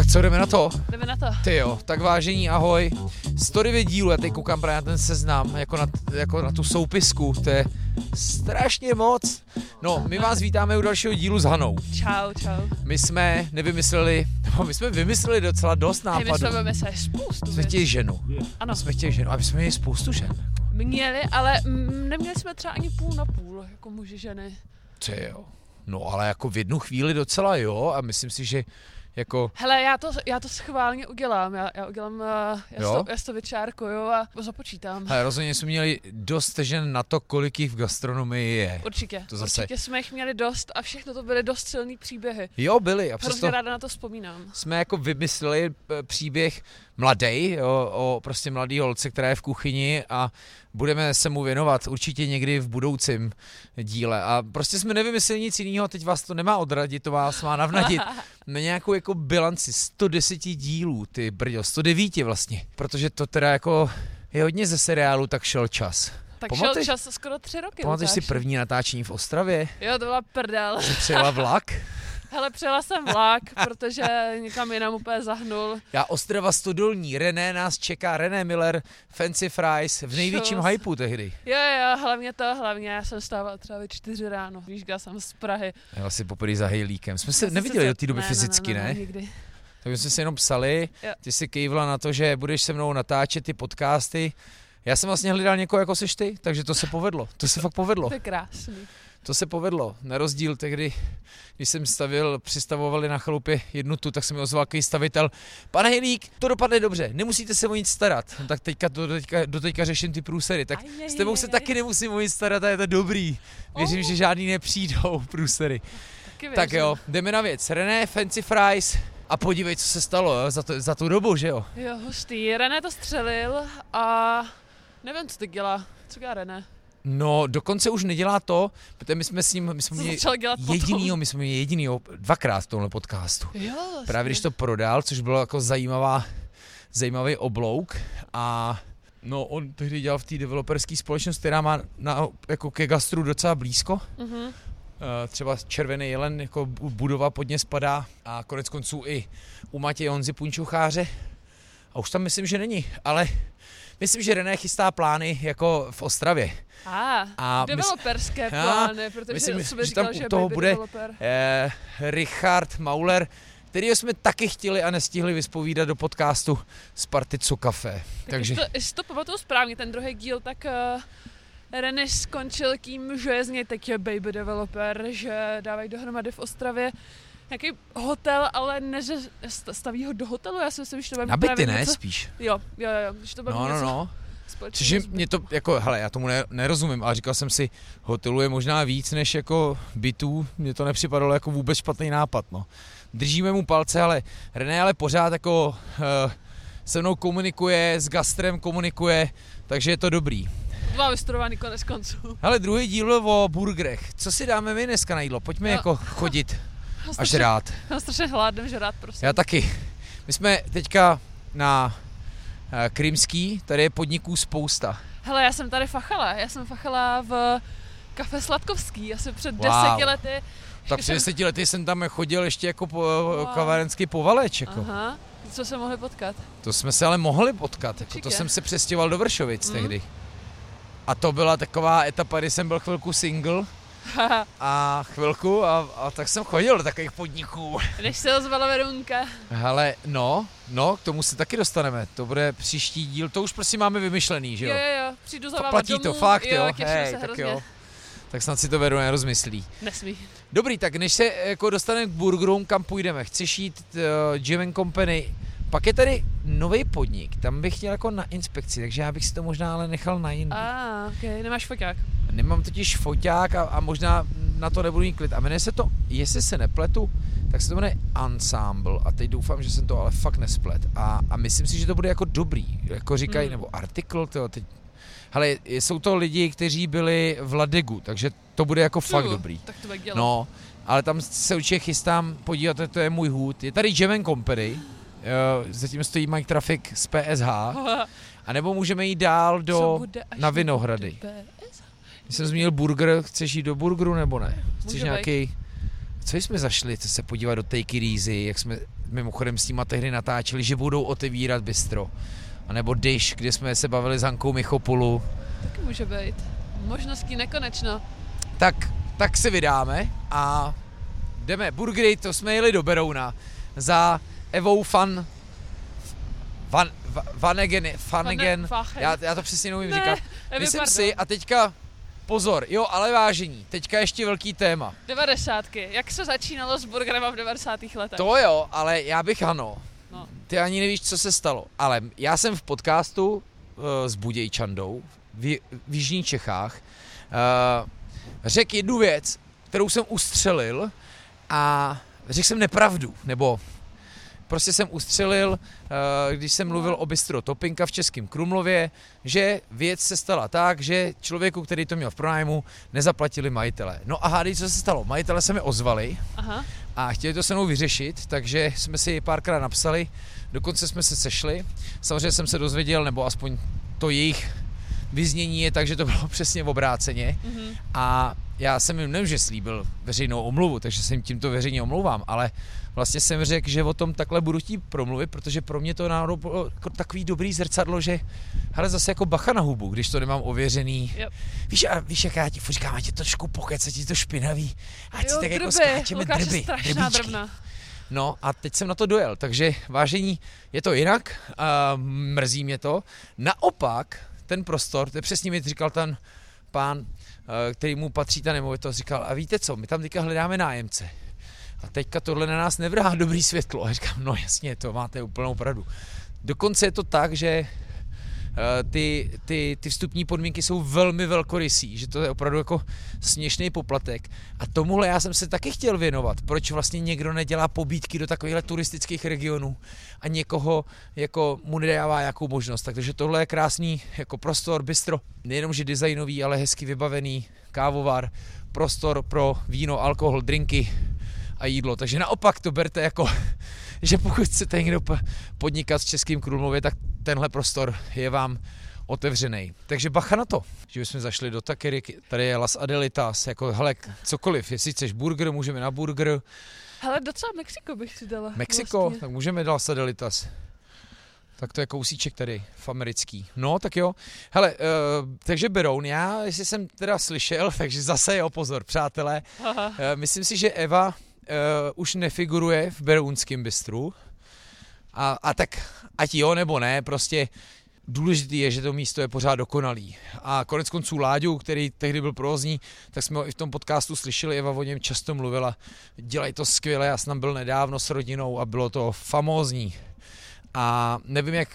Tak co, jdeme na to? Jdeme na to. Ty jo, tak vážení, ahoj. 109 dílů, já teď koukám právě na ten seznam, jako na, jako na tu soupisku, to je strašně moc. No, my vás vítáme u dalšího dílu s Hanou. Čau, čau. My jsme nevymysleli, nebo my jsme vymysleli docela dost nápadů. jsme vymysleli spoustu jsme chtěli ženu. Ano, My jsme chtěli ženu, a my jsme měli spoustu žen. měli, ale mm, neměli jsme třeba ani půl na půl, jako muži, ženy. Ty jo. No ale jako v jednu chvíli docela jo a myslím si, že jako Hele, já to, já to schválně udělám. Já, já udělám, uh, já, Jo? to, já to vyčárkuju a započítám. hele, rozhodně jsme měli dost žen na to, kolik jich v gastronomii je. Určitě. To zase- Určitě jsme jich měli dost a všechno to byly dost silný příběhy. Jo, byli a Hrozně přesto ráda na to vzpomínám. jsme jako vymysleli eh, příběh mladej, o, o prostě mladý holce, která je v kuchyni a budeme se mu věnovat určitě někdy v budoucím díle. A prostě jsme nevymysleli nic jiného, teď vás to nemá odradit, to vás má navnadit na nějakou jako bilanci 110 dílů, ty brďo, 109 vlastně, protože to teda jako je hodně ze seriálu, tak šel čas. Tak Pamatuješ- šel čas skoro tři roky. Pamatuješ si první natáčení v Ostravě, Jo, to byla prdel. že přijela vlak? Hele, přijela jsem vlak, protože někam jinam úplně zahnul. Já Ostrava Stodolní, René nás čeká, René Miller, Fancy Fries, v největším Šos. hypeu tehdy. Jo, jo, hlavně to, hlavně já jsem stával třeba ve čtyři ráno. Víš, já jsem z Prahy. Já asi poprvé za hejlíkem. Jsme Já se jsem neviděli se- do té doby ne, fyzicky, ne? ne, ne, ne, nikdy. Tak jsme si jenom psali, Jo. ty si kejvla na to, že budeš se mnou natáčet ty podcasty. Já jsem vlastně hledal někoho jako seš ty, takže to se povedlo. To se fakt povedlo. To je krásný. To se povedlo. Na rozdíl tehdy, když jsem stavil, přistavovali na chalupě jednu tu, tak se mi ozval stavitel. Pane Hejlík, to dopadne dobře, nemusíte se o nic starat. No, tak teďka, do, teďka, do teďka řeším ty průsery. Tak s tebou se taky nemusím o nic starat a je to dobrý. Věřím, Oh. že žádný nepřijdou průsery. Tak jo, jdeme na věc. René, Fancy Fries. A podívej, co se stalo jo, za, to, za tu dobu, že jo? Jo, hustý. René to střelil a nevím, co teď dělá. Co dělá René? No, dokonce už nedělá to, protože my jsme s ním, my jsme měli jedinýho, my jsme měli jedinýho dvakrát v tomhle podcastu. Jo, vlastně. Právě když to prodal, což bylo jako zajímavá, zajímavý oblouk a no on tehdy dělal v té developerské společnosti, která má na, jako ke gastru docela blízko. Mhm. Eh, třeba Červený jelen jako bu- budova pod ně spadá a konec konců i u Matěje Honzy Punčucháře. A už tam myslím, že není, ale myslím, že René chystá plány jako v Ostravě. A, A developerské Já plány, protože myslím, jsem že tam říkal, u že toho bude- developer. eh, Richard Mauler, kterýho jsme taky chtěli a nestihli vyspovídat do podcastu z Particu Café. Tak Takže jestli to, jestli to pamatuju správně, ten druhý díl, tak uh, René skončil tím, že je z něj teď je baby developer, že dávají dohromady v Ostravě nějaký hotel, ale ne, že st- staví ho do hotelu, já si myslím, že to bude na byty, ne, něco, spíš. Jo, jo, jo, že to bude No, no, no. Což s mě to, jako, hele, já tomu ne, nerozumím, ale říkal jsem si, hotelu je možná víc než jako bytů, mně to nepřipadalo jako vůbec špatný nápad, no. Držíme mu palce, ale René ale pořád jako uh, se mnou komunikuje, s gastrem komunikuje, takže je to dobrý. Dva vystudovaný konec konců. Hele, druhý díl o burgerech. Co si dáme my dneska na jídlo? Pojďme Jo. jako chodit a žrát. Jsem strašně hladem, že rád prosím. Já taky. My jsme teďka na eh, Krymský, tady je podniků spousta. Hele, já jsem tady fachala, já jsem fachala v kafe Sladkovský, asi před Wow. deseti lety. Tak před deseti lety jsem tam chodil ještě jako po, Wow. kavárenský povaleč. Jako. Aha, co se mohli potkat. To jsme se ale mohli potkat. Jako, to jsem se přestěhoval do Vršovic Mm. tehdy. A to byla taková etapa, kdy jsem byl chvilku single a chvilku a, a tak jsem chodil do takových podniků. Než se ozvala Verunka. Hele, no, no, k tomu se taky dostaneme. To bude příští díl, to už prostě máme vymyšlený, že Jo, jo? jo, jo, přijdu za váma Platí domů. to, fakt, jo? těším Hej, se tak hrozně. jo. Tak snad si to veru nerozmyslí. Nesmí. Dobrý, tak než se jako dostaneme k burgerům, kam půjdeme? Chceš jít uh, Jim and Company? Pak je tady nový podnik, tam bych chtěl jako na inspekci, takže já bych si to možná ale nechal na jindy. A, ok, nemáš foťák. Nemám totiž foťák a, a možná na to nebudu mít klid. A jmenuje se to, jestli se nepletu, tak se to jmenuje Ensemble a teď doufám, že jsem to ale fakt nesplet. A, a myslím si, že to bude jako dobrý, jako říkají, Hmm. nebo artikl, to teď Hele, jsou to lidi, kteří byli v Ladegu, takže to bude jako fakt Jo, dobrý. Tak to tak dělat. No, ale tam se určitě chystám podívat, to- je můj hůd. Je tady Jam Company, uh, zatím stojí Mike Traffic z PSH, a nebo můžeme jít dál Co do, na Vinohrady. Když jsem zmínil burger, chceš jít do burgeru nebo ne? Chceš nějaký, co jsme zašli to se podívat do Take It Easy, jak jsme mimochodem s nima tehdy natáčeli, že budou otevírat bistro. A nebo Dish, kde jsme se bavili s Hankou Michopulu. Taky může být. Možností nekonečno. Tak, tak se vydáme a jdeme. Burgery, to jsme jeli do Berouna za Evou Fan Van, Va- Vanegen, Fanegen, já, já to přesně neumím Ne, říkat. Myslím pardon. si, a teďka pozor, jo, ale vážení, teďka ještě velký téma. 90. Jak se začínalo s burgerem v 90. letech? To jo, ale já bych ano. No. Ty ani nevíš, co se stalo. Ale já jsem v podcastu uh, s Budějčandou v, v Jižních Čechách uh, řekl jednu věc, kterou jsem ustřelil a řekl jsem nepravdu, nebo prostě jsem ustřelil, uh, když jsem mluvil o bistro Topinka v Českém Krumlově, že věc se stala tak, že člověku, který to měl v pronájmu, nezaplatili majitele. No a hádej, co se stalo? Majitele se mi ozvali, Aha. a chtěli to se mnou vyřešit, takže jsme si párkrát napsali, dokonce jsme se sešli. Samozřejmě jsem se dozvěděl, nebo aspoň to jejich vyznění je tak, že to bylo přesně v obráceně. Mhm. A já jsem jim nejen, že slíbil veřejnou omluvu, takže se jim tímto veřejně omlouvám, ale vlastně jsem řekl, že o tom takhle budu chtít promluvit, protože pro mě to náhodou bylo jako takový dobrý zrcadlo, že hele zase jako bacha na hubu, když to nemám ověřený. Jo. Víš, a víš, jak já ti furt říkám, ať je to trošku pokec, ať je to špinavý, ať si Jo, tak jako drby. skáčeme Lukáš je drby, drvna. No a teď jsem na to dojel, takže vážení, je to jinak, a mrzí mě to. Naopak, ten prostor, to je přesně mi říkal ten pán, eh, který mu patří ta nemovitost, říkal, a víte co, my tam teďka hledáme nájemce. A teďka tohle na nás nevrhá dobrý světlo. A říkám, no jasně, to máte úplnou pravdu. Dokonce je to tak, že ty, ty, ty vstupní podmínky jsou velmi velkorysí, že to je opravdu jako směšný poplatek. A tomuhle já jsem se taky chtěl věnovat. Proč vlastně někdo nedělá pobídky do takovýchhle turistických regionů a někoho jako mu nedává jakou možnost. Takže tohle je krásný jako prostor, bistro, nejenom že designový, ale hezky vybavený kávovar, prostor pro víno, alkohol, drinky a jídlo. Takže naopak to berte jako, že pokud chcete někdo po- podnikat v Českým Krumlově, tak tenhle prostor je vám otevřený. Takže bacha na to, že bychom zašli do Takery, tady je Las Adelitas, jako hele, cokoliv, jestli chceš burger, můžeme na burger, Hele, docela Mexiko bych si dala. Mexiko, Vlastně. tak můžeme dát Sadelitas. Tak to je kousíček tady, v americký. No, tak jo. Hele, uh, takže Beroun, já, jestli jsem teda slyšel, takže zase jo, pozor, přátelé. Aha. Uh, myslím si, že Eva uh, už nefiguruje v Berounském bistru. A, a tak, ať jo nebo ne, prostě důležitý je, že to místo je pořád dokonalý. A konec konců Láďu, který tehdy byl provozní, tak jsme ho i v tom podcastu slyšeli, Eva o něm často mluvila, dělají to skvěle, já jsem tam byl nedávno s rodinou a bylo to famózní. A nevím, jak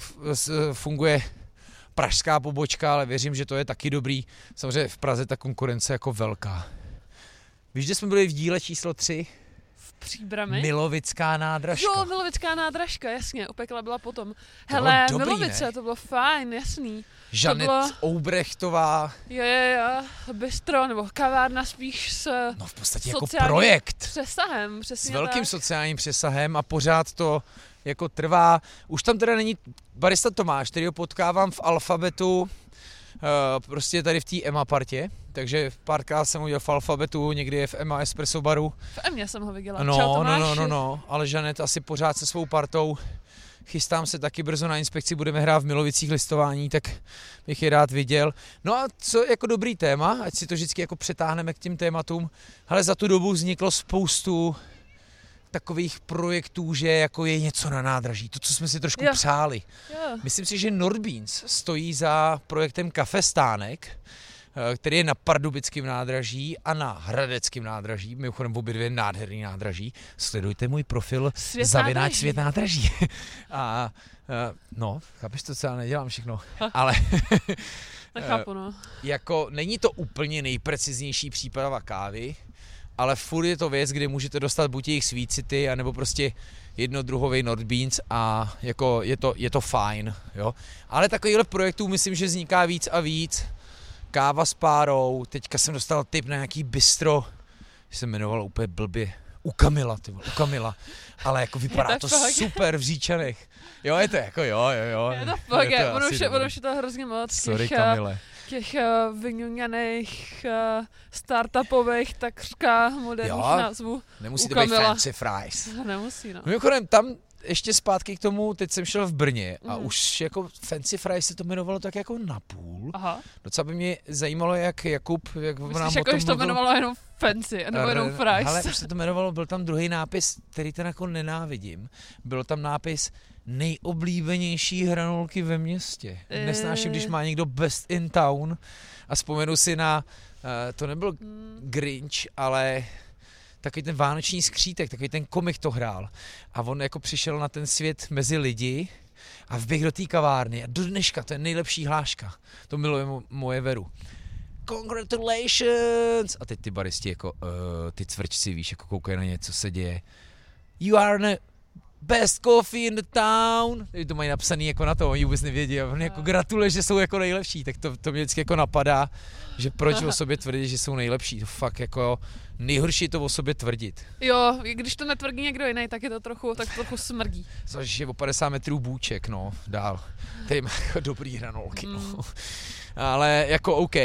funguje pražská pobočka, ale věřím, že to je taky dobrý. Samozřejmě v Praze ta konkurence je jako velká. Víš, že jsme byli v díle číslo 3? Příbrami. Milovická nádražka. Jo, Milovická nádražka, jasně, upekla byla potom. Hele, dobrý, Milovice, ne? to bylo fajn, jasný. Žanet bylo- Oubrechtová, Jo, jo, jo, bistro, nebo kavárna spíš s no v podstatě jako projekt. přesahem, přesně s velkým tak. sociálním přesahem a pořád to jako trvá. Už tam teda není barista Tomáš, který ho potkávám v alfabetu, prostě tady v té EMA partě, takže párkrát jsem udělal v alfabetu, někdy je v EMA Espresso baru. V Emě jsem ho viděla. No, Čau, no, no, no, no, ale Žanet asi pořád se svou partou. Chystám se taky brzo na inspekci, budeme hrát v Milovicích listování, tak bych je rád viděl. No a co jako dobrý téma, ať si to vždycky jako přetáhneme k těm tématům, ale za tu dobu vzniklo spoustu takových projektů, že jako je něco na nádraží, to, co jsme si trošku Jo. přáli. Jo. Myslím si, že Nordbeans stojí za projektem Kafe Stánek, eh, který je na Pardubickém nádraží a na Hradeckém nádraží, mimochodem obě dvě nádherný nádraží. Sledujte můj profil Svět Zavináč nádraží. Svět nádraží. a eh, no, chápeš to, co já nedělám všechno. Ale Nechápu, no. jako není to úplně nejpreciznější příprava kávy, ale furt je to věc, kde můžete dostat buď jejich Sweet City, anebo prostě jednodruhový Nordbeans a jako je to, je to fajn, jo. Ale takovýchhle projektů myslím, že vzniká víc a víc. Káva s párou, teďka jsem dostal tip na nějaký bistro, se jmenovalo úplně blbě, u Kamila, ty vole, u Kamila, ale jako vypadá to to super v Říčanech. Jo, je to jako jo, jo, jo. Je to fakt, je už, je- ono už je to hrozně moc. Sorry, eh, Kamile. Těch uh, vyňuňaných uh, startupových takřka moderních Jo, názvů. Nemusí to být fancy fries. Nemusí, no. Mimochodem, tam ještě zpátky k tomu, teď jsem šel v Brně a Mhm. už jako Fancy Fries se to jmenovalo tak jako napůl. Aha. Docela by mě zajímalo, jak Jakub, jak nám Myslíš, o jako, tom že to mluvil. jmenovalo jenom fancy, nebo jenom fries? Ale už se to jmenovalo, byl tam druhý nápis, který ten jako nenávidím. Byl tam nápis nejoblíbenější hranolky ve městě. Eh. Nesnáším, když má někdo best in town a vzpomenu si na, uh, to nebyl Hmm. Grinch, ale takový ten vánoční skřítek, takový ten komik to hrál. A on jako přišel na ten svět mezi lidi a vběh do té kavárny. A do dneška to je nejlepší hláška. To miluje mo- moje Veru. Congratulations! A teď ty baristi jako, uh, ty cvrčci, víš, jako koukají na ně, co se děje. You are the best coffee in the town. Teď to mají napsaný jako na to, oni vůbec nevědí. A on jako gratuluje, že jsou jako nejlepší. Tak to, to mě vždycky jako napadá, že proč o sobě tvrdit, že jsou nejlepší. To fakt jako nejhorší je to o sobě tvrdit. Jo, když to netvrdí někdo jiný, tak je to trochu, tak trochu smrdí. Což je o 50 metrů bůček, no, dál. Tady má jako dobrý hranolky, no. Mm. Ale jako OK.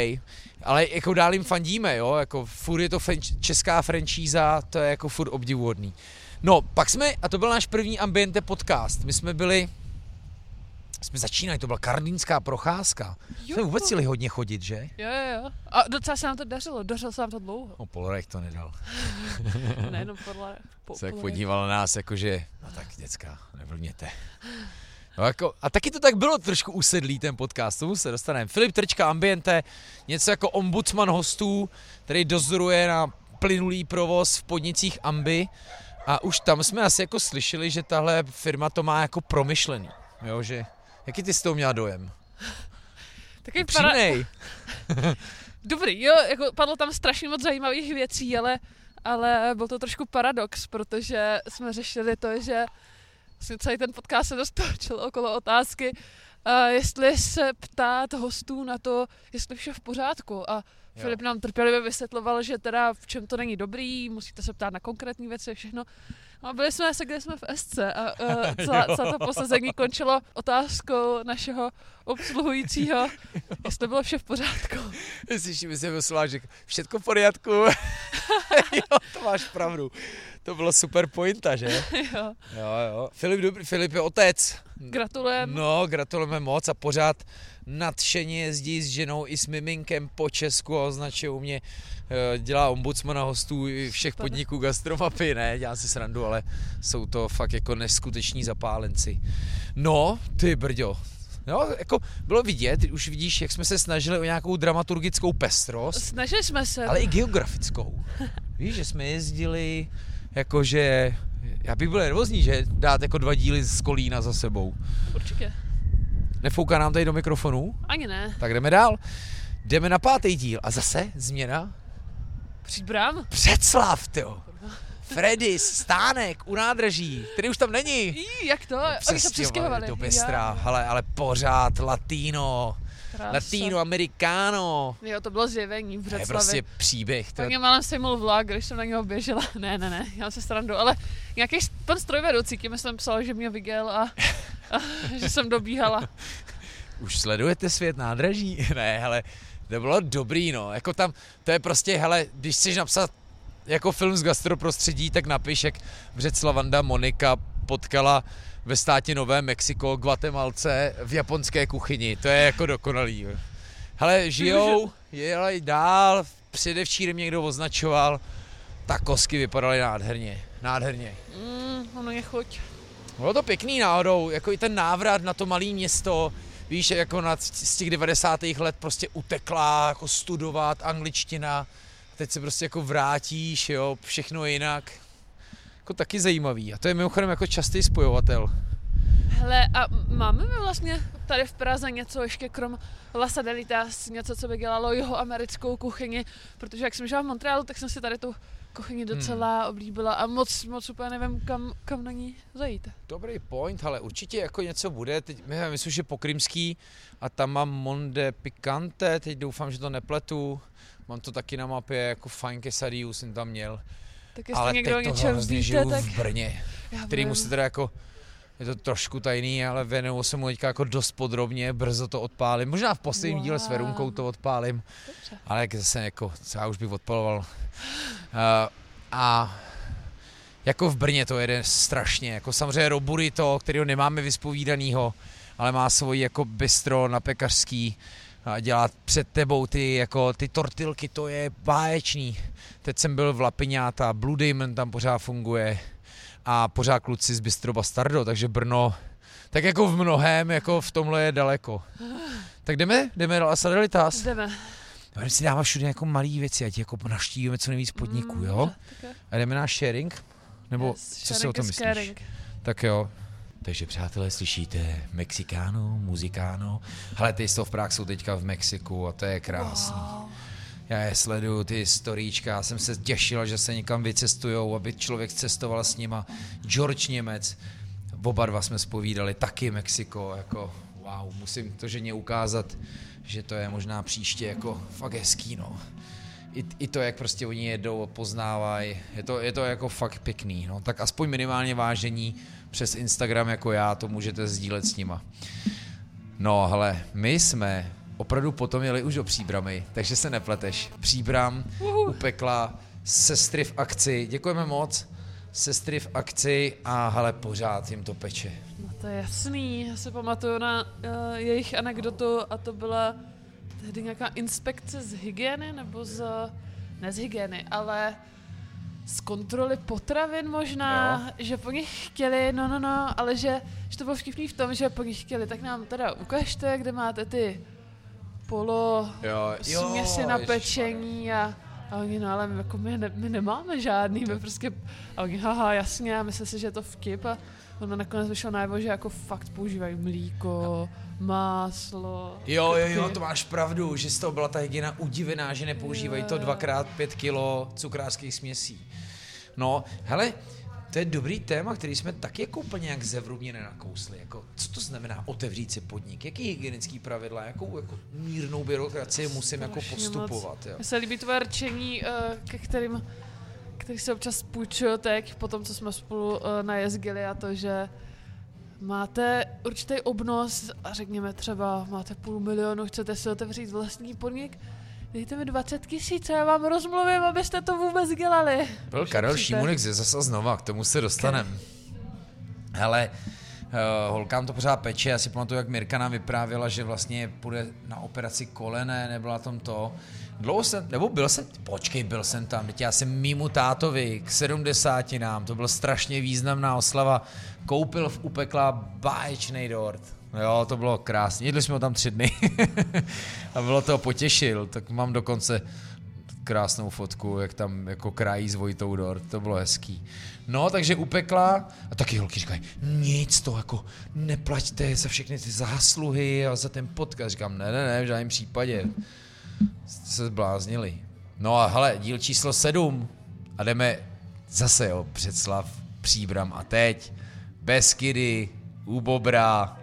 Ale jako dál jim fandíme, jo, jako furt je to česká franšíza, to je jako furt obdivuhodný. No, pak jsme, a to byl náš první Ambiente podcast, my jsme byli, jsme začínali, to byla karlínská procházka. Jo. Jsme vůbec chtěli hodně chodit, že? Jo, jo, jo. A docela se nám to dařilo, dařilo se nám to dlouho. No, Polorek to nedal. Nejenom podle... Po, Se tak podle- podíval na nás, jakože, no tak děcka, nevlněte. No jako, a taky to tak bylo trošku usedlý ten podcast, tomu se dostaneme. Filip Trčka, Ambiente, něco jako ombudsman hostů, který dozoruje na plynulý provoz v podnicích Ambi a už tam jsme asi jako slyšeli, že tahle firma to má jako promyšlený, jo, že, jaký ty z toho měla dojem? Taky para... Upřímnej. Dobrý, jo, jako padlo tam strašně moc zajímavých věcí, ale, ale byl to trošku paradox, protože jsme řešili to, že vlastně celý ten podcast se dost točil okolo otázky, uh, jestli se ptát hostů na to, jestli vše v pořádku. A Jo. Filip nám trpělivě vysvětloval, že teda v čem to není dobrý, musíte se ptát na konkrétní věci, všechno. No a byli jsme se, kde jsme v SC a uh, celá, celá to posazení končilo otázkou našeho obsluhujícího, jestli bylo vše v pořádku. Slyším, mi se vyslal, že všetko v poriadku. jo, to máš pravdu. To bylo super pointa, že? jo. Jo, jo. Filip, dobrý, Filip je otec. Gratulujeme. No, gratulujeme moc a pořád nadšeně jezdí s ženou i s miminkem po Česku a označuje u mě, eh, dělá ombudsmana hostů i všech podniků gastromapy, ne, dělá si srandu, ale jsou to fakt jako neskuteční zapálenci. No, ty brďo, No, jako bylo vidět, už vidíš, jak jsme se snažili o nějakou dramaturgickou pestrost, Snažili jsme se. ale i geografickou. Víš, že jsme jezdili, jakože, já bych byl nervózní, že dát jako dva díly z Kolína za sebou. Určitě. Nefouká nám tady do mikrofonu? Ani ne. Tak jdeme dál. Jdeme na pátý díl. A zase změna? Příbram? Předslav, jo. Freddy, stánek u nádraží, který už tam není. Jí, jak to? Oni se přestěhovali. do Pestra, ale, ale pořád latino, Krása. latino, americano. Jo, to bylo zjevení v To je prostě příběh. To, Tak mě málem sejmul vlak, když jsem na něho běžela. Ne, ne, ne, já se srandu, ale nějaký pan strojvedoucí, tím jsem psal, že mě viděl a, a že jsem dobíhala. Už sledujete svět nádraží? ne, hele, to bylo dobrý, no. Jako tam, to je prostě, hele, když chceš napsat jako film z gastroprostředí, tak napiš, jak Břeclavanda Monika potkala ve státě Nové Mexiko Guatemalce v japonské kuchyni. To je jako dokonalý. Hele, žijou, jeli dál, předevčírem někdo označoval, takosky vypadaly nádherně, nádherně. Mm, ono je chuť. Bylo to pěkný náhodou, jako i ten návrat na to malé město, víš, jako na, z těch 90. let prostě utekla, jako studovat, angličtina, teď se prostě jako vrátíš, jo, všechno jinak. Jako taky zajímavý. A to je mimochodem jako častý spojovatel. Hele, a máme my vlastně tady v Praze něco ještě krom La Sadelitas, něco, co by dělalo jeho americkou kuchyni, protože jak jsem žila v Montrealu, tak jsem si tady tu kuchyni docela oblíbila a moc, moc úplně nevím, kam, kam na ní zajít. Dobrý point, ale určitě jako něco bude. Teď, my- myslím, že po krymský a tam mám Monde Picante, teď doufám, že to nepletu. Mám to taky na mapě, jako fajn quesadillu jsem tam měl. Tak jestli ale někdo teď to hrozně víte, žiju tak v Brně. vím. se teda jako je to trošku tajný, ale věnuju se mu teďka jako dost podrobně, brzo to odpálím. Možná v posledním wow. díle s Verunkou to odpálím, Dobře. ale jak zase jako, co já už bych odpaloval. Uh, a jako v Brně to jede strašně, jako samozřejmě Robury to, kterého nemáme vyspovídanýho, ale má svoji jako bistro na pekařský, a dělá před tebou ty, jako, ty tortilky, to je báječný. Teď jsem byl v Lapiňáta, Blue Demon tam pořád funguje a pořád kluci z Bistro Bastardo, takže Brno, tak jako v mnohem, jako v tomhle je daleko. Tak jdeme? Jdeme do Asadelitas? Jdeme. Jdeme si dávat všude jako malý věci, ať jako naštívíme co nejvíc podniků, mm, jo? A jdeme na sharing? Nebo yes, co si o tom myslíš? Caring. Tak jo. Takže přátelé, slyšíte Mexikáno, muzikáno. Hele, ty v Prague jsou teďka v Mexiku a to je krásný. Wow. Já je sleduju, ty storíčka, já jsem se těšil, že se někam vycestujou, aby člověk cestoval s nima. George Němec, oba dva jsme spovídali, taky Mexiko, jako wow, musím to ženě ukázat, že to je možná příště jako fakt hezký, no i, i to, jak prostě oni jedou, poznávají, je to, je to jako fakt pěkný, no, tak aspoň minimálně vážení přes Instagram jako já, to můžete sdílet s nima. No, hele, my jsme opravdu potom jeli už do Příbramy, takže se nepleteš. Příbram upekla sestry v akci, děkujeme moc, sestry v akci a hele, pořád jim to peče. No to je jasný, já se pamatuju na uh, jejich anekdotu a to byla tehdy nějaká inspekce z hygieny, nebo z, ne z hygieny, ale z kontroly potravin možná, jo. že po nich chtěli, no no no, ale že, že to bylo vtipný v tom, že po nich chtěli, tak nám teda ukažte, kde máte ty polo jo, směsi na pečení a, a oni, no ale my, jako my, ne, my nemáme žádný, my prostě, a oni, haha, jasně, a myslí si, že je to vtip a ono nakonec vyšlo najevo, že jako fakt používají mlíko, máslo. Jo, jo, jo, to máš pravdu, že z toho byla ta hygiena udivená, že nepoužívají to dvakrát pět kilo cukrářských směsí. No, hele, to je dobrý téma, který jsme taky jako úplně jak zevrubně nenakousli. Jako, co to znamená otevřít si podnik? Jaký hygienický pravidla? Jakou jako mírnou byrokracii musím jako postupovat? Mně se líbí tvoje rčení, eh, ke kterým který se občas půjčuju teď, po tom, co jsme spolu uh, najezdili a to, že máte určitý obnos a řekněme třeba máte půl milionu, chcete si otevřít vlastní podnik, dejte mi 20 tisíc a já vám rozmluvím, abyste to vůbec dělali. Byl Karel Šimunek ze zase znova, k tomu se dostaneme. Hele, Uh, holkám to pořád peče, já si pamatuju, jak Mirka nám vyprávěla, že vlastně půjde na operaci kolene, nebyla tam to. Dlouho jsem, nebo byl jsem, počkej, byl jsem tam, teď já jsem mýmu tátovi k 70 nám, to byla strašně významná oslava, koupil v upekla báječný dort. Jo, to bylo krásné. Jedli jsme ho tam tři dny a bylo to potěšil, tak mám dokonce krásnou fotku, jak tam jako krají s Vojtou dort, to bylo hezký. No, takže upekla a taky holky říkají, nic to jako neplaťte za všechny ty zásluhy a za ten podcast. Říkám, ne, ne, ne, v žádném případě. Jste se zbláznili. No a hele, díl číslo sedm a jdeme zase jo, předslav, příbram a teď Beskydy, u Bobra.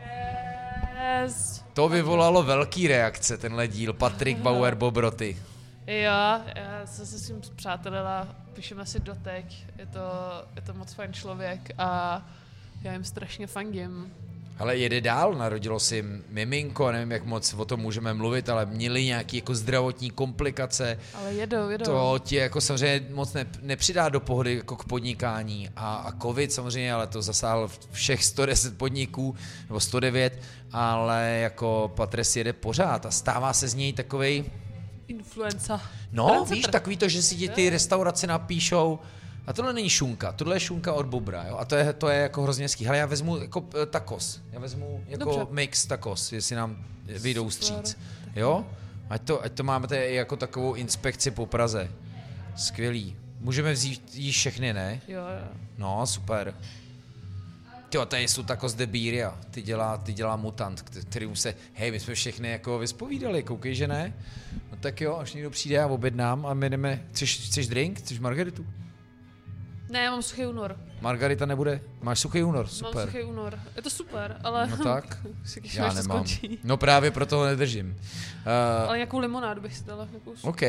Yes. To vyvolalo velký reakce, tenhle díl. Patrik Bauer Bobroty. Jo, já se se svým přátelila, píšeme si dotek, je to, je to moc fajn člověk a já jim strašně fandím. Ale jede dál, narodilo si miminko, nevím, jak moc o tom můžeme mluvit, ale měli nějaké jako zdravotní komplikace. Ale jedou, jedou. To ti jako samozřejmě moc ne, nepřidá do pohody jako k podnikání. A, a covid samozřejmě, ale to zasáhl všech 110 podniků, nebo 109, ale jako Patres jede pořád a stává se z něj takovej... Influenza. No, víš, takový to, že si ti ty restaurace napíšou, a tohle není šunka, tohle je šunka od bobra, jo? A to je, to je jako hrozně hezký. Ale já vezmu jako uh, tacos, já vezmu jako Dobře. mix tacos, jestli nám vyjdou stříc. Jo? Ať to, ať to máme tady jako takovou inspekci po Praze. Skvělý. Můžeme vzít jí všechny, ne? Jo, jo. No, super. Jo, tady jsou tacos de Biria, ty dělá, ty dělá mutant, kterým se, hej, my jsme všechny jako vyspovídali, koukej, že ne? Tak jo, až někdo přijde, já objednám a my jdeme, chceš, chceš drink, chceš margaritu? Ne, já mám suchý únor. Margarita nebude? Máš suchý únor, super. Mám suchý únor. Je to super, ale... No tak, já nemám. No právě proto ho nedržím. Uh, ale nějakou limonádu bych si dala. OK.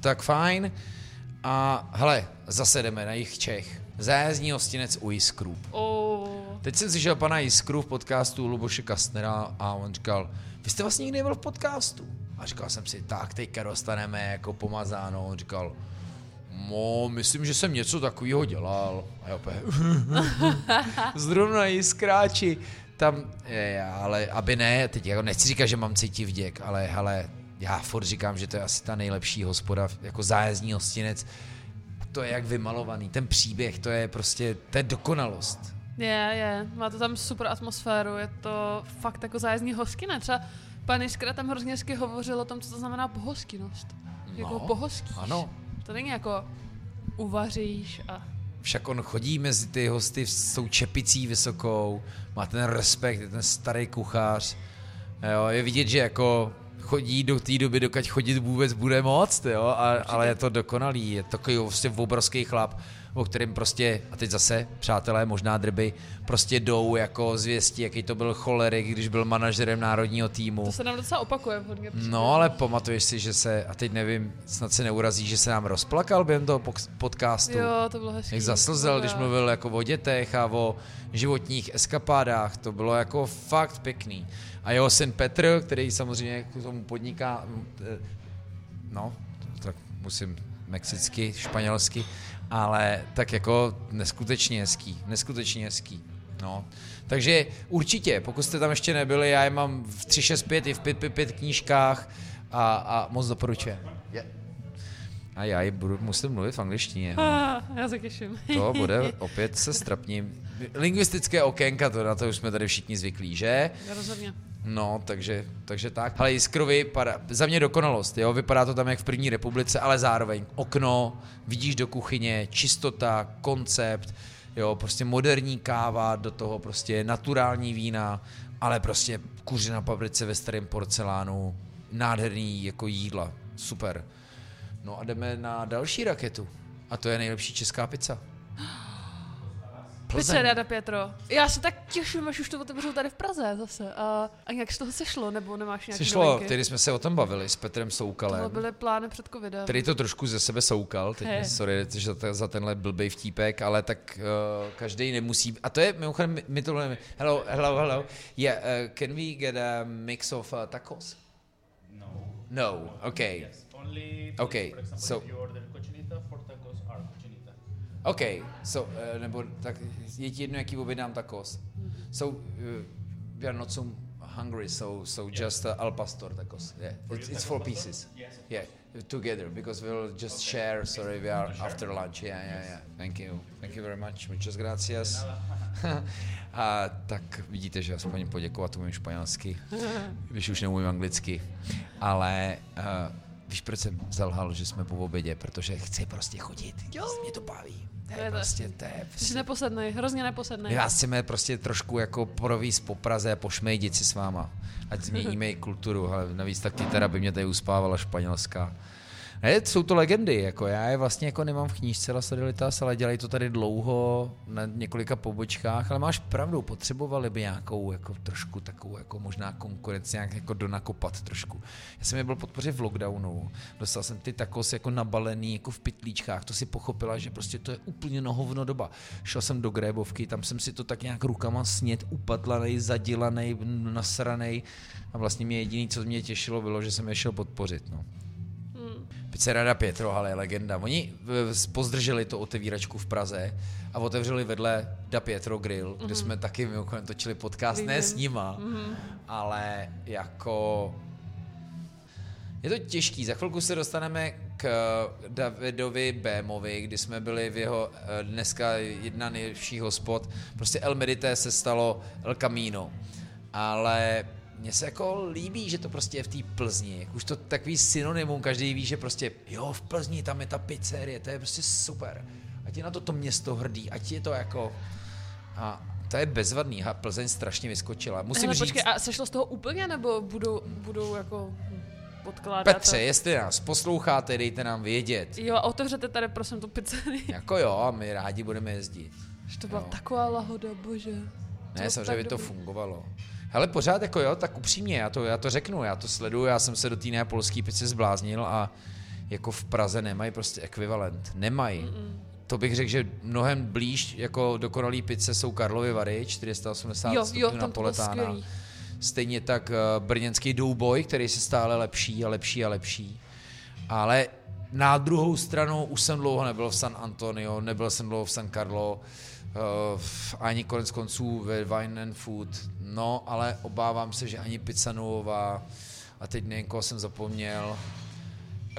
Tak fajn. A hele, zase jdeme na jich Čech. Zájezdní hostinec u Jiskru. Oh. Teď jsem slyšel pana Jiskru v podcastu Luboše Kastnera a on říkal, vy jste vlastně nikdy nebyl v podcastu. A říkal jsem si, tak teďka dostaneme jako pomazáno. On říkal, No, myslím, že jsem něco takového dělal. A já opět, zrovna jiskráči. Tam, je, ale aby ne, teď jako nechci říkat, že mám cítit vděk, ale hele, já furt říkám, že to je asi ta nejlepší hospoda, jako zájezdní hostinec. To je jak vymalovaný, ten příběh, to je prostě, to je dokonalost. Je, je, má to tam super atmosféru, je to fakt jako zájezdní hoskyne. Třeba pan Jiskra tam hrozně hezky hovořil o tom, co to znamená pohostinnost. Jako No, pohoskíš. ano. To není jako uvaříš a... Však on chodí mezi ty hosty s tou čepicí vysokou, má ten respekt, je ten starý kuchař. Jo, je vidět, že jako chodí do té doby, dokud chodit vůbec bude moc, jo, a, ale je to dokonalý, je takový prostě obrovský chlap, o kterém prostě, a teď zase, přátelé, možná drby, prostě jdou jako zvěstí, jaký to byl cholerik, když byl manažerem národního týmu. To se nám docela opakuje v hodně. No, ale pamatuješ si, že se, a teď nevím, snad se neurazí, že se nám rozplakal během toho podcastu. Jo, to bylo hezký. Jak zaslzel, když mluvil jako o dětech a o životních eskapádách, to bylo jako fakt pěkný. A jeho syn Petr, který samozřejmě k tomu podniká, no, tak musím mexicky, španělsky, ale tak jako neskutečně hezký, neskutečně hezký. No. Takže určitě, pokud jste tam ještě nebyli, já je mám v 365 i v 555 knížkách a, a moc doporučuji. A já ji budu, musím mluvit v angličtině. No. Ah, já se těším. To bude opět se strapním. Lingvistické okénka, to na to už jsme tady všichni zvyklí, že? Rozhodně. No, takže, takže tak. Ale Jiskrovi, para, za mě dokonalost, jo? vypadá to tam jak v první republice, ale zároveň okno, vidíš do kuchyně, čistota, koncept, jo, prostě moderní káva, do toho prostě naturální vína, ale prostě kuře na paprice ve starém porcelánu, nádherný jako jídla, super. No a jdeme na další raketu. A to je nejlepší česká pizza. Pizza Rada Pietro. Já se tak těším, až už to otevřou tady v Praze zase. A, a jak z toho sešlo, nebo nemáš nějaké Sešlo, tedy jsme se o tom bavili s Petrem Soukalem. byly plány před covidem. Který to trošku ze sebe soukal, teď He. hey. sorry že za, za tenhle blbej vtípek, ale tak uh, každý nemusí, a to je mimochodem, my- my tohle, hello, hello, hello, yeah, uh, can we get a mix of uh, tacos? No. No, okay, Yes. Only Okay, so- okay, so, uh, nebo tak je ti jedno, jaký objednám tacos. So, uh, we are not so hungry, so, so just uh, al pastor tacos, yeah, it's, it's four pieces. Yes. Yeah, together because we'll just Okay. share. Sorry, we are after lunch. Yeah, yeah, Yes. yeah. Thank you, thank you very much. Muchas gracias. A tak vidíte, že aspoň poděkovat umím španělsky, když už neumím anglicky. Ale uh, víš, proč jsem zalhal, že jsme po obědě? Protože chci prostě chodit. Jo. Mě to baví. To je prostě, to je Jsi prostě neposednej, hrozně neposednej. vás chceme prostě trošku jako províst po Praze a pošmejdit si s váma. Ať změníme i kulturu, ale navíc ta kytara by mě tady uspávala španělská. Ne, jsou to legendy, jako já je vlastně jako nemám v knížce La Sodelitas, ale dělají to tady dlouho na několika pobočkách, ale máš pravdu, potřebovali by nějakou jako trošku takovou jako možná konkurenci, nějak jako donakopat trošku. Já jsem je byl podpořit v lockdownu, dostal jsem ty tacos jako nabalený jako v pytlíčkách, to si pochopila, že prostě to je úplně nohovno doba. Šel jsem do grébovky, tam jsem si to tak nějak rukama snět, upatlanej, zadilanej, nasranej a vlastně mě jediný, co mě těšilo, bylo, že jsem je šel podpořit. No. Pizzerada Pietro, ale je legenda. Oni eh, pozdrželi to otevíračku v Praze a otevřeli vedle Da Pietro Grill, kde jsme taky mimochodem točili podcast, ne s nima, Mhm. ale jako... Je to těžký, za chvilku se dostaneme k Davidovi Bémovi, kdy jsme byli v jeho eh, dneska jedna nejlepší hospod. Prostě El Medité se stalo El Camino. Ale mně se jako líbí, že to prostě je v té Plzni. Už to takový synonymum, každý ví, že prostě jo, v Plzni tam je ta pizzerie, to je prostě super. Ať je na to to město hrdý, ať je to jako... A to je bezvadný, a Plzeň strašně vyskočila. Musím Hele, říct, počkej, a sešlo z toho úplně, nebo budou, budou jako odkládat? Petře, a- jestli nás posloucháte, dejte nám vědět. Jo, a otevřete tady prosím tu pizzerii. Jako jo, a my rádi budeme jezdit. Že to byla Jo. taková lahoda, bože. Ne, samozřejmě by to fungovalo. Hele, pořád jako jo, tak upřímně, já to, já to řeknu, já to sleduju, já jsem se do té neapolské pici zbláznil a jako v Praze nemají prostě ekvivalent. Nemají. Mm-mm. to bych řekl, že mnohem blíž jako dokonalý pizze jsou Karlovy Vary, 480 Jo, jo, tam to. Stejně tak eh, brněnský Douboj, který se stále lepší a lepší a lepší. Ale na druhou stranu už jsem dlouho nebyl v San Antonio, nebyl jsem dlouho v San Carlo, ani konec konců ve Wine and Food. No, ale obávám se, že ani Pizza Nuova, a teď nevím, koho jsem zapomněl,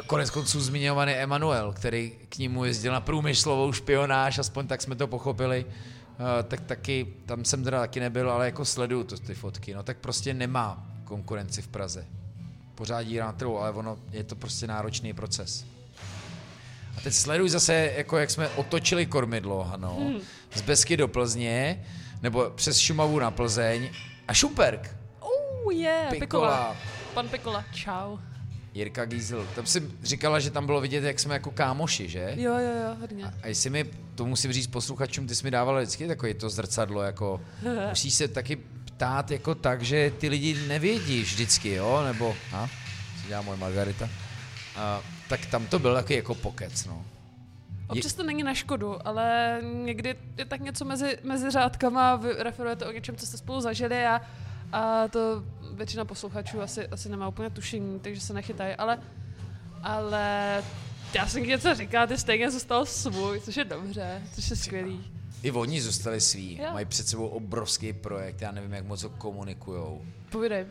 Konec konců zmiňovaný Emanuel, který k němu jezdil na průmyslovou špionáž, aspoň tak jsme to pochopili, eh, tak taky, tam jsem teda taky nebyl, ale jako sleduju to, ty fotky, no tak prostě nemá konkurenci v Praze. Pořád dírá na trhu, ale ono je to prostě náročný proces. A teď sleduj zase, jako jak jsme otočili kormidlo, ano, hmm. Z Besky do Plzně, nebo přes Šumavu na Plzeň a Šumperk, je, yeah, Pikola. Pikola. Pan Pikola, čau. Jirka Giesel. Tam si říkala, že tam bylo vidět, jak jsme jako kámoši, že? Jo, jo, jo, hodně. A jestli mi, to musím říct posluchačům, ty jsi mi dával vždycky takový to zrcadlo, jako musíš se taky ptát jako tak, že ty lidi nevědí vždycky, jo, nebo, a, co dělá moje Margarita, a, tak tam to byl taky jako pokec, no. Občas to není na škodu, ale někdy je tak něco mezi, mezi řádkama, vy referujete o něčem, co jste spolu zažili a, a to většina posluchačů asi, asi nemá úplně tušení, takže se nechytají, ale, ale já jsem něco říká, ty stejně zůstal svůj, což je dobře, což je skvělý. I oni zůstali svý, Jo. mají před sebou obrovský projekt, já nevím, jak moc ho komunikujou. Povídej.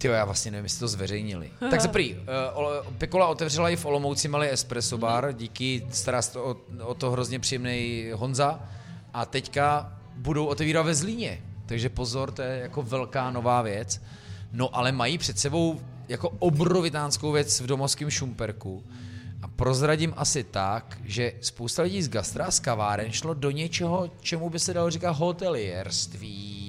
Ty já vlastně nevím, jestli to zveřejnili. tak za prý, uh, Pikola otevřela i v Olomouci malý espresso bar, díky, stará se o, o to hrozně příjemný Honza. A teďka budou otevírat ve Zlíně. Takže pozor, to je jako velká nová věc. No ale mají před sebou jako obrovitánskou věc v domovském Šumperku. A prozradím asi tak, že spousta lidí z gastra z kaváren šlo do něčeho, čemu by se dalo říkat hotelierství.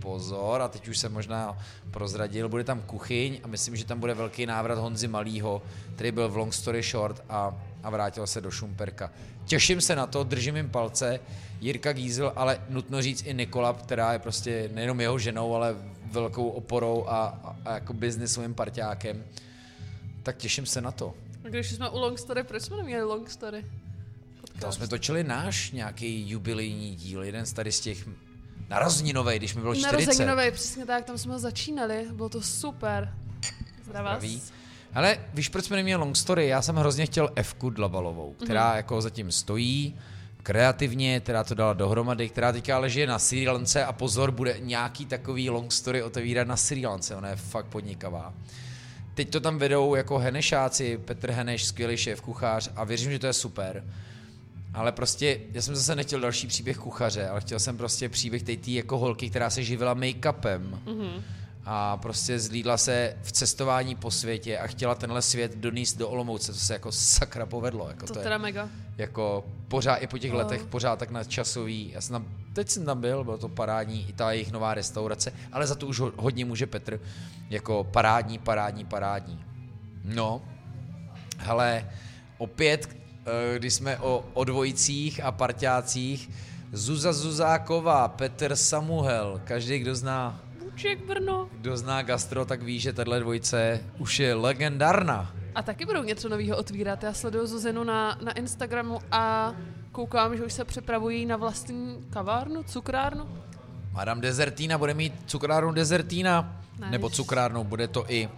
Pozor, a teď už jsem možná prozradil, bude tam kuchyň a myslím, že tam bude velký návrat Honzy Malýho, který byl v Long Story Short a, a vrátil se do Šumperka. Těším se na to, držím jim palce. Jirka Giesel, ale nutno říct i Nikola, která je prostě nejenom jeho ženou, ale velkou oporou a, a, a jako biznisovým parťákem. Tak těším se na to. A když jsme u Long Story, proč jsme neměli Long Story? Tam jsme točili náš nějaký jubilejní díl, jeden z tady z těch narozeninovej, když mi bylo 40. Narozeninové, přesně tak, tam jsme začínali, bylo to super. Zdravá. Zdraví. Ale víš, proč jsme neměli long story? Já jsem hrozně chtěl Evku Dlabalovou, která mm-hmm. jako zatím stojí, kreativně, která to dala dohromady, která teďka ale žije na Sri Lance a pozor, bude nějaký takový long story otevírat na Sri Lance, ona je fakt podnikavá. Teď to tam vedou jako Henešáci, Petr Heneš, skvělý šéf kuchař a věřím, že to je super. Ale prostě, já jsem zase nechtěl další příběh kuchaře, ale chtěl jsem prostě příběh té jako holky, která se živila make-upem. Mm-hmm. A prostě zlídla se v cestování po světě a chtěla tenhle svět donést do Olomouce, to se jako sakra povedlo. Jako To, to, teda je, mega. jako pořád i po těch No. letech, pořád tak nadčasový. Já jsem tam, teď jsem tam byl, bylo to parádní, i ta jejich nová restaurace, ale za to už ho- hodně může Petr, jako parádní, parádní, parádní. No, hele, opět, když jsme o, o dvojicích a parťácích, Zuza Zuzáková, Petr Samuel, každý, kdo zná, Vůček Brno. kdo zná gastro, tak ví, že tahle dvojice už je legendárna. A taky budou něco nového otvírat. Já sleduju Zuzinu na, na Instagramu a koukám, že už se připravují na vlastní kavárnu, cukrárnu. Madame Dezertína bude mít cukrárnu Dezertína, Nice. nebo cukrárnu, bude to i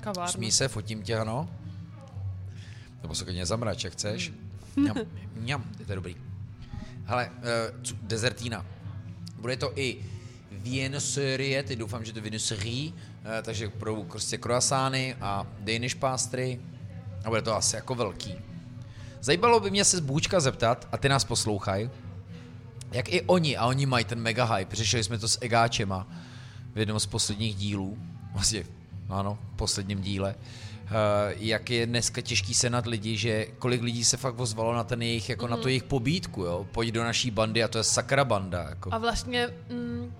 Kavárnu. Smí se, fotím tě, ano. Nebo se klidně zamrač, jak chceš. Mňam, mňam, je to dobrý. Hele, uh, dezertína. Bude to i viennoserie, teď doufám, že to viennoserie, uh, takže budou prostě croissány a Danish pastry a bude to asi jako velký. Zajímalo by mě se z Bůčka zeptat, a ty nás poslouchaj, jak i oni, a oni mají ten mega hype, řešili jsme to s Egáčema v jednom z posledních dílů, vlastně, no ano, v posledním díle, uh, jak je dneska těžký senat lidi, že kolik lidí se fakt ozvalo na ten jejich, jako mm. na tu jejich pobídku, jo, pojď do naší bandy a to je sakra banda, jako. A vlastně mm,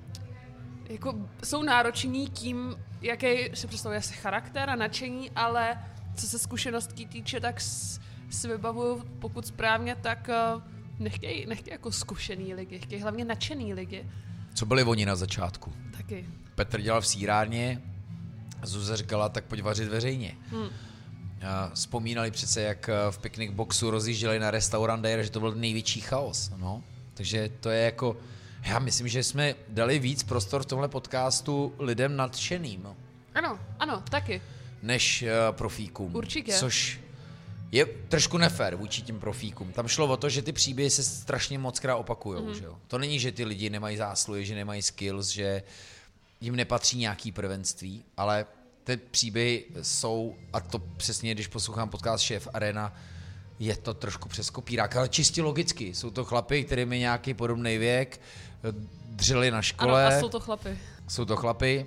jako jsou nároční tím, jaký si představuje asi charakter a nadšení, ale co se zkušeností týče, tak si vybavuju, pokud správně, tak nechtějí, nechtějí jako zkušený lidi, chtějí hlavně nadšený lidi. Co byli oni na začátku? Taky. Petr dělal v sírárně, Zuza říkala, tak pojď vařit veřejně. Hmm. a vzpomínali přece, jak eh, v picnic boxu rozjížděli na restaurant že to byl největší chaos. No. Takže to je jako, já myslím, že jsme dali víc prostor v tomhle podcastu lidem nadšeným, Ano, ano, taky. než uh, profíkům. Určitě. Což je trošku nefér vůči tím profíkům. Tam šlo o to, že ty příběhy se strašně moc krát opakujou. Mhm. Mm-hmm. Že jo? To není, že ty lidi nemají zásluhy, že nemají skills, že jim nepatří nějaký prvenství, ale ty příběhy jsou, a to přesně, když poslouchám podcast Šéf Arena, je to trošku přes kopírák, ale čistě logicky. Jsou to chlapy, kterým je nějaký podobný věk, dřeli na Ano, škole, a jsou to chlapy. jsou to chlapy,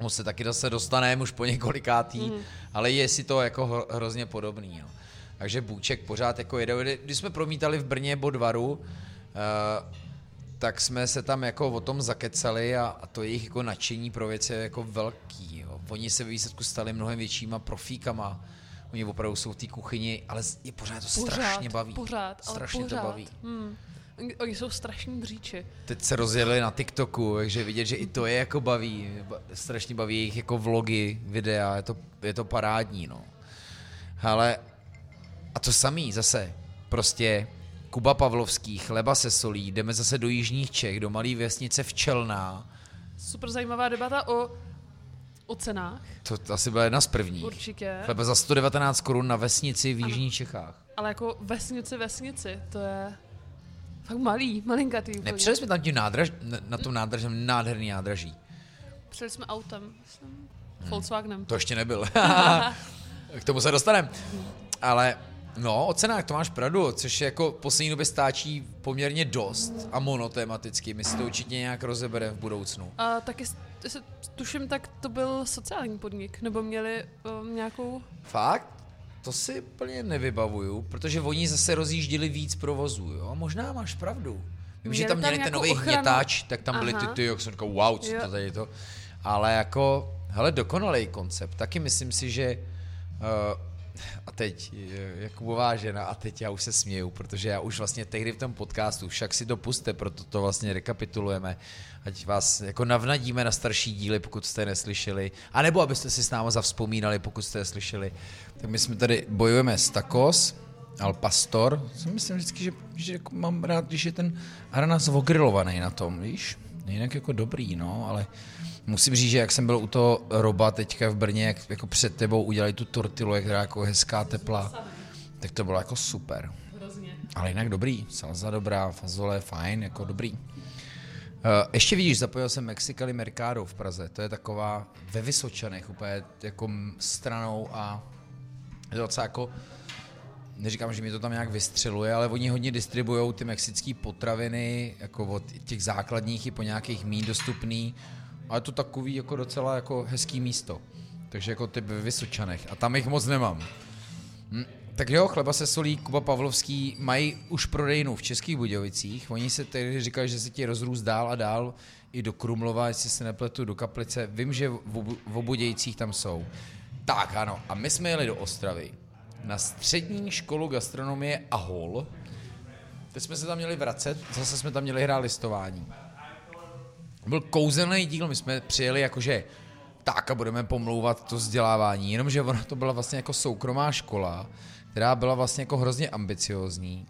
mu se taky zase dostaneme už po několikátý, mm. ale je si to jako hro- hrozně podobný. No. Takže Bůček pořád jako jede. Když jsme promítali v Brně Bodvaru, uh, tak jsme se tam jako o tom zakecali a, a to jejich jako nadšení pro věc je jako velký. Jo. Oni se ve výsledku stali mnohem většíma profíkama. Oni opravdu jsou v té kuchyni, ale je pořád to Pořád, strašně baví. pořád, ale strašně pořád. to baví. Hmm. Oni, jsou strašní dříči. Teď se rozjeli na TikToku, takže vidět, že i to je jako baví. Ba- Strašně baví jejich jako vlogy, videa, je to, je to parádní, no. Ale a to samý zase, prostě Kuba Pavlovský, chleba se solí, jdeme zase do Jižních Čech, do malé vesnice Včelná, Super zajímavá debata o, o cenách, to, to asi byla jedna z prvních. určitě. Chleba za 119 korun na vesnici v Jižních Čechách. Ale jako vesnici, vesnici, to je fakt malý, malinkatý úplně. Nepřijeli jsme tam tím nádraž, na, na tom nádražem nádherný nádraží. Přijeli jsme autem, myslím, Volkswagenem. To ještě nebyl. K tomu se dostaneme. Ale no, o cenách to máš pravdu, což je jako v poslední době stáčí poměrně dost a monotematicky. My si to určitě nějak rozebereme v budoucnu. A taky, tuším, tak to byl sociální podnik, nebo měli um, nějakou... Fakt? To si úplně nevybavuju, protože oni zase rozjížděli víc provozů, jo? Možná máš pravdu. Vím, že tam tam měli ten nový ochranu. hnětač, tak tam byly ty, ty, jak jsem říkal, wow, co Jo. to tady je to. Ale jako, hele, dokonalý koncept. Taky myslím si, že uh, a teď eh, Jakubová žena a teď já už se směju, protože já už vlastně tehdy v tom podcastu, však si to puste, proto to vlastně rekapitulujeme, ať vás jako navnadíme na starší díly, pokud jste neslyšeli, anebo abyste si s náma zavzpomínali, pokud jste je slyšeli. Tak my jsme tady bojujeme s tacos, Al Pastor. Si myslím vždycky, že, že jako mám rád, když je ten ananas ogrilovaný na tom, víš? Jinak jako dobrý, no, ale musím říct, že jak jsem byl u toho Roba teďka v Brně, jak jako před tebou udělali tu tortilu, která jako hezká, teplá, tak to bylo jako super. Hrozně. Ale jinak dobrý, salza dobrá, fazole fajn, jako dobrý. Uh, ještě vidíš, zapojil jsem Mexicali Mercado v Praze, to je taková ve Vysočanech, úplně jako stranou a je to docela jako, neříkám, že mi to tam nějak vystřeluje, ale oni hodně distribují ty mexické potraviny, jako od těch základních i po nějakých mín dostupný, ale je to takový jako docela jako hezký místo. Takže jako ty ve Vysočanech. A tam jich moc nemám. Hm, tak jo, chleba se solí, Kuba Pavlovský mají už prodejnu v Českých Budějovicích. Oni se tedy říkali, že se ti rozrůst dál a dál i do Krumlova, jestli se nepletu, do Kaplice. Vím, že v, v tam jsou. Tak ano, a my jsme jeli do Ostravy na střední školu gastronomie Ahol. Teď jsme se tam měli vracet, zase jsme tam měli hrát listování. Byl kouzelný díl, my jsme přijeli jakože tak a budeme pomlouvat to vzdělávání, jenomže ona to byla vlastně jako soukromá škola, která byla vlastně jako hrozně ambiciozní.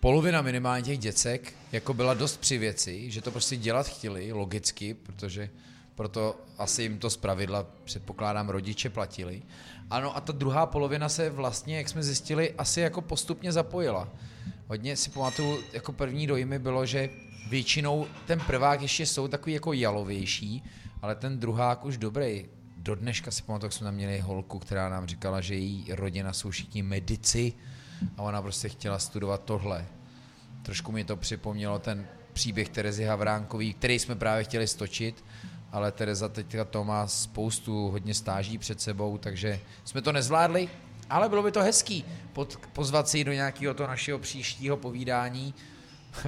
Polovina minimálně těch děcek jako byla dost při věci, že to prostě dělat chtěli, logicky, protože proto asi jim to z pravidla, předpokládám, rodiče platili. Ano a ta druhá polovina se vlastně, jak jsme zjistili, asi jako postupně zapojila. Hodně si pamatuju, jako první dojmy bylo, že většinou ten prvák ještě jsou takový jako jalovější, ale ten druhák už dobrý. Do dneška si pamatuju, jak jsme tam měli holku, která nám říkala, že její rodina jsou všichni medici a ona prostě chtěla studovat tohle. Trošku mi to připomnělo ten příběh Terezy Havránkový, který jsme právě chtěli stočit, ale Tereza teďka to má spoustu hodně stáží před sebou, takže jsme to nezvládli, ale bylo by to hezký pod, pozvat si do nějakého toho našeho příštího povídání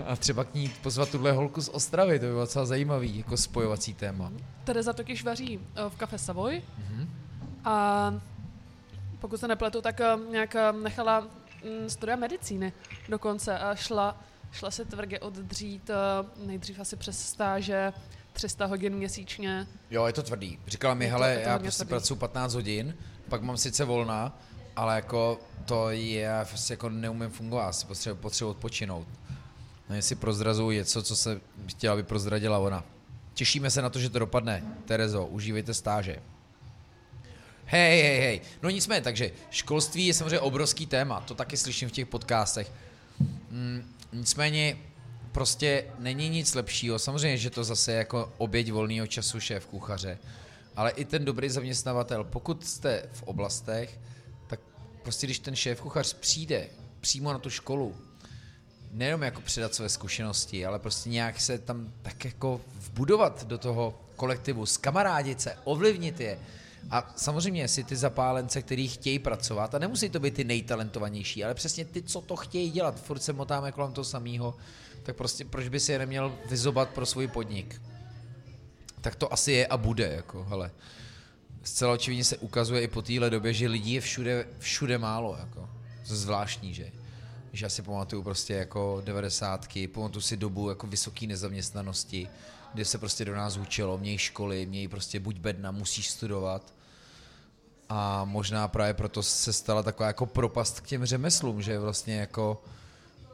a třeba k ní pozvat tuhle holku z Ostravy, to by bylo docela zajímavý, jako spojovací téma. Tereza totiž vaří eh, v kafe Savoy Mhm. a pokud se nepletu, tak eh, nějak eh, nechala mm, studia medicíny dokonce a šla, šla se tvrdě oddřít nejdřív asi přes stáže 300 hodin měsíčně. Jo, je to tvrdý. Říkala mi, Je hele, to já prostě tvrdý. pracuji 15 hodin pak mám sice volná, ale jako to je, já prostě jako neumím fungovat, asi potřebuji, potřebuji odpočinout. No, si prozrazuju něco, co se chtěla, aby prozradila ona. Těšíme se na to, že to dopadne. Terezo, užívejte stáže. Hej, hej, hej. No nicméně, takže školství je samozřejmě obrovský téma, to taky slyším v těch podcastech. Mm, nicméně prostě není nic lepšího. Samozřejmě, že to zase jako oběť volného času šéf kuchaře, ale i ten dobrý zaměstnavatel, pokud jste v oblastech, tak prostě když ten šéf kuchař přijde přímo na tu školu, nejenom jako předat své zkušenosti, ale prostě nějak se tam tak jako vbudovat do toho kolektivu, skamarádit se, ovlivnit je. A samozřejmě si ty zapálence, který chtějí pracovat, a nemusí to být ty nejtalentovanější, ale přesně ty, co to chtějí dělat, furt se motáme kolem toho samého, tak prostě proč by si je neměl vyzobat pro svůj podnik? Tak to asi je a bude, jako, hele. Zcela očividně se ukazuje i po téhle době, že lidí je všude, všude málo, jako. Zvláštní, že? Že já si pamatuju prostě jako devadesátky, pamatuju si dobu jako vysoké nezaměstnanosti, kde se prostě do nás učilo, měj školy, měj prostě buď bedna, musíš studovat. A možná právě proto se stala taková jako propast k těm řemeslům, že vlastně jako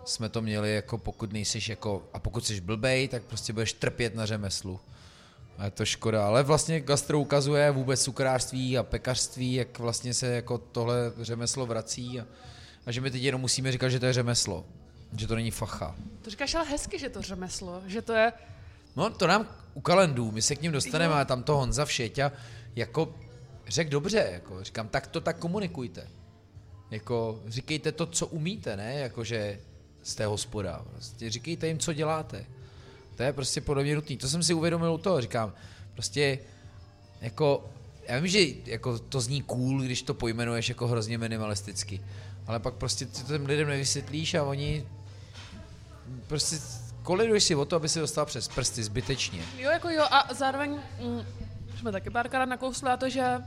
jsme to měli jako pokud nejsiš jako, a pokud jsi blbej, tak prostě budeš trpět na řemeslu. A je to škoda, ale vlastně gastro ukazuje vůbec cukrářství a pekařství, jak vlastně se jako tohle řemeslo vrací a, a že my teď jenom musíme říkat, že to je řemeslo, že to není facha. To říkáš ale hezky, že to řemeslo, že to je... No to nám u kalendů, my se k ním dostaneme, ale tam to Honza Všeťa jako řek dobře, jako říkám, tak to tak komunikujte. Jako říkejte to, co umíte, ne, jakože jste hospoda, prostě říkejte jim, co děláte. To je prostě podobně nutný. To jsem si uvědomil u toho, říkám, prostě jako, já vím, že jako to zní cool, když to pojmenuješ jako hrozně minimalisticky, ale pak prostě ty to těm lidem nevysvětlíš a oni prostě koliduješ si o to, aby si dostal přes prsty zbytečně. Jo, jako jo, a zároveň mm, jsme taky párkrát nakousli a to, že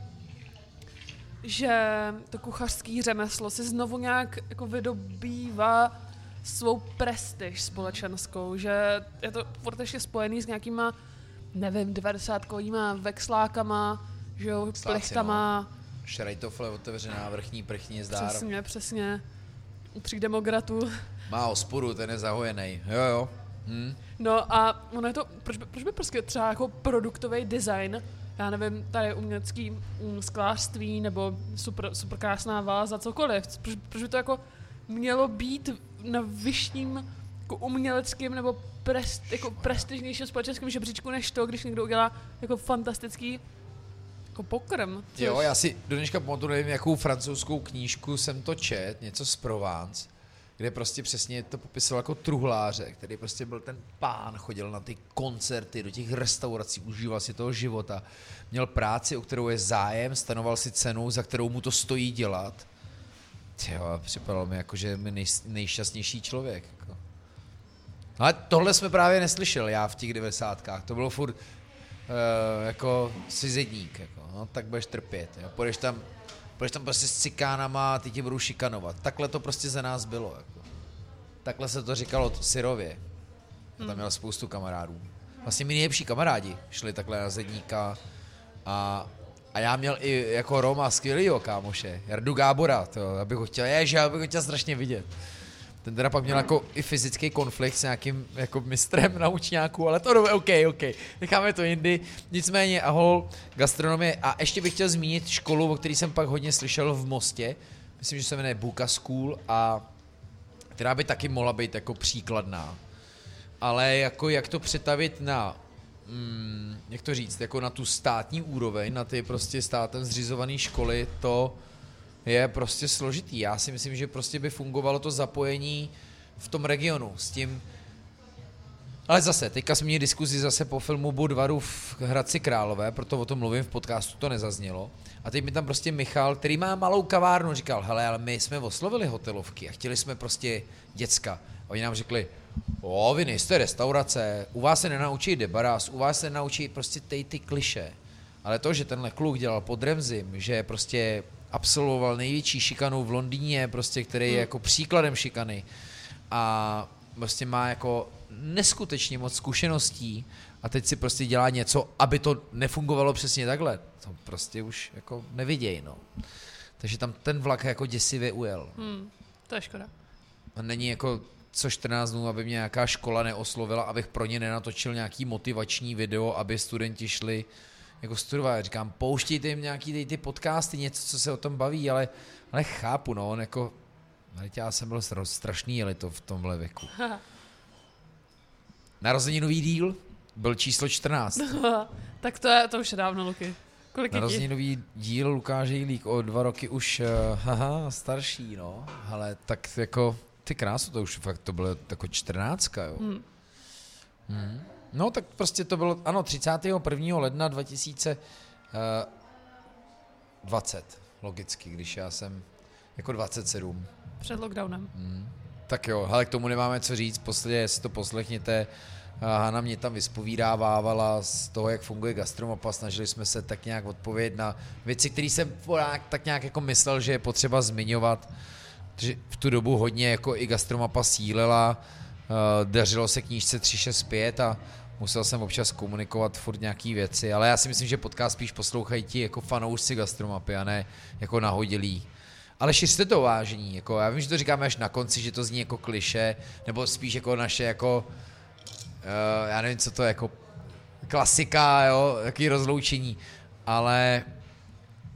že to kuchařský řemeslo si znovu nějak jako vydobývá svou prestiž společenskou, že je to furt ještě spojený s nějakýma, nevím, 90 vexlákama, že jo, Sláci, plechtama. no. Šrajtofle otevřená, vrchní prchní zdár. Přesně, přesně. U tří demokratů. Má hospodu, ten je zahojený. Jo, jo. Hm. No a ono je to, proč by, proč by prostě třeba jako produktový design, já nevím, tady umělecký mm, sklářství nebo super, super krásná váza, cokoliv, proč, proč by to jako mělo být na vyšším jako uměleckým nebo prest, jako prestižnějším společenském žebříčku než to, když někdo udělá jako fantastický jako pokrm. což- Jo, já si do dneška pamatuju, nevím, jakou francouzskou knížku jsem to čet, něco z Provence, kde prostě přesně to popisoval jako truhláře, který prostě byl ten pán, chodil na ty koncerty, do těch restaurací, užíval si toho života, měl práci, o kterou je zájem, stanoval si cenu, za kterou mu to stojí dělat. Jo, připadalo mi jako, že je mi nej, nejšťastnější člověk. Jako. Ale tohle jsme právě neslyšel já v těch devadesátkách, to bylo furt uh, jako sizedník, jako, no, tak budeš trpět. Jo. Půjdeš tam, půjdeš tam prostě s cikánama a ty tě budou šikanovat. Takhle to prostě za nás bylo. Jako. Takhle se to říkalo syrově. Já tam měl spoustu kamarádů. Vlastně mi nejlepší kamarádi šli takhle na zedníka a, a já měl i jako Roma skvělýho kámoše, Jardu Gábora, to, abych ho chtěl, ježi, já bych ho chtěl strašně vidět. Ten teda pak měl jako i fyzický konflikt s nějakým jako mistrem na učňáku, ale to je OK, OK, necháme to jindy. Nicméně, ahol, gastronomie. A ještě bych chtěl zmínit školu, o který jsem pak hodně slyšel v Mostě. Myslím, že se jmenuje Buka School a která by taky mohla být jako příkladná. Ale jako jak to přetavit na mm, jak to říct, jako na tu státní úroveň, na ty prostě státem zřizované školy, to je prostě složitý. Já si myslím, že prostě by fungovalo to zapojení v tom regionu s tím, ale zase, teďka jsme měli diskuzi zase po filmu Budvaru v Hradci Králové, proto o tom mluvím v podcastu, to nezaznělo. A teď mi tam prostě Michal, který má malou kavárnu, říkal, hele, ale my jsme oslovili hotelovky a chtěli jsme prostě děcka. A oni nám řekli, o, vy nejste restaurace, u vás se nenaučí debarás, u vás se nenaučí prostě tej ty kliše. Ale to, že tenhle kluk dělal pod Remzim, že prostě absolvoval největší šikanu v Londýně, prostě, který je jako příkladem šikany a prostě má jako neskutečně moc zkušeností a teď si prostě dělá něco, aby to nefungovalo přesně takhle. To prostě už jako neviděj, no. Takže tam ten vlak jako děsivě ujel. Hmm, to je škoda. A není jako co 14 dnů, aby mě nějaká škola neoslovila, abych pro ně nenatočil nějaký motivační video, aby studenti šli jako studovat. Já říkám, pouštějte jim nějaký ty, ty podcasty, něco, co se o tom baví, ale, ale chápu, no, on jako, já jsem byl stra- strašný jeli to v tomhle věku. Narozeninový díl byl číslo 14. tak to, je, to už je dávno, Luky. Kolik? Narozeninový díl Lukáš Jilík o dva roky už, uh, haha, starší, no. Ale tak jako, ty krásu, to už fakt, to bylo jako čtrnáctka, jo. Hmm. Hmm. No tak prostě to bylo, ano, 31. ledna 2020, logicky, když já jsem jako 27. Před lockdownem. Hmm. Tak jo, ale k tomu nemáme co říct, posledně si to poslechněte. A Hana mě tam vyspovídávávala z toho, jak funguje gastromapa, snažili jsme se tak nějak odpovědět na věci, které jsem tak nějak jako myslel, že je potřeba zmiňovat, protože v tu dobu hodně jako i gastromapa sílela, uh, dařilo se knížce 365 a musel jsem občas komunikovat furt nějaký věci, ale já si myslím, že podcast spíš poslouchají ti jako fanoušci gastromapy a ne jako nahodilí. Ale šiřte to vážení, jako já vím, že to říkáme až na konci, že to zní jako kliše, nebo spíš jako naše jako, uh, já nevím, co to je, jako klasika, jo, jaký rozloučení, ale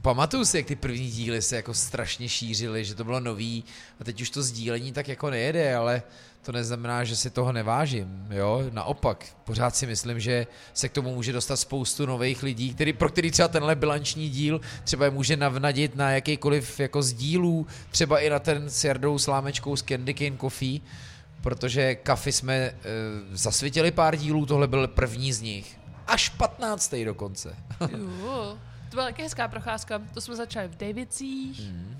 pamatuju si, jak ty první díly se jako strašně šířily, že to bylo nový a teď už to sdílení tak jako nejede, ale to neznamená, že si toho nevážím, jo, naopak, pořád si myslím, že se k tomu může dostat spoustu nových lidí, který, pro který třeba tenhle bilanční díl třeba je může navnadit na jakýkoliv jako z dílů, třeba i na ten s Jardou Slámečkou z Candy Cane Coffee, protože kafy jsme e, zasvětili pár dílů, tohle byl první z nich. Až 15. dokonce. Jo. To byla taky hezká procházka. To jsme začali v Davicích. Hmm.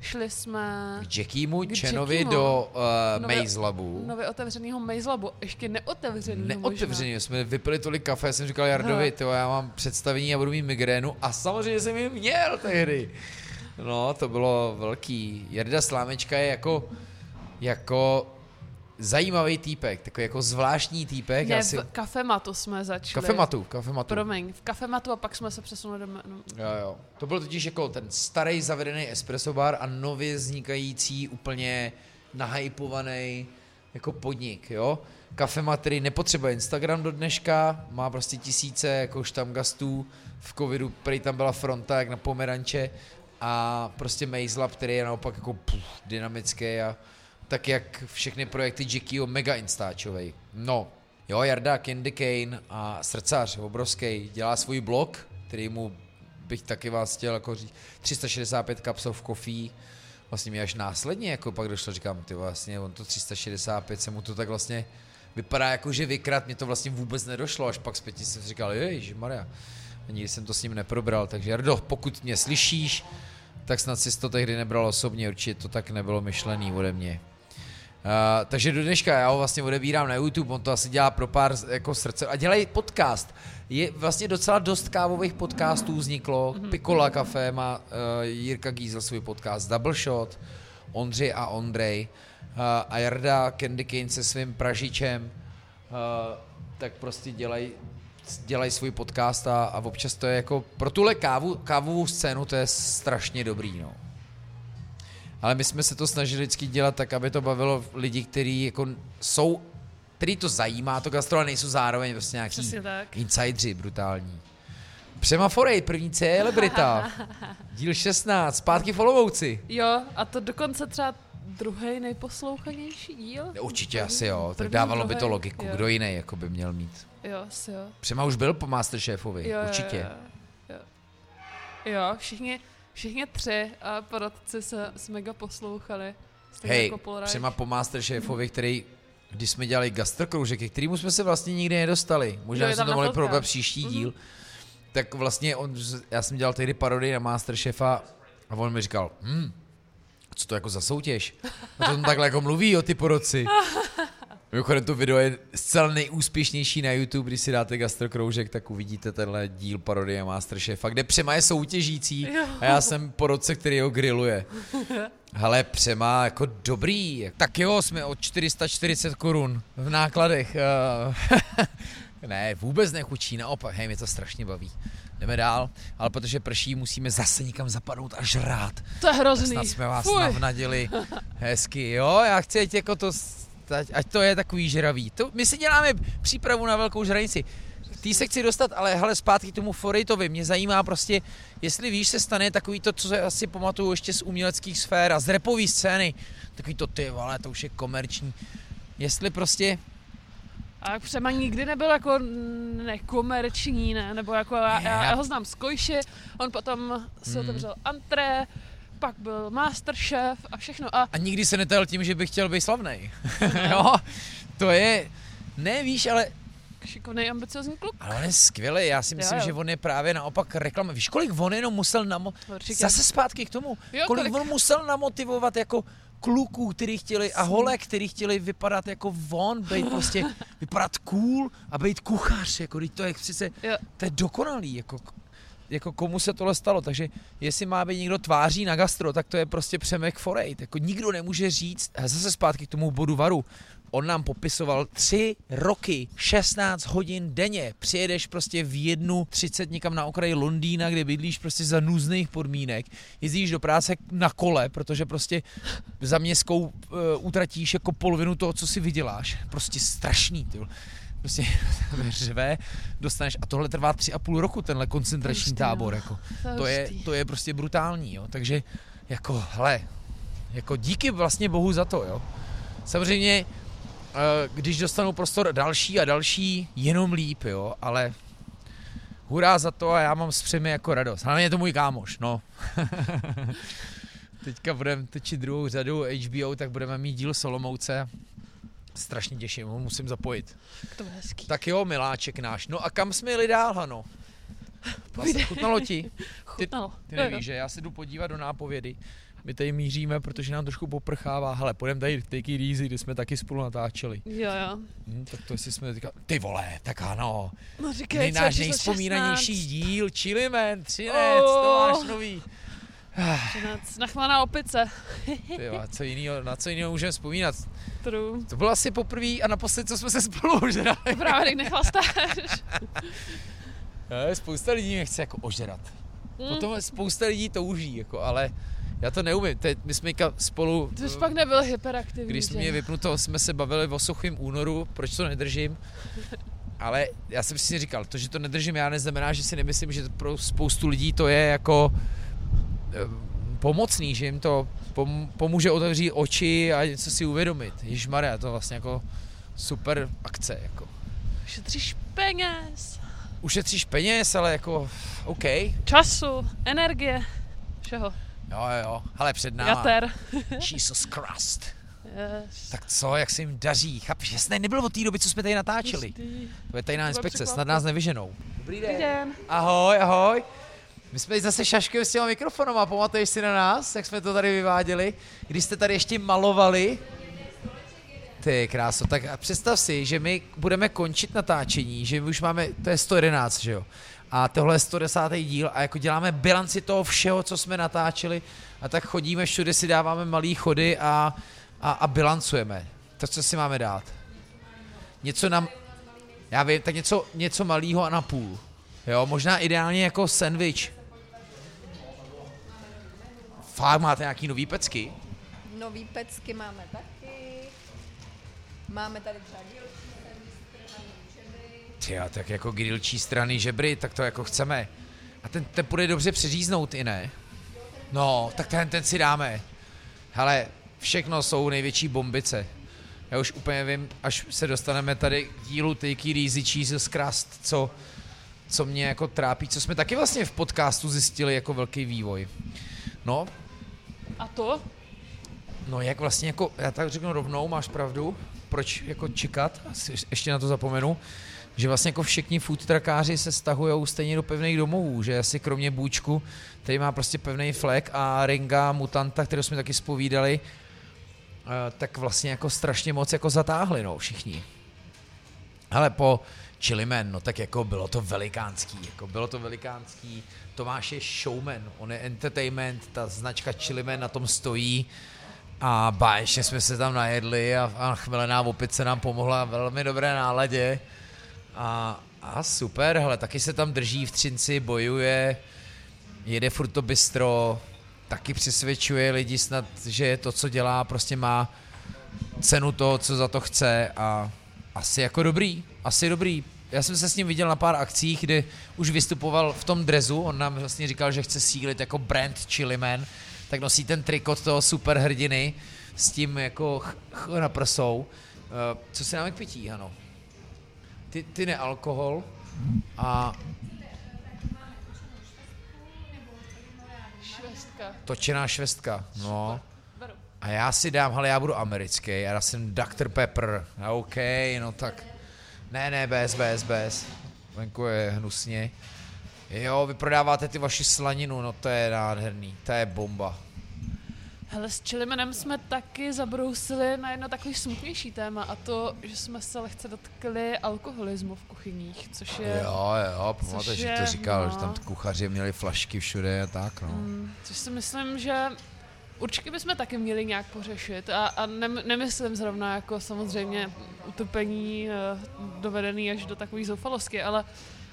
Šli jsme K Jackiemu Chenovi Jackiemu. do uh, Nově- Maze Labu. nově otevřeného Maze Labu. Ještě neotevřený. Neotevřeně, jsme vypili tolik kafe, já jsem říkal Jardovi, tyjo, já mám představení a budu mít migrénu a samozřejmě jsem ji měl tehdy. No, to bylo velký. Jarda Slámečka je jako, jako zajímavý týpek, takový jako zvláštní týpek. Ne, já si... v kafematu jsme začali. Kafematu, kafematu. Promiň, v kafematu a pak jsme se přesunuli do... No, Jo, jo. To byl totiž jako ten starý zavedený espresso bar a nově vznikající úplně nahypovaný jako podnik, jo. Kafema, který nepotřebuje Instagram do dneška, má prostě tisíce jako štamgastů, v covidu prý tam byla fronta jak na pomeranče a prostě Maze Lab, který je naopak jako puf, dynamický a tak jak všechny projekty Jackieho mega instáčovej. No, jo, Jarda Candy Cane a srdcař obrovský, dělá svůj blog, který mu bych taky vás chtěl jako říct, 365 cups of coffee, vlastně mi až následně jako pak došlo, říkám, ty vlastně, on to 365, se mu to tak vlastně vypadá jako, že vykrat, mě to vlastně vůbec nedošlo, až pak zpětně jsem říkal, ježiš Maria, a nikdy jsem to s ním neprobral, takže Jardo, pokud mě slyšíš, tak snad si to tehdy nebral osobně, určitě to tak nebylo myšlený ode mě. Uh, takže do dneška já ho vlastně odebírám na YouTube, on to asi dělá pro pár jako srdce a dělají podcast. Je vlastně docela dost kávových podcastů vzniklo, mm-hmm. Pikola Café má uh, Jirka Gízel svůj podcast Double Shot, Ondřej a Ondrej uh, a Jarda Candy Cane se svým pražičem uh, tak prostě dělají dělají svůj podcast a, a občas to je jako pro tuhle kávu, kávovou scénu to je strašně dobrý, no. Ale my jsme se to snažili vždycky dělat tak, aby to bavilo lidi, kteří jako jsou, který to zajímá, to gastro, ale nejsou zároveň prostě nějaký tak. insidři brutální. Přema Forej, první celebrita, díl 16, zpátky v Olomouci. Jo, a to dokonce třeba druhý nejposlouchanější díl? Určitě První- asi jo, tak první, dávalo by to logiku, jo. kdo jiný jako by měl mít. Jo, asi jo. Přema už byl po Masterchefovi, jo, určitě. Jo, jo. jo. jo všichni, všichni tři a poradci se, se mega poslouchali. Hej, jako přema po Masterchefovi, který, když jsme dělali gastrokroužek, ke kterému jsme se vlastně nikdy nedostali, možná jsme to mohli probrat příští Mhm. díl, tak vlastně on, já jsem dělal tehdy parodii na Masterchefa a on mi říkal, hm, co to jako za soutěž? A to on takhle jako mluví o ty poroci. Mimochodem to video je zcela nejúspěšnější na YouTube, když si dáte gastrokroužek, tak uvidíte tenhle díl parodie Masterchefa, kde Přema je soutěžící Jo. a já jsem porodce, který ho grilluje. Hele, Přema jako dobrý. Tak jo, jsme o 440 korun v nákladech. eh, ne, vůbec nechučí, naopak, hej, mě to strašně baví. Jdeme dál, ale protože prší, musíme zase někam zapadnout a žrát. To je Tak hrozný. snad jsme vás Fuj. navnadili hezky. Jo, já chci, jako to, ať, ať to je takový žravý. To, my si děláme přípravu na velkou žranici. Tý se chci dostat, ale hele, zpátky k tomu Forejtovi. Mě zajímá prostě, jestli víš, se stane takový to, co se asi pamatuju ještě z uměleckých sfér a z repové scény. Takový to ty vole, to už je komerční. Jestli prostě, A Přema nikdy nebyl jako nekomerční, ne? Nebo jako já, já, já ho znám z Kojši, on potom si Hmm. otevřel Antré, pak byl Masterchef a všechno. A a nikdy se netel tím, že bych chtěl být slavnej. jo, to je, ne víš, ale šikovný, ambiciozní kluk. Ale on je skvělý, já si myslím, Jo, jo. že on je právě naopak reklama. Víš, kolik on jenom musel namo... Určitě. Zase zpátky k tomu. Jo, kolik, kolik? on musel namotivovat jako kluků, který chtěli, a holek, který chtěli vypadat jako on, být prostě, vypadat cool a být kuchař, jako to je přece, Jo. to je dokonalý, jako, jako komu se tohle stalo, takže jestli má být někdo tváří na gastro, tak to je prostě Přemek Forejt, jako nikdo nemůže říct, a zase zpátky k tomu bodu varu, on nám popisoval tři roky, 16 hodin denně. Přijedeš prostě v jednu 30 někam na okraji Londýna, kde bydlíš prostě za nůzných podmínek. Jezdíš do práce na kole, protože prostě za městskou uh, utratíš jako polovinu toho, co si vyděláš. Prostě strašný, ty vole. Prostě řve, dostaneš a tohle trvá tři a půl roku, tenhle koncentrační Hustý, tábor, jako. To je, to je prostě brutální, jo. Takže jako, hele, jako díky vlastně bohu za to, jo. Samozřejmě, eh, když dostanu prostor další a další, jenom líp, jo, ale hurá za to a já mám s přemi jako radost. Hlavně je to můj kámoš, no. Teďka budeme točit druhou řadu HBO, tak budeme mít díl Solomouce. Strašně těším, ho musím zapojit. To bude hezký. Tak jo, miláček náš. No a kam jsme jeli dál, Hano? Vlastně chutnalo ti? Chutnalo. Ty jo. nevíš, že já se jdu podívat do nápovědy. My tady míříme, protože nám trošku poprchává. Hele, půjdeme tady Take It Easy, kde jsme taky spolu natáčeli. Jo, jo. Hm, tak to si jsme teďka, ty vole, tak ano. No říkej, Nej, co je náš číslo nejvzpomínanější 16? díl, Chili Man, 13, Oh. to máš nový. 13. Nachlaná opice. Ty jo, co jinýho, na co jiného můžeme vzpomínat? True. To bylo asi poprvé a naposled, co jsme se spolu ožrali. Právě teď nechlastáš. Ne, Spousta lidí mě chce jako ožrat. Mm. Potom spousta lidí touží, jako, ale já to neumím. Teď my jsme spolu... Ty jsi pak nebyl hyperaktivní. Když že? mě vypnuto, jsme se bavili o suchém únoru, proč to nedržím. Ale já jsem si říkal, to, že to nedržím, já neznamená, že si nemyslím, že pro spoustu lidí to je jako eh, pomocný, že jim to pom- pomůže otevřít oči a něco si uvědomit. Ježmarja, to je vlastně jako super akce. Jako. Šetříš peněz, Ušetříš peněz, ale jako OK, času, energie, všeho. jo, jo, jo, hele před náma. Jater. Jesus Christ. Yes. Tak co, jak se jim daří? Chápeš, jasně, nebyl od té doby, co jsme tady natáčeli. Hustý. To je tajná To inspekce, snad nás nevyženou. Dobrý Dobrý den. Ahoj, ahoj. My jsme zase šaškali s těma mikrofonama, pamatuješ si na nás, jak jsme to tady vyváděli, když jste tady ještě malovali? Ty kráso, tak a představ si, že my budeme končit natáčení, že my už máme, to je 111, že jo? A tohle je 110. díl a jako děláme bilanci toho všeho, co jsme natáčeli a tak chodíme všude, si dáváme malý chody a, a, a bilancujeme. Tak co si máme dát? Něco nám, já vím, tak něco, něco malého a na půl. Jo, možná ideálně jako sandwich. Fakt máte nějaký nový pecky? Nový pecky máme taky. Máme tady třeba. Tyjo, tak jako grillčí strany žebry, tak to jako chceme. A ten, ten půjde dobře přeříznout i ne? No, tak ten, ten si dáme. Hele, všechno jsou největší bombice. Já už úplně vím, až se dostaneme tady k dílu Take It Easy Jesus Crust, co, co mě jako trápí, co jsme taky vlastně v podcastu zjistili jako velký vývoj. No, A to? No jak vlastně jako, já tak řeknu rovnou, máš pravdu, proč jako čekat, ještě na to zapomenu, že vlastně jako všichni food se stahují stejně do pevných domovů, že asi kromě Bůčku, který má prostě pevný flek a Ringa, Mutanta, kterou jsme taky spovídali, tak vlastně jako strašně moc jako zatáhli, no, všichni. Ale po Chiliman, no tak jako bylo to velikánský, jako bylo to velikánský. Tomáš je showman, on je entertainment, ta značka Chiliman na tom stojí a báječně jsme se tam najedli a, a chmelená opice nám pomohla velmi dobré náladě. A, a super, hele, taky se tam drží v Třinci, bojuje, jede furt to bistro, taky přesvědčuje lidi snad, že to, co dělá, prostě má cenu toho, co za to chce a asi jako dobrý, asi dobrý. Já jsem se s ním viděl na pár akcích, kdy už vystupoval v tom drezu, on nám vlastně říkal, že chce sílit jako brand Chiliman, tak nosí ten trikot toho superhrdiny s tím jako ch, ch na prsou. Uh, co se nám k pití, ano? Ty, ty ne alkohol a Švestka. točená švestka, no. A já si dám, ale já budu americký, já jsem Dr. Pepper, OK, no tak, ne, ne, bez, bez, bez, venku je hnusně. Jo, vy prodáváte ty vaši slaninu, no to je nádherný, to je bomba. Hele, s Chilimanem jsme taky zabrousili na jedno takový smutnější téma a to, že jsme se lehce dotkli alkoholismu v kuchyních, což je... Jo, jo, pamatuješ, že to říkal, no. že tam kuchaři měli flašky všude a tak, no. Mm, což si myslím, že určitě bychom taky měli nějak pořešit a, a ne, nemyslím zrovna jako samozřejmě utopení eh, dovedený až do takové zoufalosti, ale,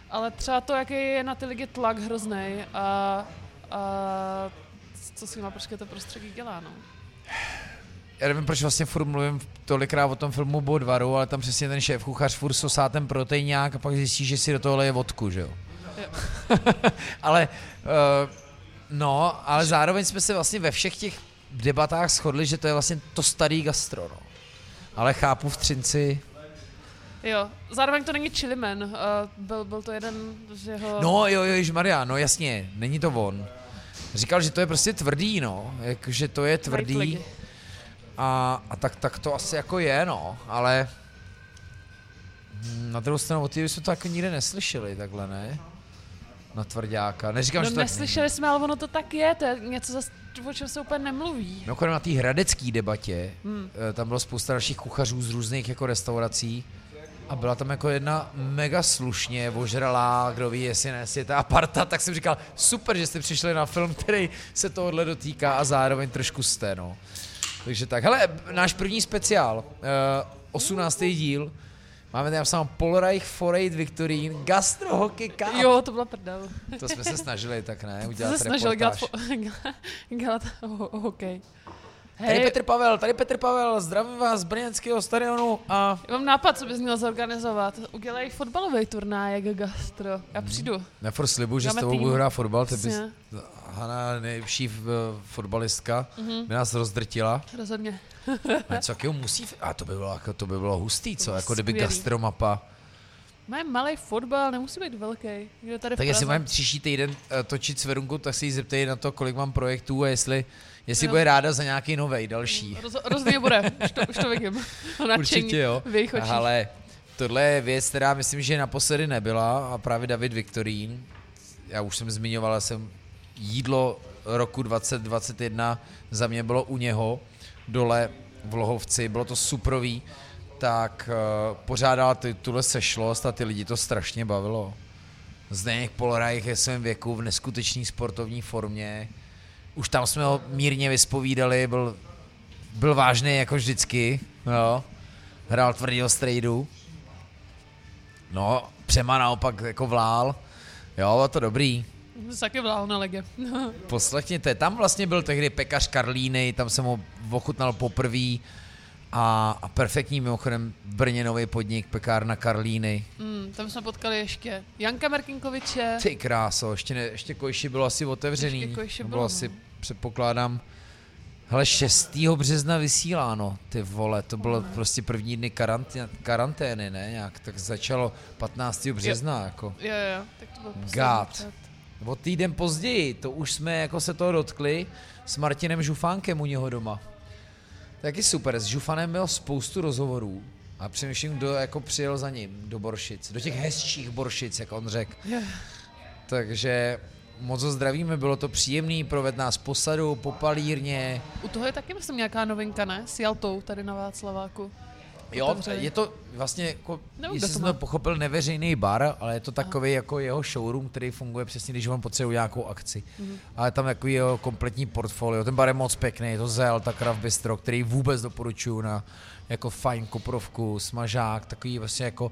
ale třeba to, jaký je na ty lidi tlak hrozný a, a co s nima prostě to prostředí dělá, no. Já nevím, proč vlastně furt mluvím tolikrát o tom filmu Bodvaru, ale tam přesně ten šéf kuchař furt sosá ten proteinák a pak zjistí, že si do toho leje vodku, že jo. Jo. ale, uh, no, ale zároveň jsme se vlastně ve všech těch debatách shodli, že to je vlastně to starý gastro, no. Ale chápu v Třinci, Jo, zároveň to není Chiliman, uh, byl, byl to jeden z jeho... No jo, jo, Maria, no jasně, není to on. Říkal, že to je prostě tvrdý, no, jak, že to je tvrdý a, a tak, tak to asi jako je, no, ale hm, na druhou stranu od té jsme to jako nikde neslyšeli takhle, ne? Na tvrdáka. Neříkám, No že to tak neslyšeli jsme, ale ono to tak je, to je něco, zas, o čem se úplně nemluví. Mimochodem na té hradecké debatě, Hmm. eh, tam bylo spousta dalších kuchařů z různých jako restaurací a byla tam jako jedna mega slušně ožralá, kdo ví, jestli ne, jestli je ta parta, tak jsem říkal, super, že jste přišli na film, který se tohohle dotýká a zároveň trošku jste, no. Takže tak, hele, náš první speciál, uh, 18. díl, máme tam napsáno Polreich Forate Victorín, Gastro Hockey Cup. Jo, to byla prdel. To jsme se snažili, tak ne, To udělat se snažil reportáž. dělat ho- hokej. Tady Hej, Petr Pavel, tady Petr Pavel, zdravím vás z brněnského stadionu a já mám nápad, co bys měl zorganizovat. Udělej fotbalový turnaj jak gastro. Já přijdu. na furt slibu, že s Dáme tebou tým. budu hrát fotbal, ty bys. Hana, nejlepší fotbalistka, Mhm. by nás rozdrtila. Rozhodně. A něco jakého musí, a to by bylo, jako, to by bylo hustý, co, jako kdyby gastromapa. Máme malý fotbal, nemusí být velký. Je tady Tak jestli budeme příští týden uh, točit s Verunku, tak se jí zeptej na to, kolik mám projektů a jestli, jestli Jo. bude ráda za nějaký novej, další. Roz, rozhodně bude, už to, už to vidím. Určitě jo. Ale tohle je věc, která myslím, že naposledy nebyla a právě David Viktorín, já už jsem zmiňoval, jsem jídlo roku 2021 za mě bylo u něho dole v Lohovci, bylo to suprový, tak uh, pořádal ty, tuhle sešlost a ty lidi to strašně bavilo. Zdeněk Polreich je svém věku v neskutečné sportovní formě. Už tam jsme ho mírně vyspovídali, byl, byl vážný jako vždycky, jo. Hrál tvrdýho strejdu. No, Přema naopak jako vlál. Jo, bylo to dobrý. Taky vlál na legě. Poslechněte, tam vlastně byl tehdy pekař Karlíny, tam jsem ho ochutnal poprvé a, a perfektní mimochodem v Brně nový podnik, pekárna Karlíny. Mm, tam jsme potkali ještě Janka Merkinkoviče. Ty kráso, ještě, ne, ještě Kojši bylo asi otevřený. Ještě Kojši bylo, bylo no. asi, předpokládám, hele, 6. března vysíláno, ty vole, to bylo prostě první dny karantě, karantény, ne, nějak, tak začalo 15. března, jako. Jo, jo, tak to byl poslední God. O týden později, to už jsme jako se toho dotkli s Martinem Žufánkem u něho doma. Taky super, s Žufanem měl spoustu rozhovorů a přemýšlím, kdo jako přijel za ním do Boršic, do těch hezčích Boršic, jak on řekl. Takže moc ho zdravíme, bylo to příjemný, proved nás posadu, po palírně. U toho je taky, myslím, nějaká novinka, ne? S Jaltou tady na Václaváku. Jo, Otevřeli. je to vlastně, jako, Nevím, jestli jsem to pochopil, neveřejný bar, ale je to takový jako jeho showroom, který funguje přesně, když on potřebuje nějakou akci. Mhm. Ale tam takový jeho kompletní portfolio. Ten bar je moc pěkný, je to Zel, ta Craft Bistro, který vůbec doporučuju na jako fajn koprovku, smažák, takový vlastně jako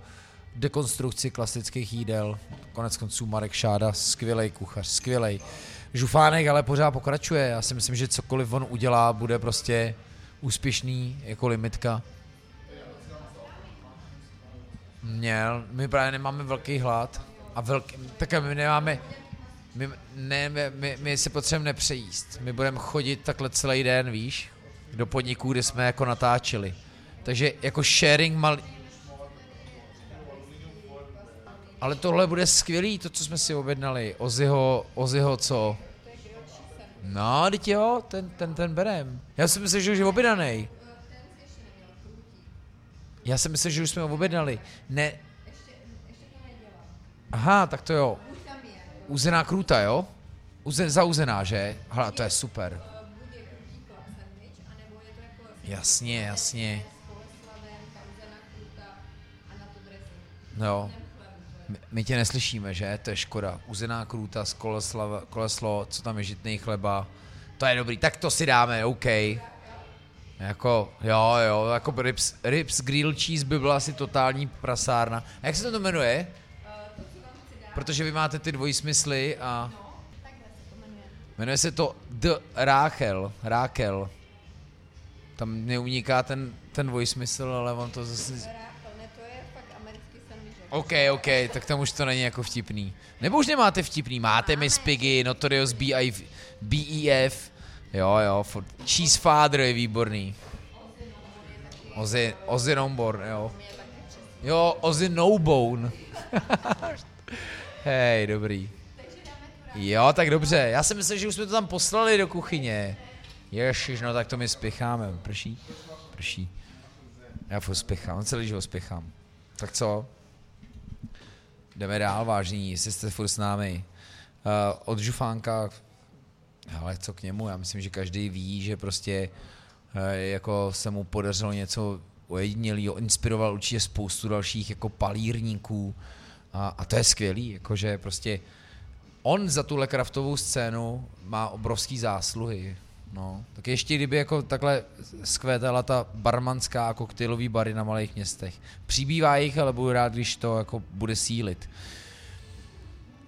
dekonstrukci klasických jídel. Konec konců Marek Šáda, skvělý kuchař, skvělý. Žufánek ale pořád pokračuje. Já si myslím, že cokoliv on udělá, bude prostě úspěšný jako limitka. Měl, my právě nemáme velký hlad a velký, tak my nemáme, my, ne, my, my, si potřebujeme nepřejíst. My budeme chodit takhle celý den, víš, do podniků, kde jsme jako natáčeli. Takže jako sharing mal... Ale tohle bude skvělý, to, co jsme si objednali. Oziho, Oziho co? No, teď jo, ten, ten, ten berem. Já si myslím, že už je objednaný. Já si myslím, že už jsme ho objednali. Ne. Aha, tak to jo. Uzená kruta, jo? Uze, zauzená, že? Hala, to je super. Jasně, jasně. No. My, my tě neslyšíme, že? To je škoda. Uzená krůta z koleslo, co tam je žitný chleba. To je dobrý, tak to si dáme, OK. Jako, jo, jo, jako ribs, ribs grill cheese by byla asi totální prasárna. A jak se to jmenuje? Protože vy máte ty dvojí smysly a... Jmenuje se to The Ráchel. Rákel. Tam neuniká ten, ten dvojsmysl, ale on to zase... OK, OK, tak tam už to není jako vtipný. Nebo už nemáte vtipný, máte Miss Piggy, Notorious B.I.F., BEF, jo, jo, for, Cheese Father je výborný. Ozzy, Ozzy Nombor, jo. Jo, Ozzy No Bone. Hej, dobrý. Jo, tak dobře, já jsem myslel, že už jsme to tam poslali do kuchyně. Ježiš, no tak to my spěcháme, prší, prší. Já furt spěchám, celý život spěchám. Tak co? Jdeme dál, vážní, jestli jste furt s námi. Uh, od Žufánka, ale co k němu, já myslím, že každý ví, že prostě uh, jako se mu podařilo něco ojedinělého, inspiroval určitě spoustu dalších jako palírníků a, a to je skvělý, jakože prostě on za tuhle kraftovou scénu má obrovský zásluhy. No, tak ještě kdyby jako takhle skvétala ta barmanská a koktejlový bary na malých městech. Přibývá jich, ale budu rád, když to jako bude sílit.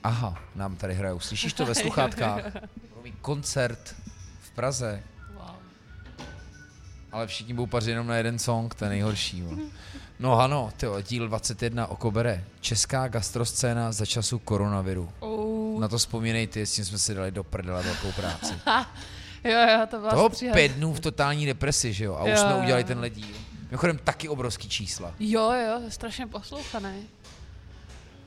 Aha, nám tady hrajou. Slyšíš to ve sluchátkách? Koncert v Praze, Wow. ale všichni budou pařit jenom na jeden song, to je nejhorší. No ano, tyjo, díl 21 okobere. Česká gastroscéna za času koronaviru. Oh. Na to vzpomínejte, s tím jsme si dali do prdela velkou práci. Jo, jo, to byla Toho stříhat. pět dnů v totální depresi, že jo? A už Jo, jsme jo, udělali tenhle díl. Mimochodem taky obrovský čísla. Jo, jo, strašně poslouchaný.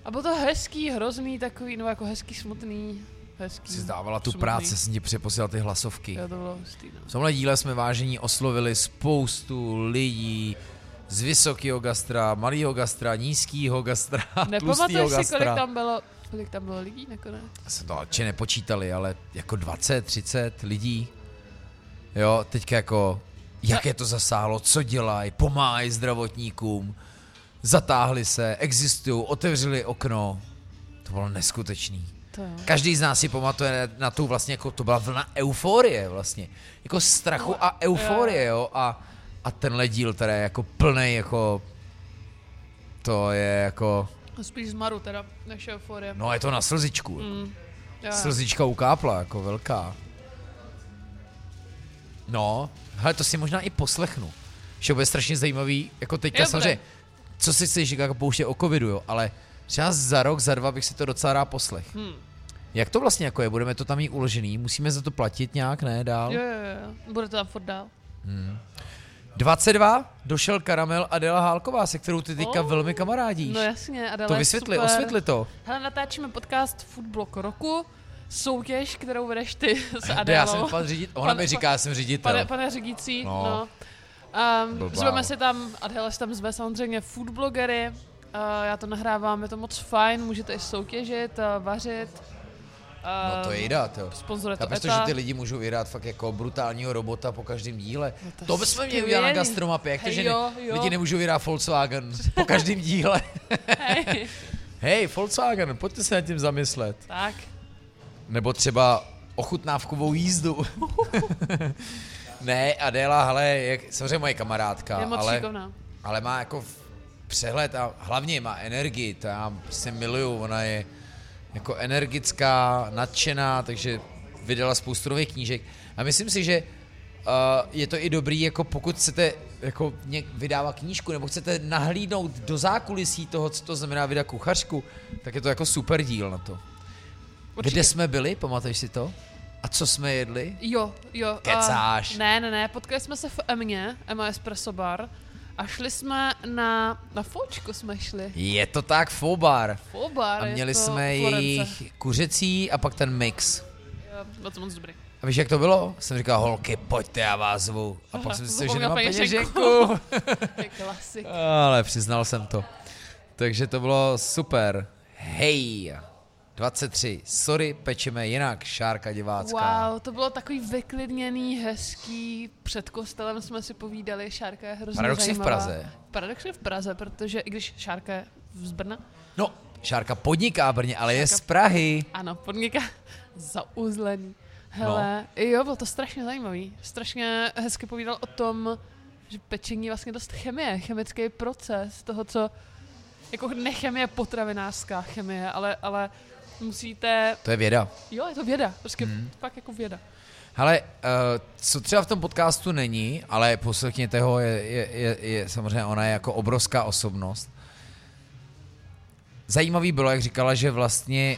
A bylo to hezký, hrozný takový, no jako hezký, smutný, hezký. Jsi zdávala tu smutný. práci, jsem ti přeposílal ty hlasovky. Jo, to bylo hustý, no. V tomhle díle jsme vážení oslovili spoustu lidí z vysokého gastra, malého gastra, nízkého gastra, Nepamatuješ si, gastra. kolik tam bylo, kolik tam bylo lidí nakonec? Jsem to či nepočítali, ale jako 20, 30 lidí. Jo, teďka jako, jak je to zasáhlo, co dělají, pomáhají zdravotníkům, zatáhli se, existují, otevřeli okno. To bylo neskutečný. To jo. Každý z nás si pamatuje na tu vlastně, jako to byla vlna euforie vlastně. Jako strachu a euforie, jo. A, a tenhle díl teda je jako plný jako, to je jako, Spíš z Maru teda, než euforie. no je to na slzičku. Mm. Jo, jo. Slzička ukápla, jako velká. No, hele, to si možná i poslechnu. Že bude strašně zajímavý, jako teďka Jo, samozřejmě, co si chceš jako pouště o covidu, jo, ale třeba za rok, za dva bych si to docela rád poslech. Hmm. Jak to vlastně jako je? Budeme to tam mít uložený? Musíme za to platit nějak, ne, dál? Jo, jo, jo. Bude to tam furt dál. 22 došel Karamel Adela Hálková, se kterou ty teďka Oh. velmi kamarádíš. No jasně, Adela to vysvětli, super. osvětli to. Hele, natáčíme podcast Foodblock roku, soutěž, kterou vedeš ty s Kde Adélou. já jsem pan ředitel, ona Pan- mi říká, já jsem ředitel. Pane, pane řídící, No. no. Um, zveme si tam, Adela si tam zve samozřejmě foodblogery, já to nahrávám, je to moc fajn, můžete i soutěžit, vařit. No to je jo. Sponzoruje to Chápeš to, že ETA. ty lidi můžou vyrát fakt jako brutálního robota po každém díle. No to to je bychom měli udělat na gastromapě, jak to, Hej, že jo, jo. lidi nemůžou vyrát Volkswagen po každém díle. Hej, Hej, Volkswagen, pojďte se nad tím zamyslet. tak. Nebo třeba ochutnávkovou jízdu. ne, Adéla, hele, jak, samozřejmě moje kamarádka, Je moc ale, šikovná. ale má jako přehled a hlavně má energii, to já prostě miluju, ona je jako energická, nadšená, takže vydala spoustu nových knížek a myslím si, že uh, je to i dobrý, jako pokud chcete jako něk vydává knížku, nebo chcete nahlídnout do zákulisí toho, co to znamená vydat kuchařku, tak je to jako super díl na to. Určitě. Kde jsme byli, pamatuješ si to? A co jsme jedli? Jo, jo. Kecáš. A, ne, ne, ne, potkali jsme se v Emě, Emma Espresso Bar, a šli jsme na, na fočku jsme šli. Je to tak, Fobar. Fobar, A měli jsme jejich kuřecí a pak ten mix. Jo, bylo to moc dobrý. A víš, jak to bylo? Jsem říkal, holky, pojďte, já vás zvu. A pak Aha, jsem si že nemám peněženku. peněženku. To je klasik. Ale přiznal jsem to. Takže to bylo super. Hej, 23. Sorry, pečeme jinak, Šárka divácká. Wow, to bylo takový vyklidněný, hezký, před kostelem jsme si povídali, Šárka je hrozně Paradoxně v zajímavá. Praze. Paradoxně v Praze, protože i když Šárka je z Brna, No, Šárka podniká v Brně, ale je Šárka- z Prahy. ano, podniká zauzlený. Hele, no. jo, bylo to strašně zajímavý. Strašně hezky povídal o tom, že pečení je vlastně dost chemie, chemický proces toho, co jako nechemie potravinářská chemie, ale, ale musíte, To je věda. jo, je to věda, prostě hmm. fakt jako věda. Hele, uh, co třeba v tom podcastu není, ale poslechněte ho, je, je, je, je samozřejmě ona je jako obrovská osobnost. Zajímavý bylo, jak říkala, že vlastně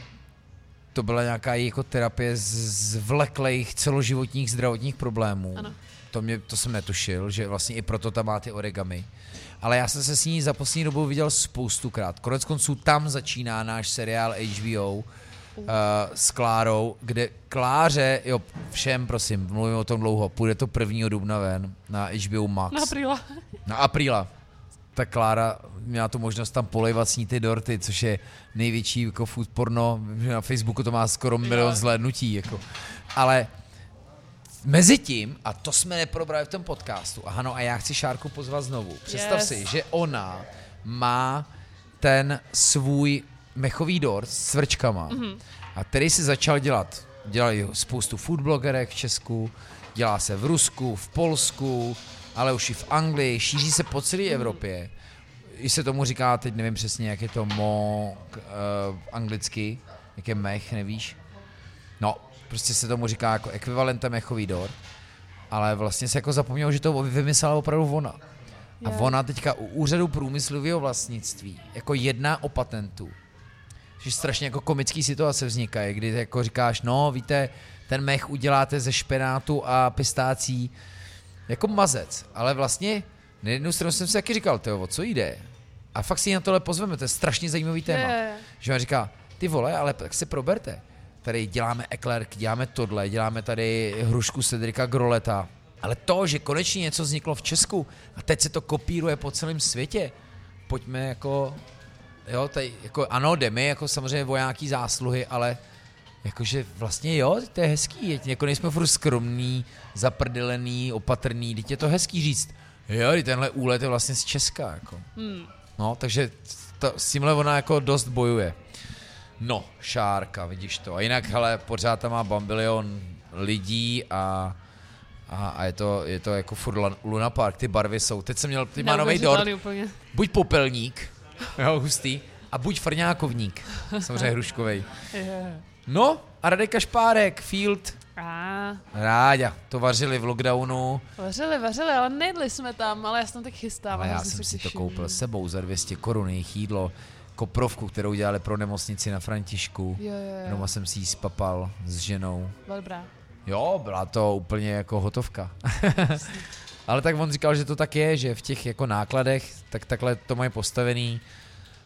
to byla nějaká její jako terapie z z vleklejch celoživotních zdravotních problémů. Ano. To, mě, to jsem netušil, že vlastně i proto tam má ty origami. Ale já jsem se s ní za poslední dobu viděl spoustukrát. Konec konců tam začíná náš seriál HBO uh, s Klárou, kde Kláře, jo, všem prosím, mluvím o tom dlouho, půjde to 1. dubna ven na HBO Max. Na apríla. Na apríla. Tak Klára měla tu možnost tam polejvat s ní ty dorty, což je největší jako food porno. Na Facebooku to má skoro milion zhlédnutí. Jako. Ale mezi tím, a to jsme neprobrali v tom podcastu, a ano, a já chci Šárku pozvat znovu. Představ Yes. si, že ona má ten svůj mechový dort s svrčkama, mm-hmm. a který si začal dělat. Dělají spoustu food blogerek v Česku, dělá se v Rusku, v Polsku, ale už i v Anglii, šíří se po celé Evropě. I se tomu říká, teď nevím přesně, jak je to mo uh, anglicky, jak je mech, nevíš? No, prostě se tomu říká jako ekvivalentem mechový dort, ale vlastně se jako zapomnělo, že to vymyslela opravdu ona. A Je. ona teďka u úřadu průmyslového vlastnictví jako jedná o patentu. Že strašně jako komický situace vznikají, kdy jako říkáš, no víte, ten mech uděláte ze špenátu a pistácí jako mazec, ale vlastně na jednu stranu jsem si taky říkal, tyjo, o co jde? A fakt si na tohle pozveme, to je strašně zajímavý téma. Je. Že on říká, ty vole, ale tak si proberte. Tady děláme eklerk, děláme tohle, děláme tady hrušku Cedrika Groleta. Ale to, že konečně něco vzniklo v Česku a teď se to kopíruje po celém světě, pojďme jako, jo, tady, jako ano, jdeme jako samozřejmě nějaký zásluhy, ale jakože vlastně jo, to je hezký, je- jako nejsme furt skromný, zaprdelený, opatrný, teď je to hezký říct, jo, tenhle úlet je vlastně z Česka, jako. Hmm. No, takže to, s tímhle ona jako dost bojuje. No, Šárka, vidíš to. A jinak, hele, pořád tam má bambilion lidí a, a, a je, to, je to jako furt Luna Park, ty barvy jsou. Teď jsem měl, ty má nový dort, buď popelník, jo, hustý, a buď frňákovník, samozřejmě hruškovej. No, a Radek Kašpárek, Field, A, Ráďa, to vařili v lockdownu, vařili, vařili, ale nejedli jsme tam, ale já se tam teď chystám. ale já jsem se si to koupil s sebou za 200 korun, jejich jídlo, koprovku, kterou dělali pro nemocnici na Františku. Jo, jo, jo. Doma jsem si ji spapal s ženou. Byla dobrá. Jo, byla to úplně jako hotovka. Ale tak on říkal, že to tak je, že v těch jako nákladech, tak takhle to mají postavený.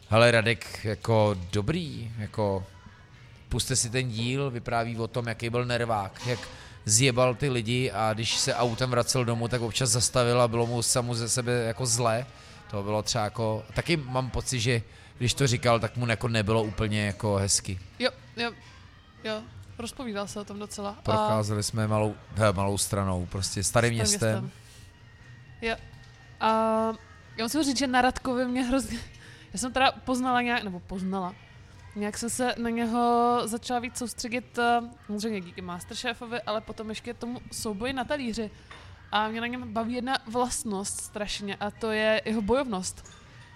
Hele, Radek, jako dobrý, jako puste si ten díl, vypráví o tom, jaký byl nervák, jak zjebal ty lidi a když se autem vracel domů, tak občas zastavil a bylo mu samu ze sebe jako zle. To bylo třeba jako, taky mám pocit, že když to říkal, tak mu jako nebylo úplně jako hezky. Jo, jo, jo. rozpovídal se o tom docela. A- Procházeli jsme malou, he, malou stranou, prostě starým Starým městem. Jo. A já musím říct, že na Radkovi mě hrozně... Já jsem teda poznala nějak, nebo poznala, nějak jsem se na něho začala víc soustředit, eh, samozřejmě díky Masterchefovi, ale potom ještě tomu souboji na talíři. A mě na něm baví jedna vlastnost strašně a to je jeho bojovnost.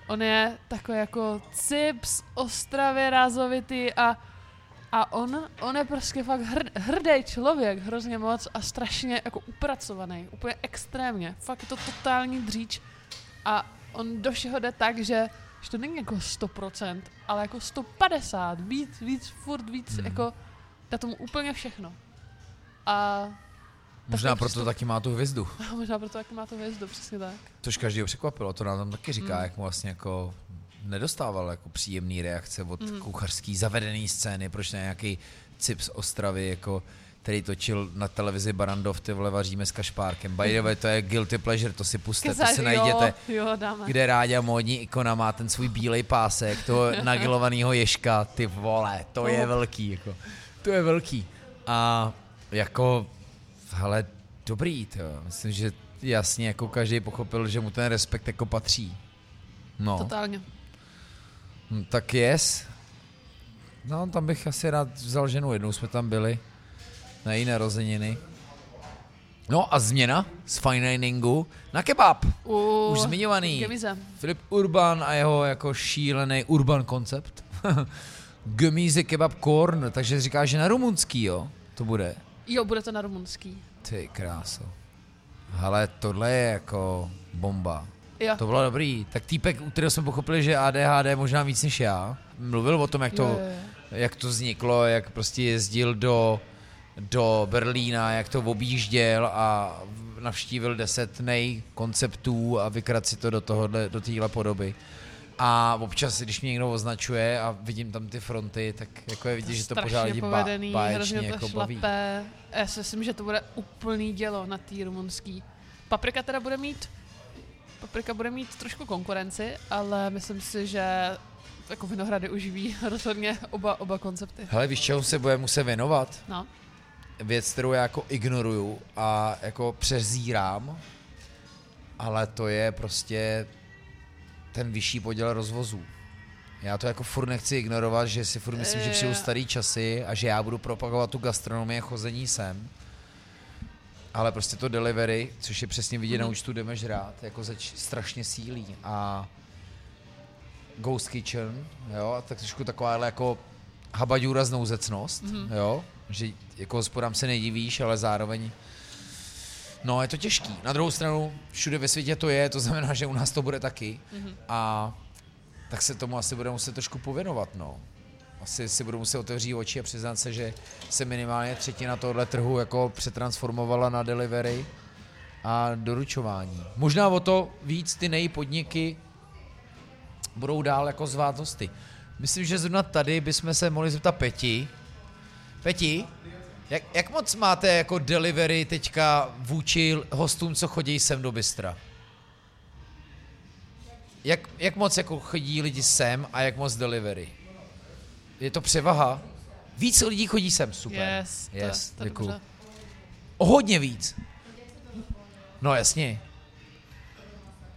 On je takový jako cips, ostravě rázovitý a, a on, on je prostě fakt hrd, hrdý člověk, hrozně moc a strašně jako upracovaný, úplně extrémně. Fakt je to totální dříč a on do všeho jde tak, že, že to není jako 100%, ale jako 150, víc, víc, furt víc, hmm. jako dá tomu úplně všechno. A Možná proto přístup. taky má tu hvězdu. a možná proto taky má to hvězdu, přesně tak. Což každého překvapilo, to nám tam taky říká, Mm. jak mu vlastně jako nedostával jako příjemný reakce od Mm. kuchařský zavedený scény, proč ne nějaký cip z Ostravy, jako který točil na televizi Barandov, ty vole vaříme s kašpárkem. By the way, to je guilty pleasure, to si puste, to Kezař, si najděte. Jo, jo, dáme. kde Ráďa módní ikona má ten svůj bílej pásek, toho nagilovaného ježka, ty vole, to je No. velký, jako. To je velký. A jako, hele, dobrý, to. Myslím, že jasně jako každý pochopil, že mu ten respekt jako patří. No, Totálně. Hm, tak yes. No, tam bych asi rád vzal ženu, jednou jsme tam byli, na její narozeniny. No a změna z fine diningu na kebab. U Už zmiňovaný. Gemize. Filip Urban a jeho jako šílený urban koncept. Gemíze kebab corn, takže říká, že na rumunský, jo? To bude. Jo, bude to na rumunský. Ty kráso. Hele, tohle je jako bomba. Jo. To bylo dobrý. Tak týpek, u kterého jsme pochopili, že ADHD možná víc než já, mluvil o tom, jak to, Jo, jo, jak to vzniklo, jak prostě jezdil do, do Berlína, jak to objížděl a navštívil deset nej konceptů a vykrat si to do tohohle, do téhle podoby. A občas, když mě někdo označuje a vidím tam ty fronty, tak jako je vidět, že to pořád lidi ba- báječně hrozně to jako baví. šlape. Já si myslím, že to bude úplný dělo na té rumunský. Paprika teda bude mít Paprika bude mít trošku konkurenci, ale myslím si, že jako Vinohrady uživí rozhodně oba, oba koncepty. Hele, víš, čemu se bude muset věnovat? No. věc, kterou já jako ignoruju a jako přezírám, ale to je prostě ten vyšší podíl rozvozů. Já to jako furt nechci ignorovat, že si furt myslím, že přijdu Eh. starý časy a že já budu propagovat tu gastronomii a chození sem. Ale prostě to delivery, což je přesně vidět na Mhm. účtu jdeme žrát, jako zač strašně sílí. A Ghost Kitchen, jo, a tak trošku taková jako habaďůra znouzecnost, Mhm. jo, že jako hospodám se nedivíš, ale zároveň No, je to těžký. Na druhou stranu, všude ve světě to je, to znamená, že u nás to bude taky. Mhm. A tak se tomu asi bude muset trošku pověnovat, no. Asi si budu muset otevřít oči a přiznat se, že se minimálně třetina tohle trhu jako přetransformovala na delivery a doručování. Možná o to víc ty nejpodniky budou dál jako zvát hosty. Myslím, že zrovna tady bychom se mohli zeptat Peti. Peti, jak, jak moc máte jako delivery teďka vůči hostům, co chodí sem do Bystra? Jak, jak moc jako chodí lidi sem a jak moc delivery? Je to převaha? Víc lidí chodí sem, super. Yes, to, yes, to je děkuju. dobře. O hodně víc. No jasně.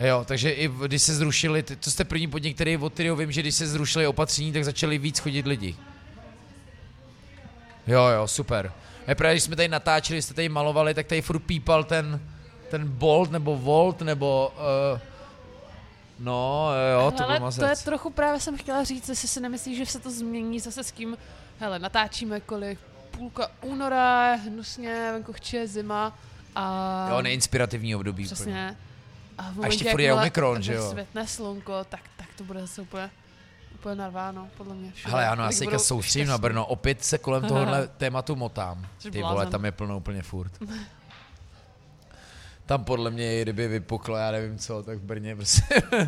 Jo, takže i když se zrušili, to jste první podnik, který od kterého vím, že když se zrušili opatření, tak začali víc chodit lidi. Jo, jo, super. A právě, když jsme tady natáčeli, jste tady malovali, tak tady furt pípal ten, ten Bolt nebo Volt nebo... Uh, no, jo, to Hele, to je trochu právě jsem chtěla říct, jestli si nemyslíš, že se to změní zase s kým, hele, natáčíme kolik, půlka února, je hnusně, venku chče zima a... Jo, neinspirativní období. úplně. Přesně. A, v ještě momentě, furt je Omikron, že jo? Světne slunko, tak, tak to bude zase úplně, úplně narváno, podle mě. Všude. Hele, ano, já se teďka soustředím na. Brno. Opět se kolem tohohle tématu motám. Ty vole, tam je plno úplně furt. Tam podle mě, kdyby vypuklo, já nevím co, tak v Brně prostě.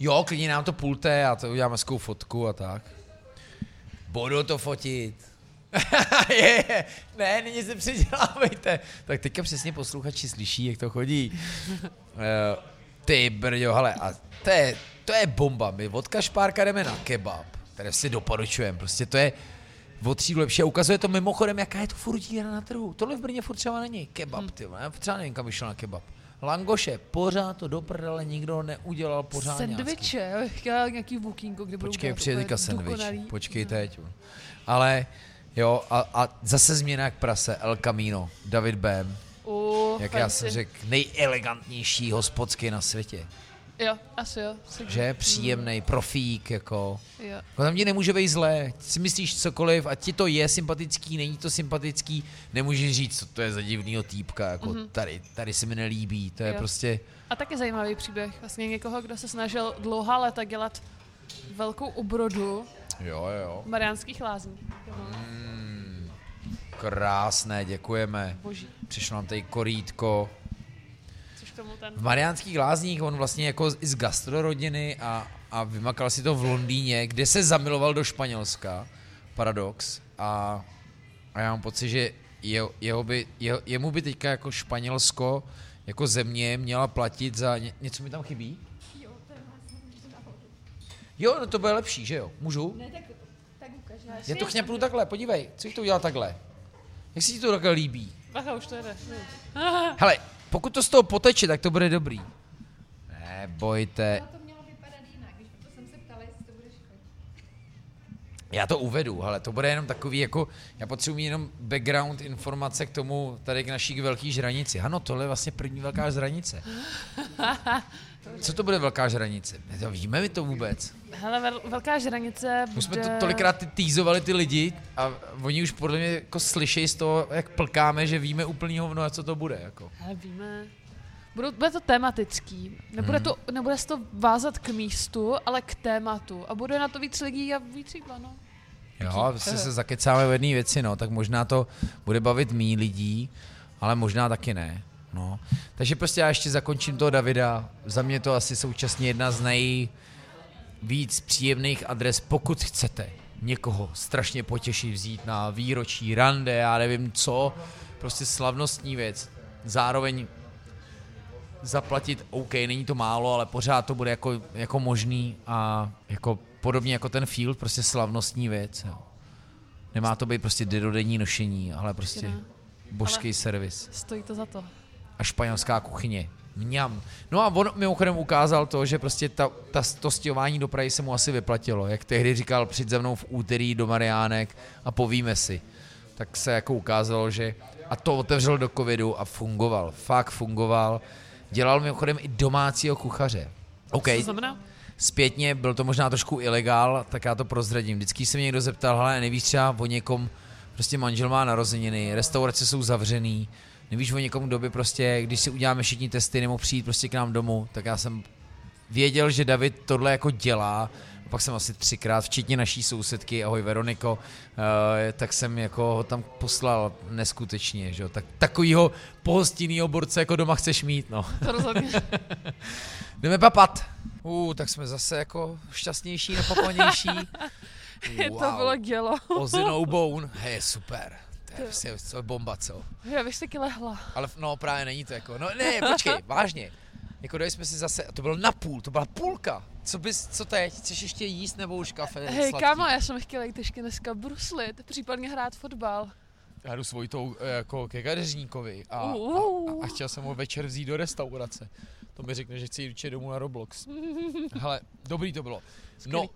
jo, klidně nám to pulte, já to udělám hezkou fotku a tak. Budu to fotit. je, je, ne, nyní se předělávejte. Tak teďka přesně posluchači slyší, jak to chodí. Eh, Ty brďo, hele, a to je, to je bomba. My od Kašpárka jdeme na kebab, které si doporučujeme. Prostě to je o třídu lepší a ukazuje to mimochodem, jaká je to furt na trhu. Tohle v Brně furt třeba není. Kebab, ty vole, já třeba nevím, kam vyšel na kebab. Langoše, pořád to do prdele nikdo neudělal pořádně. Sandviče, já nějaký bookingu, kde Počkej, přijde teďka sandwich. dokonalý. Počkej teď. Ale jo, a, a zase změna jak prase, El Camino, David Bem, U, jak já fancy. jsem řekl, nejelegantnější hospodský na světě. Jo, asi jo. Že? Příjemný, profík, jako. Jo. Jako tam ti nemůže být zlé. Si myslíš cokoliv a ti to je sympatický, není to sympatický, nemůžeš říct, co to je za divnýho týpka, jako Mhm. tady, tady se mi nelíbí, to je Jo. prostě, A taky zajímavý příběh. Vlastně někoho, kdo se snažil dlouhá léta dělat velkou ubrodu jo, jo. Mariánských lázních. Mm, krásné, děkujeme. Boží. Přišlo nám tady korítko. Tomu ten... V Mariánských lázních on vlastně jako i z gastrorodiny a, a vymakal si to v Londýně, kde se zamiloval do Španělska. Paradox. A, a já mám pocit, že jeho, jeho by, jeho, jemu by teďka jako Španělsko jako země měla platit za... Ně, něco mi tam chybí? Jo, no to bude lepší, že jo? Můžu? Ne, tak, tak ukaž. Já to chňapnu takhle, podívej, co jich to udělal takhle? Jak se ti to takhle líbí? Bacha, už to jede. Hele, pokud to z toho poteče, tak to bude dobrý. Nebojte, to mělo vypadat jinak, když proto jsem se ptala, jestli to budeš chodit. já to uvedu, ale to bude jenom takový jako, já potřebuji jenom background informace k tomu, tady k naší velké žranici. Ano, tohle je vlastně první velká žranice. Co to bude velká žranice? My to víme my to vůbec? Hele, vel, velká žranice My jsme bude... to tolikrát ty týzovali ty lidi a oni už podle mě jako slyšejí z toho, jak plkáme, že víme úplný hovno, a co to bude. Jako. Hele, víme. Budou, bude to tematický. Nebude, Mhm. to, nebude se to vázat k místu, ale k tématu. A bude na to víc lidí a víc jídla, no. Jo, prostě se zakecáme v jedné věci, no, tak možná to bude bavit mý lidí, ale možná taky ne. No. Takže prostě já ještě zakončím toho Davida. Za mě to asi současně jedna z nejvíc příjemných adres, pokud chcete někoho strašně potěšit, vzít na výročí, rande, já nevím co, prostě slavnostní věc. Zároveň zaplatit, OK, není to málo, ale pořád to bude jako, jako možný a jako podobně jako ten field, prostě slavnostní věc. Jo. Nemá to být prostě dedodenní nošení, ale prostě božský Ale- servis Stojí to za to. A španělská kuchyně. Mňam. No a on mimochodem ukázal to, že prostě ta, ta, to stěhování do Prahy se mu asi vyplatilo. Jak tehdy říkal, přijď za mnou v úterý do Mariánek a povíme si. Tak se jako ukázalo, že a to otevřel do covidu a fungoval. Fakt fungoval. Dělal mimochodem i domácího kuchaře. OK, Co to znamená? zpětně byl to možná trošku ilegál, tak já to prozradím. Vždycky se mě někdo zeptal, hele, nevíš třeba o někom, prostě manžel má narozeniny, restaurace jsou zavřený, nevíš o někom, kdo by prostě, když si uděláme všichni testy, nemohl přijít prostě k nám domů, tak já jsem věděl, že David tohle jako dělá, pak jsem asi třikrát, včetně naší sousedky, ahoj Veroniko, eh, tak jsem jako ho tam poslal neskutečně, že jo, tak takovýho pohostinného borce jako doma chceš mít, no. To rozhodně. Jdeme papat. Uh, tak jsme zase jako šťastnější, napapanější. to bylo dělo. Ozzy no bone. Hej, super. To je prostě to je bomba, co? Já bych taky lehla. Ale no právě není to jako, no ne, počkej, vážně. Jako dali jsme si zase, to bylo na půl, to byla půlka. Co bys, co teď? Chceš ještě jíst nebo už kafe? Hej, sladký? kámo, já jsem chtěla jít ještě dneska bruslit, případně hrát fotbal. Já jdu s Vojtou eh, jako ke kadeřníkovi a, a, a, chtěl jsem ho večer vzít do restaurace. To mi řekne, že chci jít domů na Roblox. Hele, dobrý to bylo. No,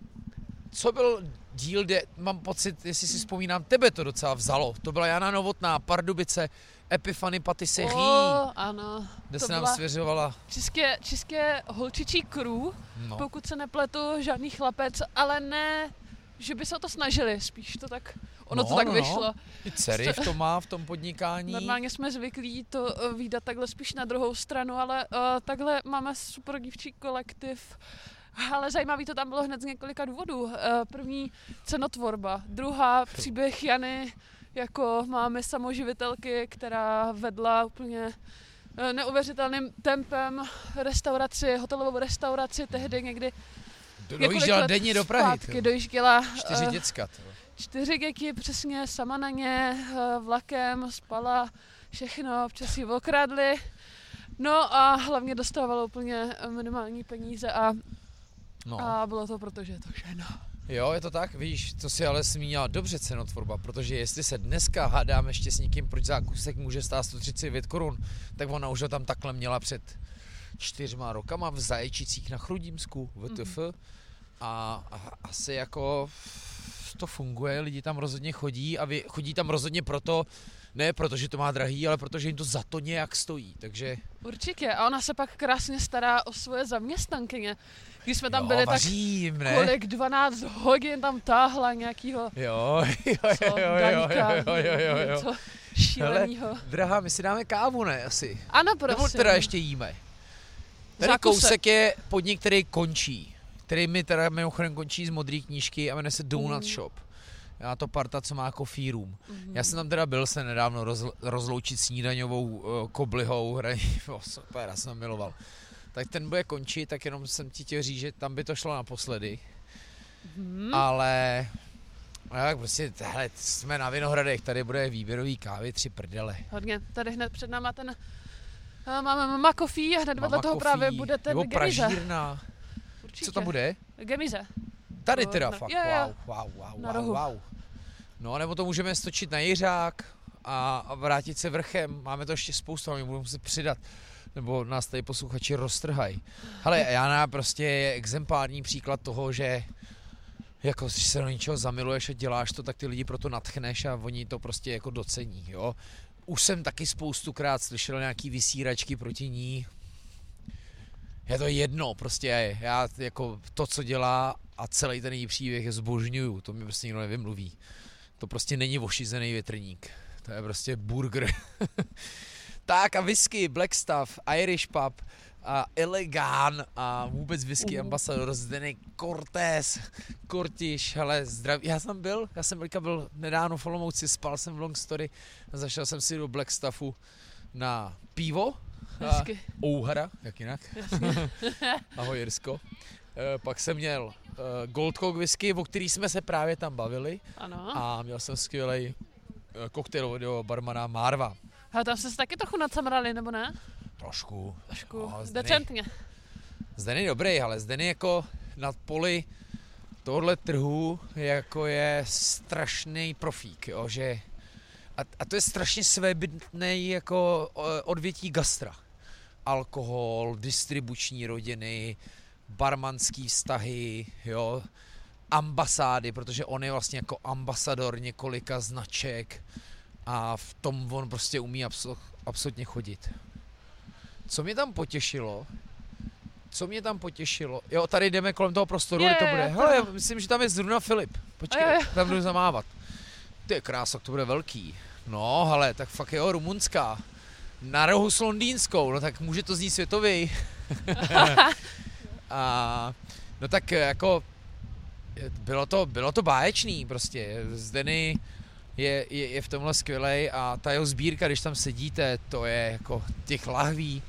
co byl díl, kde mám pocit, jestli si vzpomínám, tebe to docela vzalo. To byla Jana Novotná, Pardubice, Epifany Patisserie, O, ano. kde to se nám svěřovala. České, české holčičí crew, No. pokud se nepletu, žádný chlapec, ale ne, že by se o to snažili, spíš to tak, ono No, to tak no, no. vyšlo. I dcery v tom má, v tom podnikání. Normálně jsme zvyklí to uh, výdat takhle spíš na druhou stranu, ale uh, takhle máme super dívčí kolektiv. Ale zajímavý to tam bylo hned z několika důvodů. Uh, první cenotvorba, druhá příběh Jany jako máme samoživitelky, která vedla úplně eh, neuvěřitelným tempem restauraci, hotelovou restauraci tehdy někdy Do- Dojížděla denně do Prahy. zpátky dojížděla Čtyři eh, děcka. ty. čtyři děti přesně sama na ně, eh, vlakem, spala, všechno, občas ji okradli. No a hlavně dostávala úplně minimální peníze a, No. a bylo to proto, že je to žena. Jo, je to tak, víš, to si ale zmínila dobře cenotvorba, protože jestli se dneska hádám ještě s někým, proč zákusek může stát 139 korun, tak ona už ho tam takhle měla před čtyřma rokama v Zaječicích na Chrudímsku, VTF. Mm-hmm. A, a asi jako to funguje, lidi tam rozhodně chodí a vy, chodí tam rozhodně proto, ne proto, že to má drahý, ale protože jim to za to nějak stojí, takže... Určitě. A ona se pak krásně stará o svoje zaměstnankyně. Když jsme tam jo, byli, vaří jim, tak ne? kolik 12 hodin tam táhla nějakýho Jo, jo, co, jo, jo, jo, jo, jo, jo, jo. šílenýho. Drahá, my si dáme kávu, ne, asi? Ano, Nebo prosím. teda ještě jíme. Tady Zákusek. kousek je podnik, který končí. Který mi teda mimochodem končí z modré knížky a jmenuje se Donut Mm. Shop. Já to parta, co má coffee room. Mhm. Já jsem tam teda byl se nedávno roz, rozloučit snídaňovou uh, koblihou, hraní, oh, super, já jsem ho miloval. Tak ten bude končit, tak jenom jsem ti chtěl říct, že tam by to šlo naposledy. Mhm. Ale no jak prostě, hele, jsme na Vinohradech, tady bude výběrový kávy, tři prdele. Hodně. Tady hned před náma ten eh, máme Mama Coffee a hned vedle toho právě bude ten Nebo Gemize. pražírna. Určitě. Co tam bude? Gemize. Tady teda na- fakt, jo. wow, wow, wow, Na wow, rohu. wow. No, nebo to můžeme stočit na Jiřák a, a vrátit se vrchem. Máme to ještě spoustu, ale my budeme muset přidat. Nebo nás tady posluchači roztrhají. Hele, Jana prostě je exemplární příklad toho, že jako, když se do něčeho zamiluješ a děláš to, tak ty lidi proto natchneš a oni to prostě jako docení, jo. Už jsem taky spoustukrát slyšel nějaký vysíračky proti ní. Je to jedno, prostě já jako to, co dělá a celý ten její příběh je zbožňuju, to mi prostě nikdo nevymluví. To prostě není ošizený větrník, to je prostě burger. tak a whisky, Black Stuff, Irish Pub, a Elegán a vůbec whisky ambasador Zdeněk Cortés, Kortiš, ale zdraví. Já jsem byl, já jsem teďka byl nedávno v Olomouci, spal jsem v Long Story a zašel jsem si do Black Stuffu na pivo, Hezky. Ouhara, jak jinak. Ahoj Jirsko. E, pak jsem měl e, Gold Coke whisky, o který jsme se právě tam bavili Ano. a měl jsem skvělý koktejlového barmana Marva. Ale tam jste se taky trochu nacamrali, nebo ne? Trošku. Trošku. No, Decentně. Zden je dobrý, ale Zden je jako na poli tohle trhu jako je strašný profík, jo, že a, a to je strašně svébytný jako odvětí gastra. Alkohol, distribuční rodiny, barmanský vztahy, jo, ambasády, protože on je vlastně jako ambasador několika značek a v tom on prostě umí abso- absolutně chodit. Co mě tam potěšilo, co mě tam potěšilo, jo, tady jdeme kolem toho prostoru, Je, kde to je, bude. je, Hele, to- myslím, že tam je zrovna Filip. Počkej, Jo, jo. tam jdu zamávat. Ty je krása, to bude velký. No, hele, tak fakt jo, rumunská. Na rohu s londýnskou, no tak může to znít světový. A no tak jako bylo to, bylo to báječný prostě. Zdeny je, je, je v tomhle skvělej a ta jeho sbírka, když tam sedíte, to je jako těch lahví,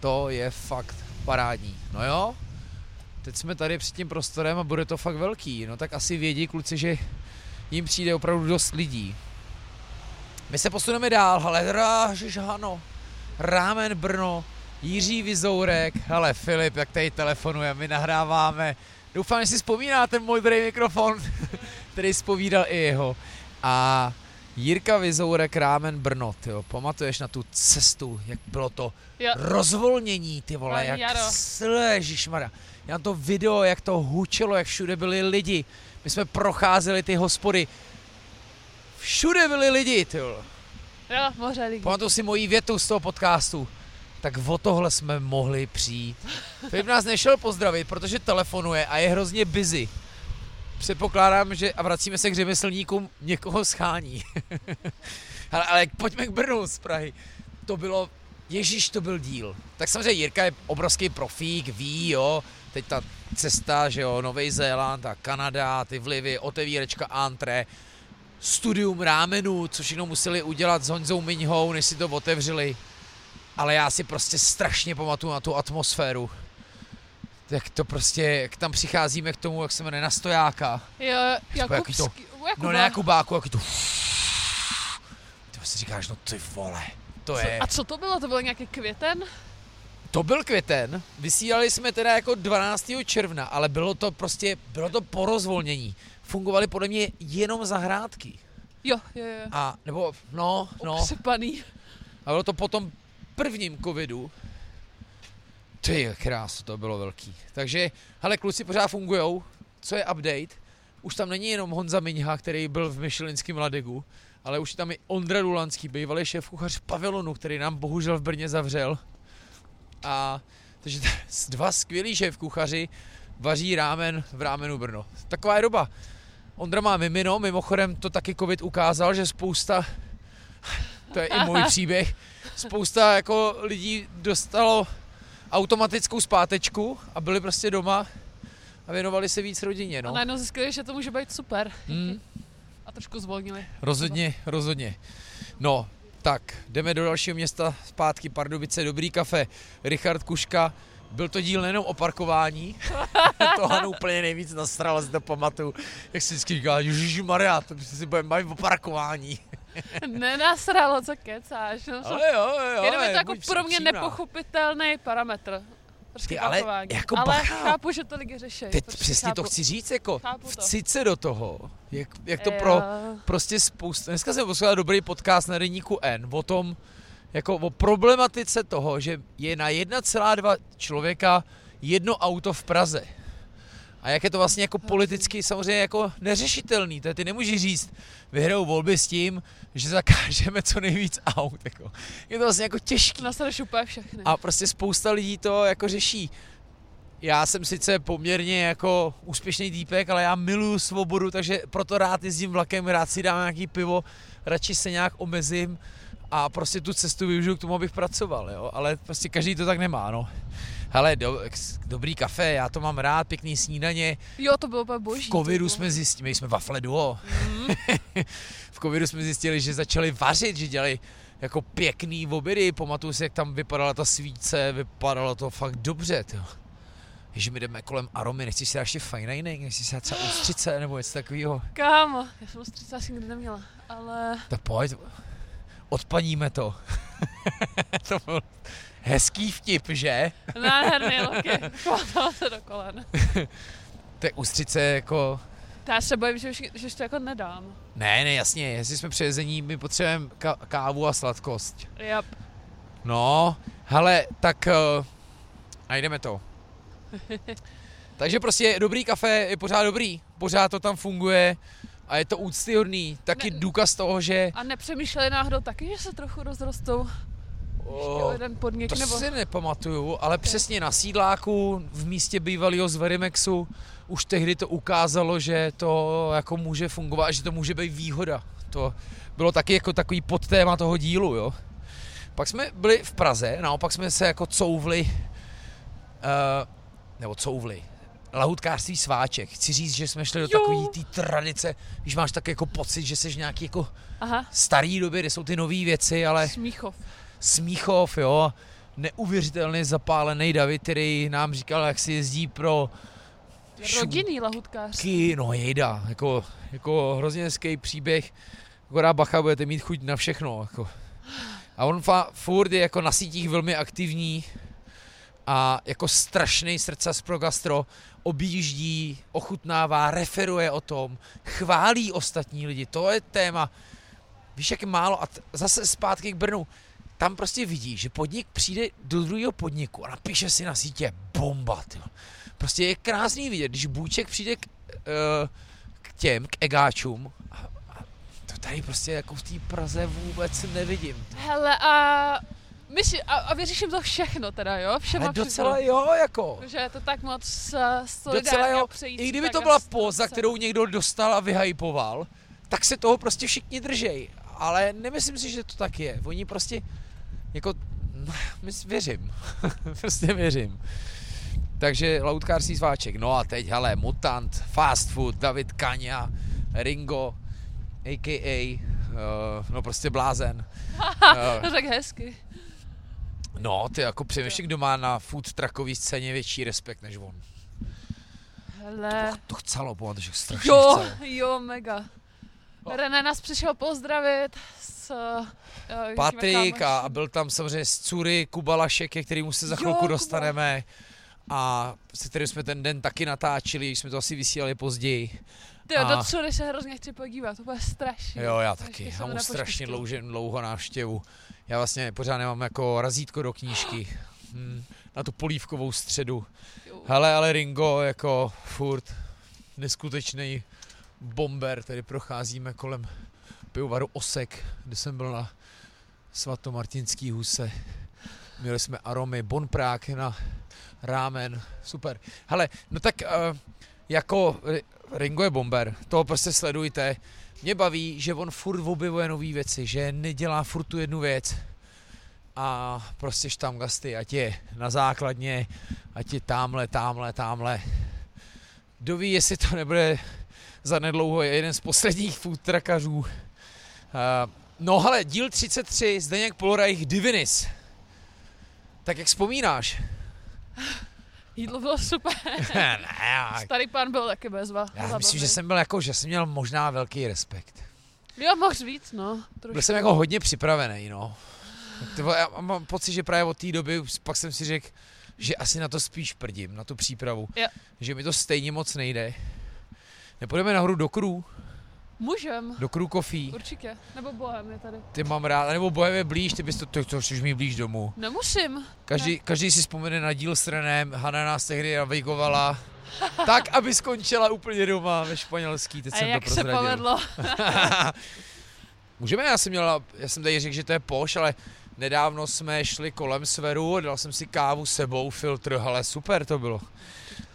to je fakt parádní. No jo, teď jsme tady před tím prostorem a bude to fakt velký. No tak asi vědí kluci, že jim přijde opravdu dost lidí. My se posuneme dál, ale rážeš Hano, Rámen Brno, Jiří Vizourek, ale Filip, jak tady telefonuje, my nahráváme. Doufám, že si vzpomíná ten můj druhý mikrofon, který spovídal i jeho. A Jirka Vizourek, Rámen Brno, tyjo, pamatuješ na tu cestu, jak bylo to Jo. rozvolnění, ty vole, Ale jak jaro. sležišmara. Já to video, jak to hučelo, jak všude byli lidi. My jsme procházeli ty hospody. Všude byli lidi, ty vole. Jo, moře lidí. Pamatuju si moji větu z toho podcastu. Tak o tohle jsme mohli přijít. Filip nás nešel pozdravit, protože telefonuje a je hrozně busy. Předpokládám, že a vracíme se k řemeslníkům, někoho schání. ale, ale pojďme k Brnu z Prahy. To bylo, Ježíš, to byl díl. Tak samozřejmě Jirka je obrovský profík, ví, jo, teď ta cesta, že jo, Nový Zéland a Kanada, ty vlivy, otevíračka Antre, studium rámenů, co všechno museli udělat s Honzou Miňhou, než si to otevřeli. Ale já si prostě strašně pamatuju na tu atmosféru. Jak to prostě, jak tam přicházíme k tomu, jak se jmenuje, na stojáka. Jo, jaký to- Jakubský. Jakuba. No ne Jakubáku, jaký to... Ty si říkáš, no ty vole, to je... A co to bylo? To byl nějaký květen? To byl květen, vysílali jsme teda jako 12. června, ale bylo to prostě, bylo to po rozvolnění. Fungovaly podle mě jenom zahrádky. Jo, jo, jo. A, nebo, no, no, Obsypaný. a bylo to po tom prvním covidu. Ty krás, to bylo velký. Takže, hele, kluci pořád fungujou. Co je update? Už tam není jenom Honza Miňha, který byl v Michelinském Ladegu, ale už tam i Ondra Lulanský, bývalý šéf kuchař pavilonu, který nám bohužel v Brně zavřel. A takže dva skvělí šéf kuchaři vaří rámen v rámenu Brno. Taková je doba. Ondra má mimino, mimochodem to taky covid ukázal, že spousta, to je i můj příběh, spousta jako lidí dostalo automatickou zpátečku a byli prostě doma a věnovali se víc rodině, A no. najednou zjistili, že to může být super. Hmm, A trošku zvolnili. rozhodně, rozhodně. No, tak, jdeme do dalšího města zpátky, Pardubice, dobrý kafe, Richard Kuška, byl to díl nejenom o parkování, to Hanu úplně nejvíc nasrala, si to pamatuju, jak si vždycky říká, Maria, to si budeme bavit o parkování. Nenasralo, co kecáš. No, Ale jo, jo, Jenom je to jako pro mě upřímná. nepochopitelný parametr. Prostě Ty, ale parkování. jako ale bacha. chápu, že to lidi řeší. Teď prostě přesně chápu. to chci říct, jako vcít se do toho, jak, jak to Jo. pro prostě spoustu, dneska jsem poslouchal dobrý podcast na Deníku N o tom, jako o problematice toho, že je na 1,2 člověka jedno auto v Praze. A jak je to vlastně jako politicky samozřejmě jako neřešitelný. To je, ty nemůžeš říct, vyhrajou volby s tím, že zakážeme co nejvíc aut. Jako. Je to vlastně jako těžký. Nasadeš úplně všechny. A prostě spousta lidí to jako řeší. Já jsem sice poměrně jako úspěšný týpek, ale já miluju svobodu, takže proto rád jezdím vlakem, rád si dám nějaký pivo, radši se nějak omezím a prostě tu cestu využiju k tomu, abych pracoval, jo? ale prostě každý to tak nemá, no. Hele, do, dobrý kafe, já to mám rád, pěkný snídaně. Jo, to bylo boží. V covidu jsme zjistili, my jsme wafle duo. v covidu jsme zjistili, že začali vařit, že dělali jako pěkný obědy, pamatuju si, jak tam vypadala ta svíce, vypadalo to fakt dobře, jo. Že my jdeme kolem aromy, nechceš si dát ještě fajnejnek, nechceš si dát třeba ústřice nebo něco takového. Kámo, já jsem ostřice asi nikdy neměla, ale Tak pojď, odpaníme to. to byl hezký vtip, že? nádherný loky. Kládala se do kolen. To je ústřice jako... Já se bojím, že už, že už to jako nedám. Ne, ne, jasně, jestli jsme přejezení, my potřebujeme ka- kávu a sladkost. Yep. No, hele, tak uh, najdeme to. Takže prostě dobrý kafe je pořád dobrý, pořád to tam funguje a je to úctyhodný. Taky Ne- důkaz toho, že A nepřemýšleli náhodou taky, že se trochu rozrostou? O jeden podnik, to nebo... si nepamatuju, ale přesně na sídláku v místě bývalého z Verimexu už tehdy to ukázalo, že to jako může fungovat, a že to může být výhoda. To bylo taky jako takový podtéma toho dílu, jo. Pak jsme byli v Praze, naopak jsme se jako couvli, uh, nebo couvli, lahutkářství sváček. Chci říct, že jsme šli do Jo. takové té tradice, když máš tak jako pocit, že jsi nějaký jako Aha, starý doby, kde jsou ty nové věci, ale Smíchov. Smíchov, jo, neuvěřitelně zapálený David, který nám říkal, jak si jezdí pro Rodinný lahutkář. no jejda, jako, jako hrozně hezký příběh, akorát bacha, budete mít chuť na všechno, jako. A on fa, furt je jako na sítích velmi aktivní a jako strašný srdcař pro gastro, objíždí, ochutnává, referuje o tom, chválí ostatní lidi, to je téma. Víš, jak málo, a t- zase zpátky k Brnu, tam prostě vidí, že podnik přijde do druhého podniku a napíše si na sítě bomba, tyjo. Prostě je krásný vidět, když Bůček přijde k, uh, k těm, k egáčům, a, a to tady prostě jako v té Praze vůbec nevidím. Hele, a... Myslí, a, a věříš jim to všechno teda, jo? Všema Ale všechno. docela jo, jako. Že je to tak moc uh, solidárně Docela jo. I kdyby to byla poza, kterou někdo dostal a vyhypoval, tak se toho prostě všichni držej. Ale nemyslím si, že to tak je. Oni prostě, jako, mys- věřím. prostě věřím. Takže lautkářský sváček. No a teď, hele, Mutant, Fast Food, David Kaňa, Ringo, a.k.a. Uh, no prostě blázen. Uh, To tak hezky. No, ty jako přemýšlím, kdo má na food truckový scéně větší respekt než on. Hele. To chcelo, pamatuješ, jak strašně Jo, chcelo. jo, mega. René nás přišel pozdravit s uh, Patrik a, a byl tam samozřejmě z Cury Kuba Lašek, ke kterému se za Jo, chvilku Kuba. dostaneme. A se kterým jsme ten den taky natáčeli, jsme to asi vysílali později. Ty a- do Cury se hrozně chci podívat, to bude strašně. Jo, já taky. Já mám strašně dlouho, dlouho návštěvu. Já vlastně pořád nemám jako razítko do knížky. Hm, na tu polívkovou středu. Jo. Hele, ale Ringo jako furt neskutečný bomber, tady procházíme kolem pivovaru Osek, kde jsem byl na svatomartinský huse. Měli jsme aromy Bonprák na rámen, super. Hele, no tak uh, jako Ringo je bomber, to prostě sledujte. Mě baví, že on furt objevuje nové věci, že nedělá furt tu jednu věc a prostě štamgasty, ať je na základně, ať je tamhle, tamhle, tamhle. Kdo ví, jestli to nebude za nedlouho jeden z posledních food truckařů. Uh, no hele, díl 33, Zdeněk Polorajch Divinis. Tak jak vzpomínáš? Jídlo bylo super. ne, Starý pán byl taky bezva. já myslím, že jsem byl jako, že jsem měl možná velký respekt. Jo, mohl víc, no. Trošku. Byl jsem jako hodně připravený, no. Ty vole, Já mám pocit, že právě od té doby pak jsem si řekl, že asi na to spíš prdím, na tu přípravu. Jo. Že mi to stejně moc nejde. Nepůjdeme nahoru do Krů, Můžem. do Coffee. Určitě. Nebo bohem je tady. Ty mám rád, nebo bohem je blíž, ty bys to, to, to chceš mi blíž domů. Nemusím. Každý, každý si vzpomene na díl s Renem, Hana nás tehdy navigovala, tak, aby skončila úplně doma ve španělský, teď A jsem jak to se povedlo? Můžeme, já jsem měla, já jsem tady řekl, že to je poš, ale nedávno jsme šli kolem Sveru, dal jsem si kávu sebou, filtr, ale super to bylo.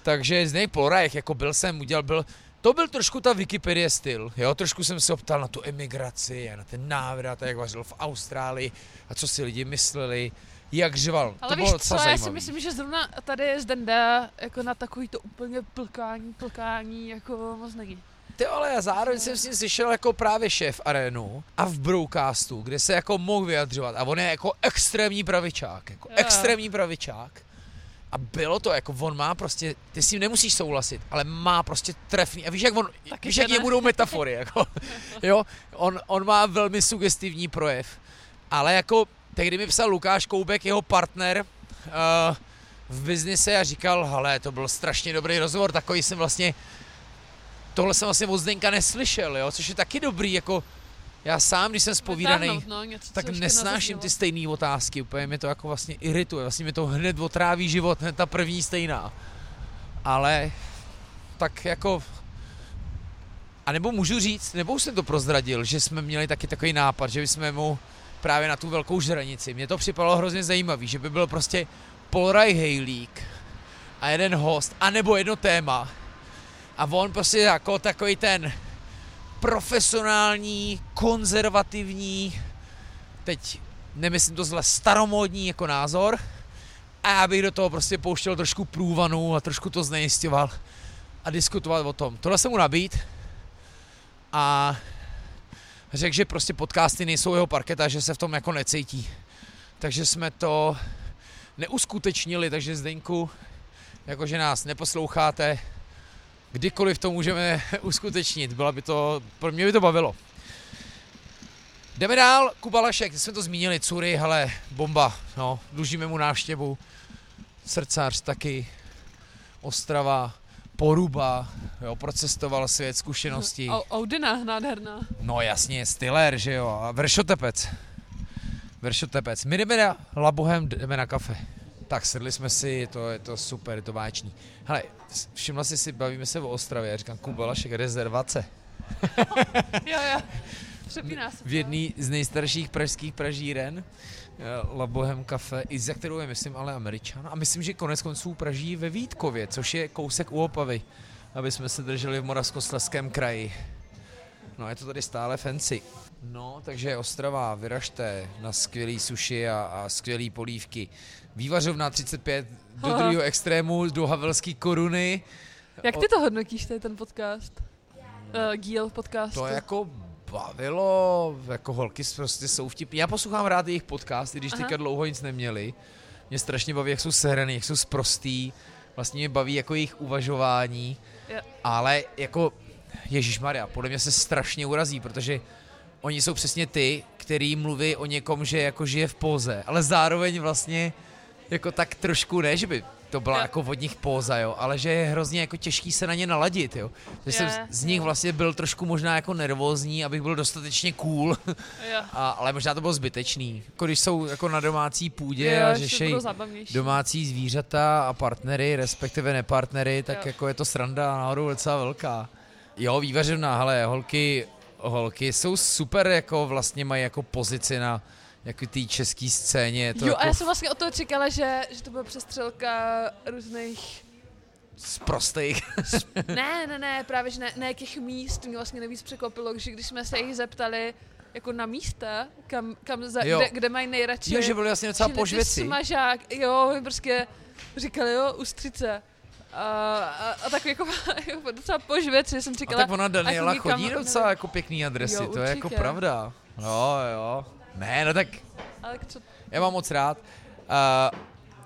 Takže z něj Polorajch, jako byl jsem, udělal, byl, to byl trošku ta Wikipedie styl, jo, trošku jsem se optal na tu emigraci a na ten návrat, a jak vařil v Austrálii a co si lidi mysleli, jak řval. Ale to víš bylo co, já zajímavý. si myslím, že zrovna tady je Zdenda jako na takový to úplně plkání, plkání, jako moc není. Ty ale já zároveň jsem s ním slyšel jako právě šéf arénu a v broadcastu, kde se jako mohl vyjadřovat a on je jako extrémní pravičák, jako Jo. extrémní pravičák. A bylo to, jako on má prostě, ty s ním nemusíš souhlasit, ale má prostě trefný, a víš, jak on, Taky víš, jak je budou metafory, jako, jo, on, on má velmi sugestivní projev, ale jako, tehdy mi psal Lukáš Koubek, jeho partner, uh, v biznise a říkal, hele, to byl strašně dobrý rozhovor, takový jsem vlastně, tohle jsem vlastně od Zdenka neslyšel, jo, což je taky dobrý, jako, já sám, když jsem spovídaný, no, tak nesnáším ty stejné otázky, úplně mě to jako vlastně irituje, vlastně mi to hned otráví život, hned ta první stejná. Ale tak jako a nebo můžu říct, nebo už jsem to prozradil, že jsme měli taky takový nápad, že bychom mu právě na tu velkou žranici, mně to připadalo hrozně zajímavý, že by byl prostě Polraj Hejlík a jeden host, anebo jedno téma. A on prostě jako takový ten profesionální, konzervativní, teď nemyslím to zle, staromódní jako názor a já bych do toho prostě pouštěl trošku průvanu a trošku to znejistěval a diskutovat o tom. Tohle jsem mu nabít a řekl, že prostě podcasty nejsou jeho parketa, že se v tom jako necítí. Takže jsme to neuskutečnili, takže Zdeňku, jakože nás neposloucháte, kdykoliv to můžeme uskutečnit. Byla by to, pro mě by to bavilo. Jdeme dál, Kuba Lašek, jsme to zmínili, Cury, hele, bomba, no, dlužíme mu návštěvu, srdcař taky, Ostrava, Poruba, jo, procestoval svět, zkušenosti. Au- Audina, nádherná. No jasně, Stiller, že jo, a Vršotepec. Vršotepec. My jdeme na Labohem, jdeme na kafe. Tak sedli jsme si, je to, je to super, je to váčný. Hele, všimla jsi si, bavíme se o Ostravě, já říkám, Kuba Lašek, rezervace. Jo, jo. Přepíná se. v jedné z nejstarších pražských pražíren, eh, Labohem kafe, i za kterou je, myslím, ale američan. A myslím, že konec konců praží ve Vítkově, což je kousek u Opavy, aby jsme se drželi v Moravskoslezském kraji. No, je to tady stále fancy. No, takže Ostrava, vyražte na skvělý suši a, a skvělý polívky. Vývařovna 35 do druhého extrému, do Havelský koruny. Jak ty to hodnotíš, tady ten podcast? Uh, díl podcastu. To jako bavilo, jako holky prostě jsou vtipný. Já poslouchám rád jejich podcasty, když Aha. teďka dlouho nic neměli. Mě strašně baví, jak jsou sehraný, jak jsou sprostý. Vlastně mě baví jako jejich uvažování. Jo. Ale jako Ježíš Maria, podle mě se strašně urazí, protože oni jsou přesně ty, který mluví o někom, že jako žije v póze, ale zároveň vlastně jako tak trošku ne, že by to byla Jo. jako od nich póza, jo, ale že je hrozně jako těžký se na ně naladit, jo. Takže jsem z- z nich vlastně byl trošku možná jako nervózní, abych byl dostatečně cool, Jo. a, ale možná to bylo zbytečný. Jako když jsou jako na domácí půdě Jo, a že řešejí domácí zvířata a partnery, respektive nepartnery, tak Jo. jako je to sranda náhodou docela velká. Jo, vývařovna, hele, holky, holky jsou super, jako vlastně mají jako pozici na jako té české scéně. Je to jo, jako a já jsem vlastně od toho čekala, že, že to bude přestřelka různých... z prostých. ne, ne, ne, právě, že ne, ne těch míst. Mě vlastně nejvíc překvapilo, že když jsme se jich zeptali jako na místa, kam, kam za, Jo. kde, kde mají nejradši... Jo, že byli vlastně docela požvěci. Smažák, jo, my prostě říkali, jo, ústřice. A, a, a tak jako, jako docela požvěci jsem A říkala. tak ona Daniela chodí docela jako pěkný adresy, Jo, to je jako pravda. Jo, jo. Ne, no tak Ale co, Já mám moc rád. Uh,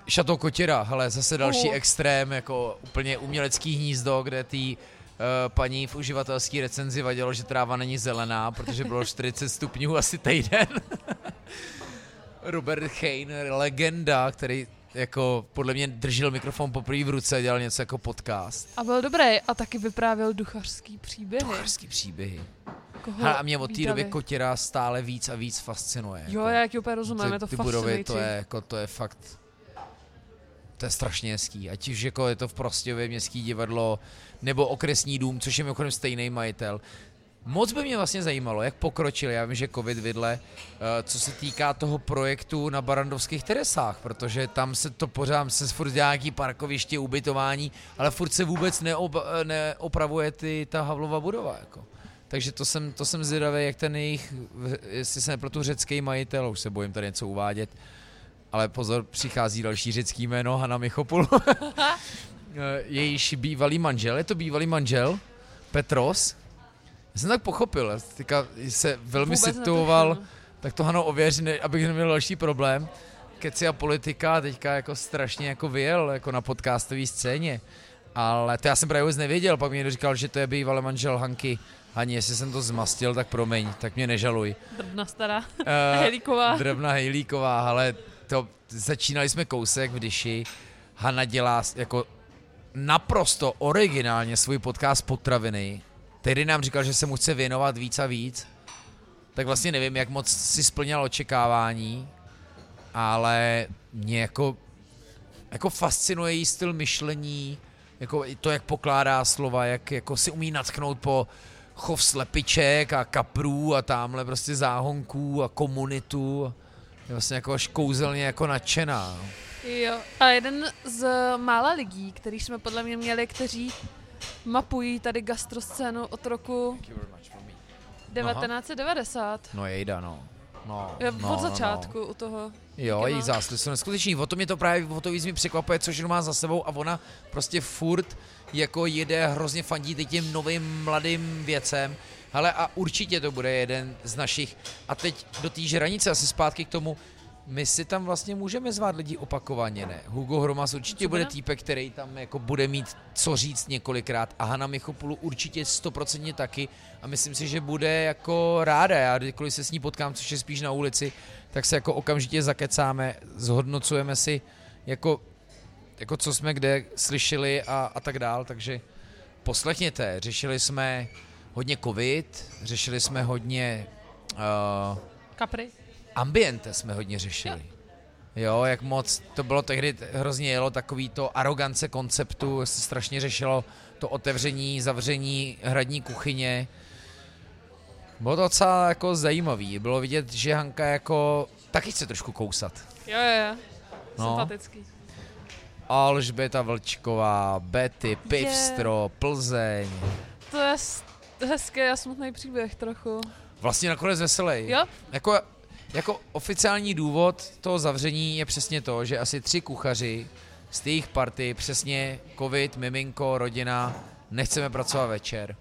Šato Kotěra, hele, zase další Uhu. extrém, jako úplně umělecký hnízdo, kde tý uh, paní v uživatelské recenzi vadilo, že tráva není zelená, protože bylo 40 stupňů asi týden. Robert Hain, legenda, který jako podle mě držel mikrofon poprvé v ruce a dělal něco jako podcast. a byl dobrý a taky vyprávěl duchařský příběhy. Ducharský příběhy. Koho Hele, a mě od té doby Kotěra stále víc a víc fascinuje. Jo, jako. já jak úplně rozumím, ty, je to ty budovy, to je, jako, to je fakt, to je strašně hezký. Ať už jako je to v Prostějově městský divadlo, nebo okresní dům, což je mimochodem stejný majitel. Moc by mě vlastně zajímalo, jak pokročili, já vím, že covid vidle, eh, co se týká toho projektu na Barandovských Teresách, protože tam se to pořád, se furt dělá nějaký parkoviště, ubytování, ale furt se vůbec neob, eh, neopravuje ty, ta Havlova budova. Jako. Takže to jsem, to jsem zvědavý, jak ten jejich, jestli se nepletu řecký majitel, už se bojím tady něco uvádět, ale pozor, přichází další řecký jméno, Hanna Michopul. Jejíž bývalý manžel, je to bývalý manžel, Petros. Já jsem tak pochopil, já teďka se velmi Vůbec situoval, netuším. tak to Hano ověř, ne, abych neměl další problém. Keci a politika teďka jako strašně jako vyjel jako na podcastové scéně. Ale to já jsem právě vůbec nevěděl, pak mi někdo říkal, že to je bývalý manžel Hanky. Ani jestli jsem to zmastil, tak promiň, tak mě nežaluj. Drbna stará. Eh, Helíková. Drobná Hejlíková, ale to, začínali jsme kousek v Dyši. Hanna dělá jako naprosto originálně svůj podcast Potraviny. Tedy nám říkal, že se mu chce věnovat víc a víc. Tak vlastně nevím, jak moc si splňal očekávání, ale mě jako, jako fascinuje její styl myšlení, jako to, jak pokládá slova, jak jako si umí natchnout po chov slepiček a kaprů a tamhle prostě záhonků a komunitu. Je vlastně jako až kouzelně jako nadšená. no. Jo. A jeden z mála lidí, který jsme podle mě měli, kteří mapují tady gastroscénu od roku 1990. No jejda, no. No, Je no, od no, začátku u toho. No. Jo, má. zásluhy jsou neskutečný. O tom mě to právě o to víc mi překvapuje, co všechno má za sebou a ona prostě furt jako jede hrozně fandí těm novým mladým věcem. Hele a určitě to bude jeden z našich. A teď do té žranice, asi zpátky k tomu, my si tam vlastně můžeme zvát lidi opakovaně, ne? Hugo Hromas určitě bude? týpek, který tam jako bude mít co říct několikrát a Hanna Michopulu určitě stoprocentně taky a myslím si, že bude jako ráda. Já kdykoliv se s ní potkám, což je spíš na ulici, tak se jako okamžitě zakecáme, zhodnocujeme si jako, jako co jsme kde slyšeli a, a tak dál, takže poslechněte, řešili jsme hodně covid, řešili jsme hodně uh, Kapry. Ambiente jsme hodně řešili. Jo, jak moc to bylo tehdy hrozně jelo takový to arogance konceptu, se strašně řešilo to otevření, zavření hradní kuchyně. Bylo to docela jako zajímavý. Bylo vidět, že Hanka jako taky chce trošku kousat. Jo, jo, jo. No. Sympatický. Alžběta Vlčková, Betty, Je. Pivstro, Plzeň. To je hezký a smutný příběh trochu. Vlastně nakonec veselý. Jo? Jako, jako oficiální důvod toho zavření je přesně to, že asi tři kuchaři z jejich party, přesně covid, miminko, rodina, nechceme pracovat večer.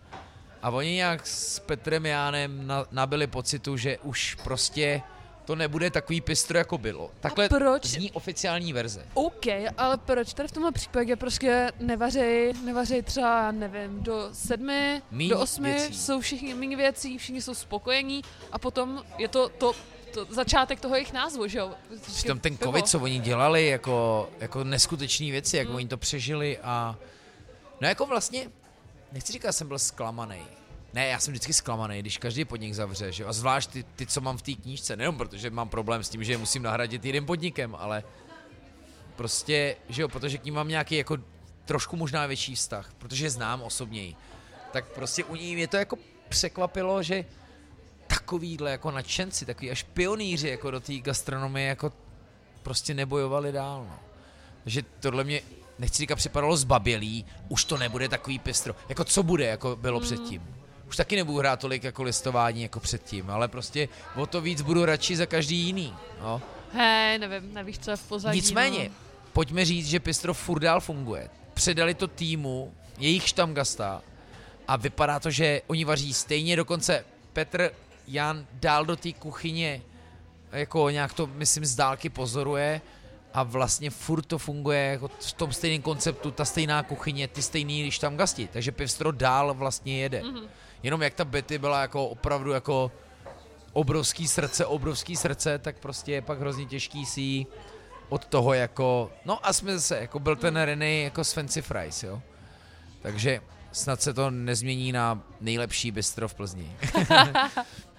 A oni nějak s Petrem Jánem na, nabili pocitu, že už prostě to nebude takový pistro, jako bylo. Takhle proč? zní oficiální verze. OK, ale proč tady v tomhle případě prostě nevařej, nevařej třeba, nevím, do sedmi, Míň do osmi, věcí. jsou všichni méně věcí, všichni jsou spokojení a potom je to, to, to začátek toho jejich názvu, že jo? Přitom ten covid, co oni dělali, jako, jako neskutečné věci, jak Mm. oni to přežili a... No jako vlastně, nechci říkat, že jsem byl zklamaný. Ne, já jsem vždycky zklamaný, když každý podnik zavře, že jo? A zvlášť ty, ty, co mám v té knížce, nejenom protože mám problém s tím, že je musím nahradit jiným podnikem, ale prostě, že jo, protože k ním mám nějaký jako trošku možná větší vztah, protože je znám osobněji. Tak prostě u ní mě to jako překvapilo, že takovýhle jako nadšenci, takový až pionýři jako do té gastronomie jako prostě nebojovali dál. No. Takže tohle mě, nechci říkat, připadalo zbabělý, už to nebude takový pestro. Jako co bude, jako bylo mm. předtím. Už taky nebudu hrát tolik jako listování jako předtím, ale prostě o to víc budu radši za každý jiný. No. Hej, nevím, nevíš, co je v pozadí. Nicméně, No. pojďme říct, že Pistro furt dál funguje. Předali to týmu, jejich štamgasta a vypadá to, že oni vaří stejně, dokonce Petr Jan dál do té kuchyně, jako nějak to, myslím, z dálky pozoruje a vlastně furt to funguje jako v tom stejném konceptu, ta stejná kuchyně, ty stejný štamgasti, takže Pistro dál vlastně jede. Mhm. Jenom jak ta Betty byla jako opravdu jako obrovský srdce, obrovský srdce, tak prostě je pak hrozně těžký si od toho jako, no a jsme zase, jako byl ten René jako s Fancy Fries, jo. Takže snad se to nezmění na nejlepší bistro v Plzni.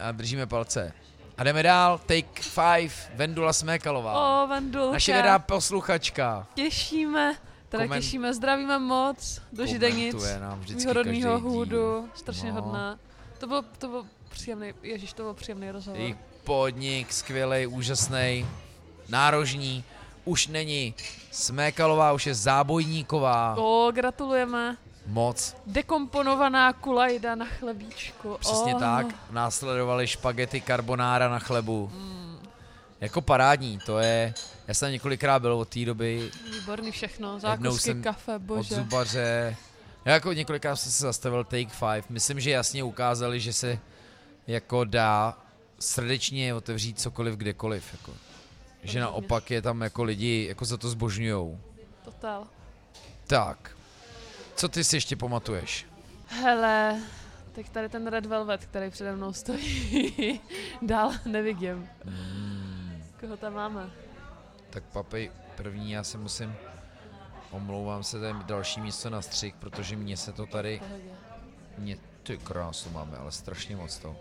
a držíme palce. A jdeme dál, Take Five, Vendula Smékalová. O, Vandulka. Naše vědá posluchačka. Těšíme. Teda Koment- těšíme, zdravíme moc do Židenic. Každý díl. hůdu, strašně No. hodná. To byl, to byl příjemný, ježiš, to byl příjemný rozhovor. Jejich podnik, skvělý, úžasný, nárožní. Už není Smékalová, už je Zábojníková. O, gratulujeme. Moc. Dekomponovaná kulajda na chlebíčku. Přesně o. tak. Následovaly špagety carbonara na chlebu. Mm, Jako parádní, to je... Já jsem několikrát byl od té doby, výborný všechno. Zákusky, kafe, od bože. zubaře. Já jako několikrát jsem se zastavil Take Five. Myslím, že jasně ukázali, že se jako dá srdečně otevřít cokoliv kdekoliv. Jako. Že naopak je tam jako lidi jako za to zbožňujou. Total. Tak, co ty si ještě pamatuješ? Hele, tak tady ten Red Velvet, který přede mnou stojí, dál nevidím. Mm, Koho tam máme? tak papej, první já se musím, omlouvám se, tady další místo na střih, protože mně se to tady, mě, ty krásu máme, ale strašně moc to.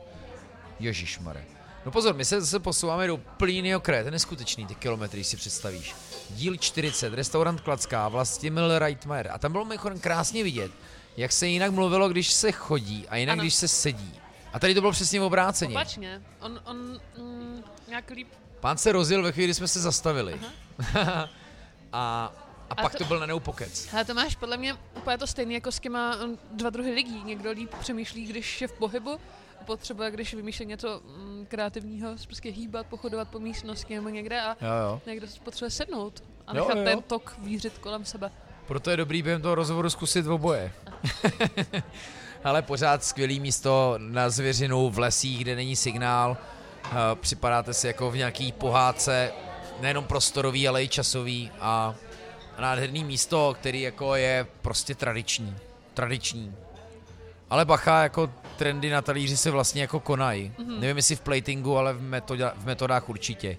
Ježišmare. No pozor, my se zase posouváme do úplně jiného kraje, to je neskutečný, ty kilometry, si představíš. Díl 40, restaurant Klacká, Vlastimil Reitmeier. A tam bylo mimochodem krásně vidět, jak se jinak mluvilo, když se chodí a jinak, Ano. když se sedí. A tady to bylo přesně obráceně. Opačně. On, on mm, nějak líp. Pán se rozjel ve chvíli, kdy jsme se zastavili. a, a A pak to- to byl najednou pokec. Hele, to máš podle mě úplně to stejné jako s těma mm, dva druhy lidí. Někdo líp přemýšlí, když je v pohybu, a potřebuje, když vymýšlí něco mm, kreativního, prostě hýbat, pochodovat po místnosti nebo někde a Jo, jo. někdo potřebuje sednout a Jo, nechat jo. ten tok vířit kolem sebe. Proto je dobrý během toho rozhovoru zkusit oboje. Ale pořád skvělý místo na zvěřinu v lesích, kde není signál. Eh, Připadáte si jako v nějaký pohádce, nejenom prostorový, ale i časový a nádherný místo, který jako je prostě tradiční. Tradiční. Ale bacha, jako trendy na talíři se vlastně jako konají. Mm-hmm. Nevím, jestli v platingu, ale v, metoda, v metodách určitě.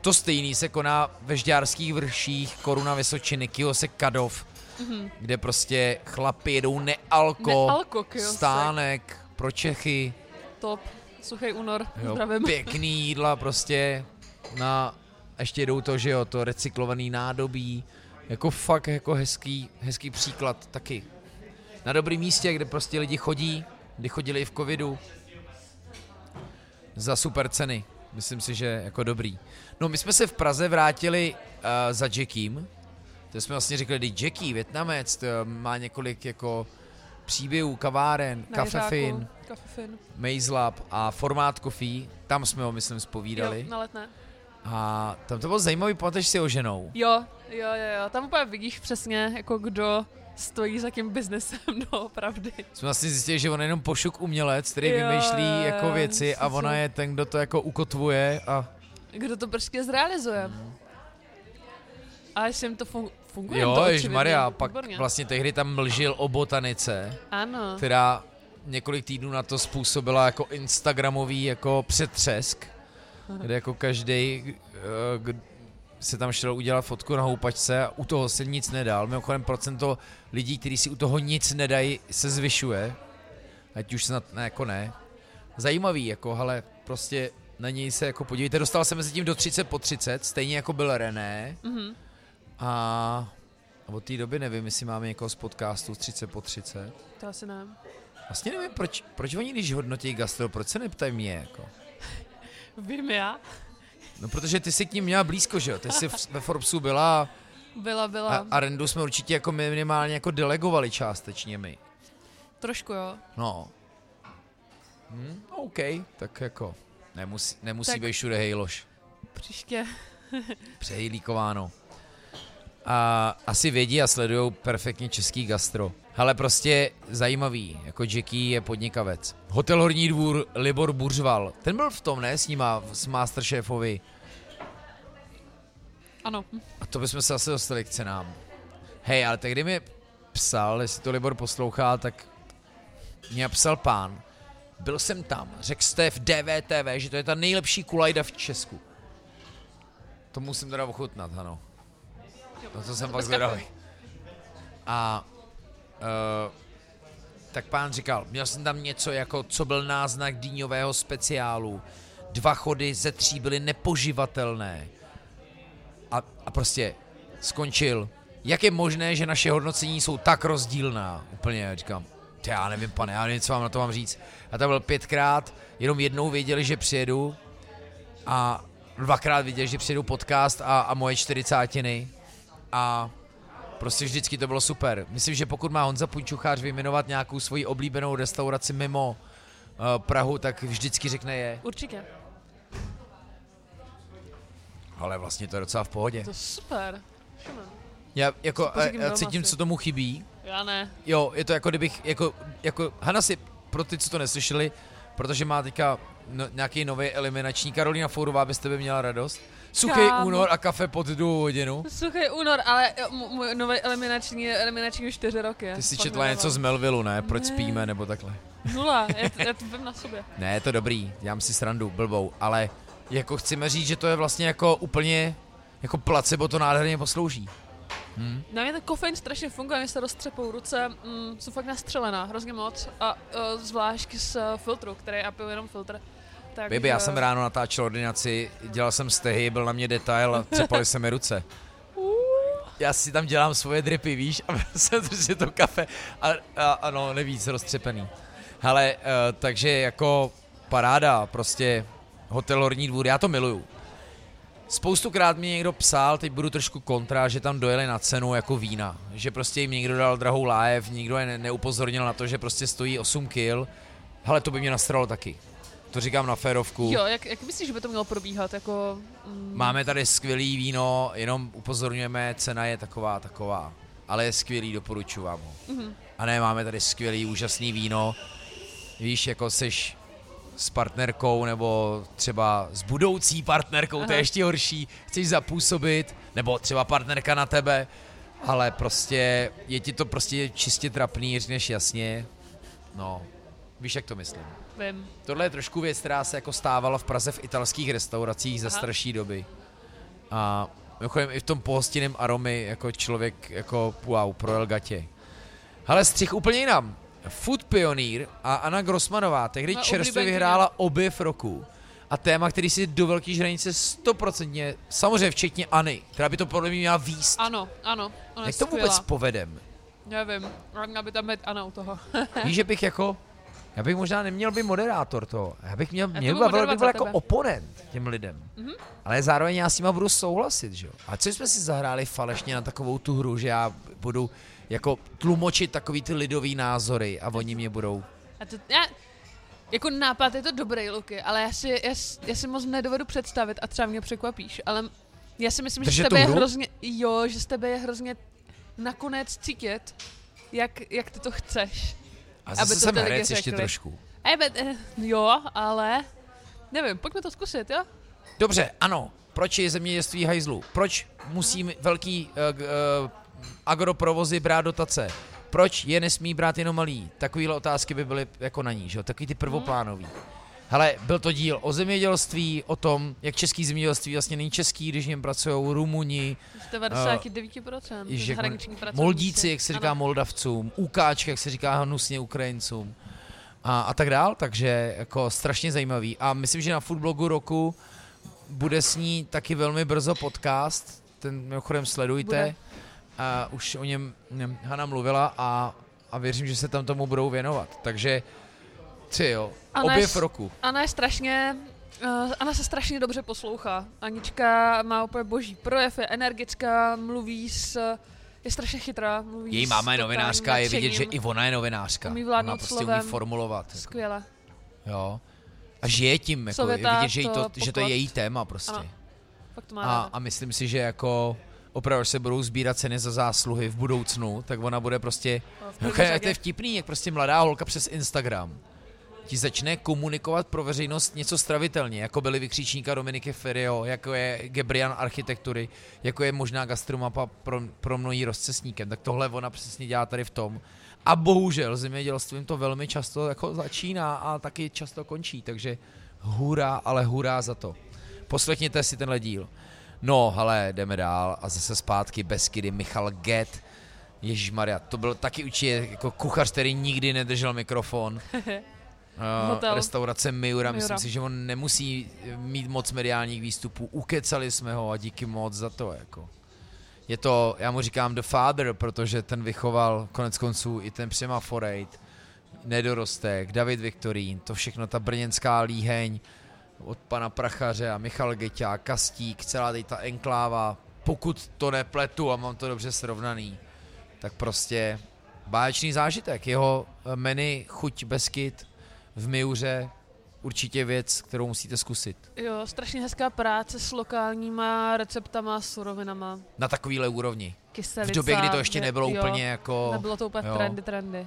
To stejný se koná ve Žďárských vrších, Koruna Vysočiny, Kiosek Kadov, Mhm. kde prostě chlapi jedou nealko, Nealko, kiosek. stánek pro Čechy, Top. Suchý únor. jo, Zdravím. pěkný jídla prostě na, a ještě jedou to, že jo, to recyklovaný nádobí, jako fakt jako hezký, hezký příklad taky. Na dobrém místě, kde prostě lidi chodí, kdy chodili i v covidu, za super ceny. Myslím si, že jako dobrý. No my jsme se v Praze vrátili uh, za Jackým. To jsme vlastně řekli, že Jackie, Větnamec, to má několik jako příběhů, kaváren, Na Cafe Jiřáku. Fin, Cafe Fin. Maze Lab a Formát Coffee. Tam jsme ho, myslím, spovídali. Jo, na letné. A tam to bylo zajímavý, pamatuješ si o ženou. Jo, jo, jo, jo. Tam úplně vidíš přesně, jako kdo stojí za tím biznesem doopravdy. Jsme vlastně zjistili, že on je jenom pošuk umělec, který Jo, vymýšlí jo, jako věci a ona je ten, kdo to jako ukotvuje a Kdo to prostě zrealizuje. A jestli jim to fun- funguje, jo, to. Maria, pak Výborně. vlastně tehdy tam mlžil o botanice, Ano. která několik týdnů na to způsobila jako instagramový jako přetřesk, kde jako každý se tam šel udělat fotku na houpačce a u toho se nic nedal. Mimochodem procento lidí, kteří si u toho nic nedají, se zvyšuje. Ať už snad ne, jako ne. Zajímavý, jako, ale prostě na něj se jako podívejte. Dostal se mezi tím do 30 po 30, stejně jako byl René. Mhm. A od té doby nevím, jestli máme někoho z podcastu z 30 po 30. To asi ne. Vlastně nevím, proč, proč oni, když hodnotí gastro, proč se neptají mě, jako? Vím já. No, protože ty jsi k ním měla blízko, že jo? Ty jsi ve Forbesu byla Byla, byla. a, a Rendu jsme určitě jako minimálně jako delegovali částečně my. Trošku jo. No. Hm, OK, tak jako nemusí, nemusí Tak- být všude hejloš. Příště. Přehejlíkováno. A asi vědí a sledují perfektně český gastro. Ale prostě zajímavý, jako Jackie je podnikavec. Hotel Horní dvůr, Libor Buržval. Ten byl v tom, ne, s nima, s Masterchefovi. Ano. A to bychom se zase dostali k cenám. Hej, ale tehdy mi psal, jestli to Libor poslouchá, tak mě psal pán. Byl jsem tam, řekl jste v DVTV, že to je ta nejlepší kulajda v Česku. To musím teda ochutnat, ano. No to jsem fakt zvědavý. A uh, tak pán říkal, měl jsem tam něco jako, co byl náznak dýňového speciálu. Dva chody ze tří byly nepoživatelné a, a prostě skončil. Jak je možné, že naše hodnocení jsou tak rozdílná? Úplně říkám, "Ty, já nevím, pane, já nevím, co vám na to mám říct. A tam byl pětkrát, jenom jednou věděli, že přijedu a dvakrát věděli, že přijedu podcast a, a moje čtyřicátiny a prostě vždycky to bylo super. Myslím, že pokud má Honza Punčuchář vyjmenovat nějakou svoji oblíbenou restauraci mimo uh, Prahu, tak vždycky řekne je. Určitě. Ale vlastně to je docela v pohodě. To je super. Šumen. Já, jako, já doma cítím, asi. co tomu chybí. Já ne. Jo, je to jako kdybych, jako, jako Hana si, pro ty, co to neslyšeli, protože má teďka no, nějaký nový eliminační, Karolina Fourová by z tebe měla radost. Suchý Kámo. únor a kafe pod druhou hodinu. Suchý únor, ale mu- můj nový eliminační je eliminační už čtyři roky. Ty jsi četla něco z Melvillu, ne? Proč Ne. spíme, nebo takhle. Nula, já, t- já to vím na sobě. Ne, je to dobrý, dělám si srandu, blbou, ale jako chceme říct, že to je vlastně jako úplně, jako placebo to nádherně poslouží. Hm? Na mě ten kofein strašně funguje, mě se roztřepou ruce, mm, jsou fakt nastřelená, hrozně moc. A uh, zvlášť z uh, filtru, který já piju jenom filtr. Tak, Baby, já jsem ráno natáčel ordinaci, dělal jsem stehy, byl na mě detail a třepaly se mi ruce. Já si tam dělám svoje dripy, víš, a jsem prostě to kafe a, a ano, nevíc roztřepený. Hele, uh, takže jako paráda, prostě hotel Horní dvůr, já to miluju. Spoustukrát mi někdo psal, teď budu trošku kontra, že tam dojeli na cenu jako vína. Že prostě jim někdo dal drahou lájev, nikdo je ne- neupozornil na to, že prostě stojí 8 kil. Hele, to by mě nastralo taky. To říkám na férovku. Jo, jak, jak myslíš, že by to mělo probíhat? Jako, mm, Máme tady skvělý víno, jenom upozorňujeme, cena je taková, taková. Ale je skvělý, doporučuji vám ho. Mhm. A ne, máme tady skvělý, úžasný víno. Víš, jako seš s partnerkou nebo třeba s budoucí partnerkou, to je Aha. ještě horší, chceš zapůsobit, nebo třeba partnerka na tebe, ale prostě je ti to prostě čistě trapný, řekneš jasně, no, víš, jak to myslím. Vím. Tohle je trošku věc, která se jako stávala v Praze v italských restauracích za Aha. starší doby. A mimochodem i v tom pohostinném aromy jako člověk jako wow, projel gatě. Ale střih úplně jinam. Food Pioneer a Anna Grossmanová tehdy No, čerstvě vyhrála objev roku. A téma, který si do velké žranice stoprocentně, samozřejmě včetněAny, která by to podle mě měla výst. Ano, ano. Ona Jak to vůbec povedem? Nevím, měla by tam být Ana u toho. Víš, že bych jako, já bych možná neměl by moderátor toho, já bych měl, Já měl to budu by byl, bych byl jako tebe. oponent těm lidem. Mhm. Ale zároveň já s nima budu souhlasit, že jo. A co jsme si zahráli falešně na takovou tu hru, že já budu jako tlumočit takový ty lidový názory a oni mě budou... A to, já, jako nápad je to dobrý, Luky, ale já si, já, já si moc nedovedu představit a třeba mě překvapíš, ale já si myslím, že Držet z tebe je hrozně, jo, že z tebe je hrozně nakonec cítit, jak, jak ty to chceš. A Aby zase to jsem lidi herec ještě řekli. trošku. Eh, bet, eh, jo, ale nevím, pojďme to zkusit, jo? Dobře, ano. Proč je zemědělství hajzlu? Proč musí velký uh, uh, agroprovozy brát dotace? Proč je nesmí brát jenom malý? Takovéhle otázky by byly jako na ní, že jo? Takový ty prvoplánový. Hele, byl to díl o zemědělství, o tom, jak český zemědělství vlastně není český, když v něm pracují Rumuni, Z 99% Ježiš, uh, jak zahraniční on- pracovníci. Moldíci, jak se říká Ano. Moldavcům, Ukáčky, jak se říká hnusně Ukrajincům a, a tak dál, takže jako strašně zajímavý. A myslím, že na Foodblogu roku bude s ní taky velmi brzo podcast, ten mimochodem sledujte. Bude. A už o něm něm Hana mluvila a, a věřím, že se tam tomu budou věnovat. Takže ty jo, A objev než- roku. Anna je strašně, uh, Anna se strašně dobře poslouchá. Anička má úplně boží projev, je energická, mluví s, je strašně chytrá. Mluví Její máma je novinářka, je vidět, že i ona je novinářka. Umí ona prostě slovem. umí formulovat. Jako. Skvěle. Jo. A žije tím, jako, je Sověta, vidět, že, to, to že to je její téma prostě. Ano. Fakt to má A, ráda. a myslím si, že jako opravdu, se budou sbírat ceny za zásluhy v budoucnu, tak ona bude prostě, No, no, to je vtipný, jak prostě mladá holka přes Instagram ti začne komunikovat pro veřejnost něco stravitelně, jako byly vykřičníka Dominiky Ferio, jako je Gebrian architektury, jako je možná gastromapa pro, pro mnohý rozcesníkem, tak tohle ona přesně dělá tady v tom. A bohužel zemědělstvím to velmi často jako začíná a taky často končí, takže hurá, ale hurá za to. Poslechněte si tenhle díl. No, hele, jdeme dál a zase zpátky Beskydy, Michal Get. Ježíš Maria, to byl taky určitě jako kuchař, který nikdy nedržel mikrofon. Uh, Hotel. restaurace Miura, myslím Miura. si, že on nemusí mít moc mediálních výstupů. Ukecali jsme ho a díky moc za to. Jako. Je to, já mu říkám The Father, protože ten vychoval konec konců i ten Přema Forejt, Nedorostek, David Viktorín, to všechno, ta brněnská líheň od pana Prachaře a Michal Geťák, Kastík, celá tady ta enkláva, pokud to nepletu a mám to dobře srovnaný, tak prostě báječný zážitek. Jeho eh, menu Chuť Beskyt v Miuře určitě věc, kterou musíte zkusit. Jo, strašně hezká práce s lokálníma receptama, surovinama. Na takovýhle úrovni. Kyselica. V době, kdy to ještě je- nebylo jo, úplně jako... Nebylo to úplně jo. trendy, trendy.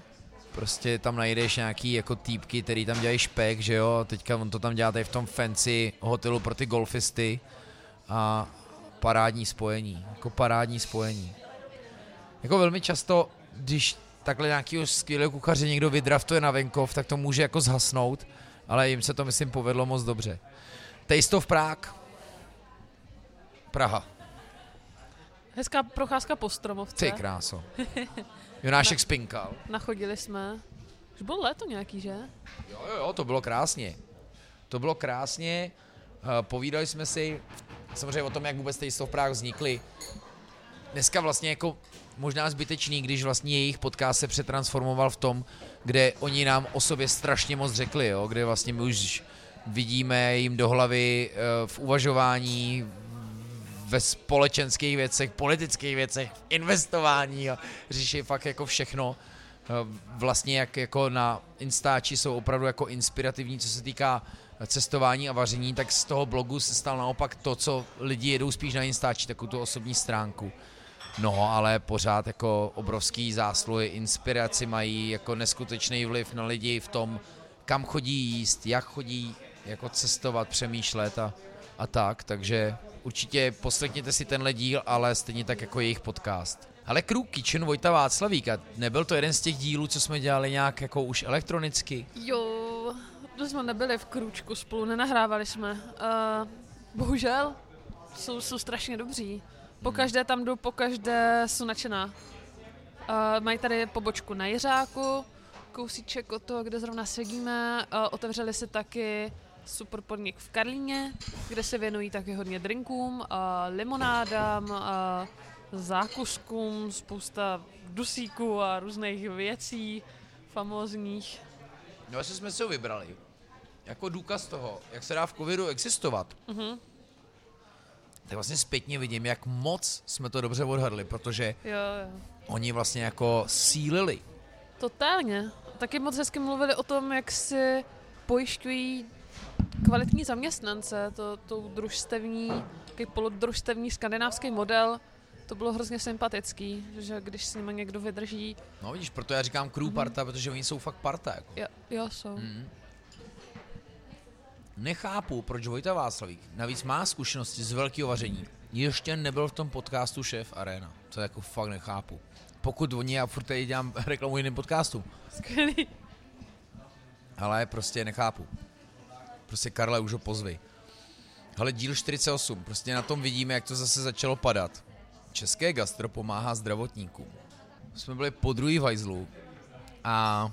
Prostě tam najdeš nějaký jako týpky, který tam dělají špek, že jo, teďka on to tam dělá tady v tom fancy hotelu pro ty golfisty a parádní spojení, jako parádní spojení. Jako velmi často, když takhle nějakého skvělého kuchaře někdo vydraftuje na venkov, tak to může jako zhasnout, ale jim se to myslím povedlo moc dobře. Taste of Prague. Praha. Hezká procházka po stromovce. Ty kráso. Jonášek spinkal. Nachodili jsme. Už bylo léto nějaký, že? Jo, jo, jo, to bylo krásně. To bylo krásně. eh, Povídali jsme si samozřejmě o tom, jak vůbec ty Prague vznikly. Dneska vlastně jako možná zbytečný, když vlastně jejich podcast se přetransformoval v tom, kde oni nám o sobě strašně moc řekli, jo? kde vlastně my už vidíme jim do hlavy eh, v uvažování, ve společenských věcech, politických věcech, investování a řeší fakt jako všechno. Eh, Vlastně jak jako na Instači jsou opravdu jako inspirativní, co se týká cestování a vaření, tak z toho blogu se stal naopak to, co lidi jedou spíš na Instači, takovou tu osobní stránku. No, ale pořád jako obrovský zásluhy, inspiraci mají, jako neskutečný vliv na lidi v tom, kam chodí jíst, jak chodí jako cestovat, přemýšlet a, a tak, takže určitě poslechněte si tenhle díl, ale stejně tak jako jejich podcast. Ale Crew Kitchen Vojta Václavíka, nebyl to jeden z těch dílů, co jsme dělali nějak jako už elektronicky? Jo, to jsme nebyli v krůčku spolu, nenahrávali jsme. Uh, bohužel, jsou, jsou strašně dobří. Po každé tam jdu, po každé jsou nadšená. Uh, mají tady pobočku na Jiřáku, kousíček od toho, kde zrovna sedíme. Uh, otevřeli si taky super podnik v Karlíně, kde se věnují taky hodně drinkům, uh, limonádám, uh, zákuskům, spousta dusíků a různých věcí famózních. No asi jsme si ho vybrali. Jako důkaz toho, jak se dá v covidu existovat. Mhm. Tak vlastně zpětně vidím, jak moc jsme to dobře odhadli, protože Jo, jo. oni vlastně jako sílili. Totálně. Taky moc hezky mluvili o tom, jak si pojišťují kvalitní zaměstnance, to, to družstevní, takový polodružstevní skandinávský model, to bylo hrozně sympatický, že když s nimi někdo vydrží, No vidíš, proto já říkám crew Mhm. parta, protože oni jsou fakt parta. Jako. jo, jo jsou. Mm. Nechápu, proč Vojta Václavík navíc má zkušenosti z velkého vaření. Ještě nebyl v tom podcastu Šéf Arena. To jako fakt nechápu. Pokud oni, já furt tady dělám reklamu jiným podcastům, Skvělý. ale prostě nechápu. Prostě Karle, už ho pozvi. Ale díl 48, prostě na tom vidíme, jak to zase začalo padat. České gastro pomáhá zdravotníkům. Jsme byli po druhý v hajzlu a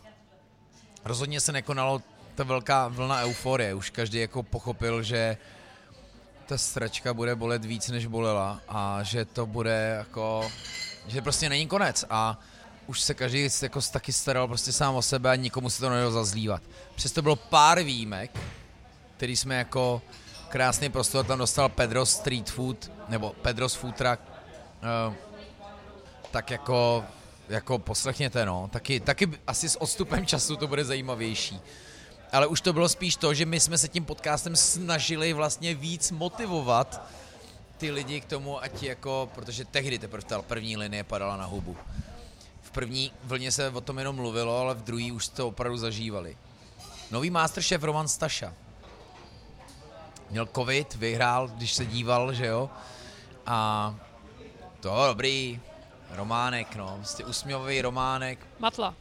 rozhodně se nekonalo ta velká vlna euforie. Už každý jako pochopil, že ta sračka bude bolet víc, než bolela a že to bude jako, že prostě není konec a už se každý jako taky staral prostě sám o sebe a nikomu se to nedalo zazlívat. Přesto bylo pár výjimek, který jsme jako krásný prostor, tam dostal Pedro Street Food, nebo Pedro's Food Truck, uh, tak jako, jako poslechněte no, taky, taky asi s odstupem času to bude zajímavější. Ale už to bylo spíš to, že my jsme se tím podcastem snažili vlastně víc motivovat ty lidi k tomu, ať jako, protože tehdy teprve ta první linie padala na hubu. V první vlně se o tom jenom mluvilo, ale v druhý už to opravdu zažívali. Nový masterchef Roman Staša. Měl covid, vyhrál, když se díval, že jo. A to dobrý, Románek, no, prostě usměvavý Románek, Matla.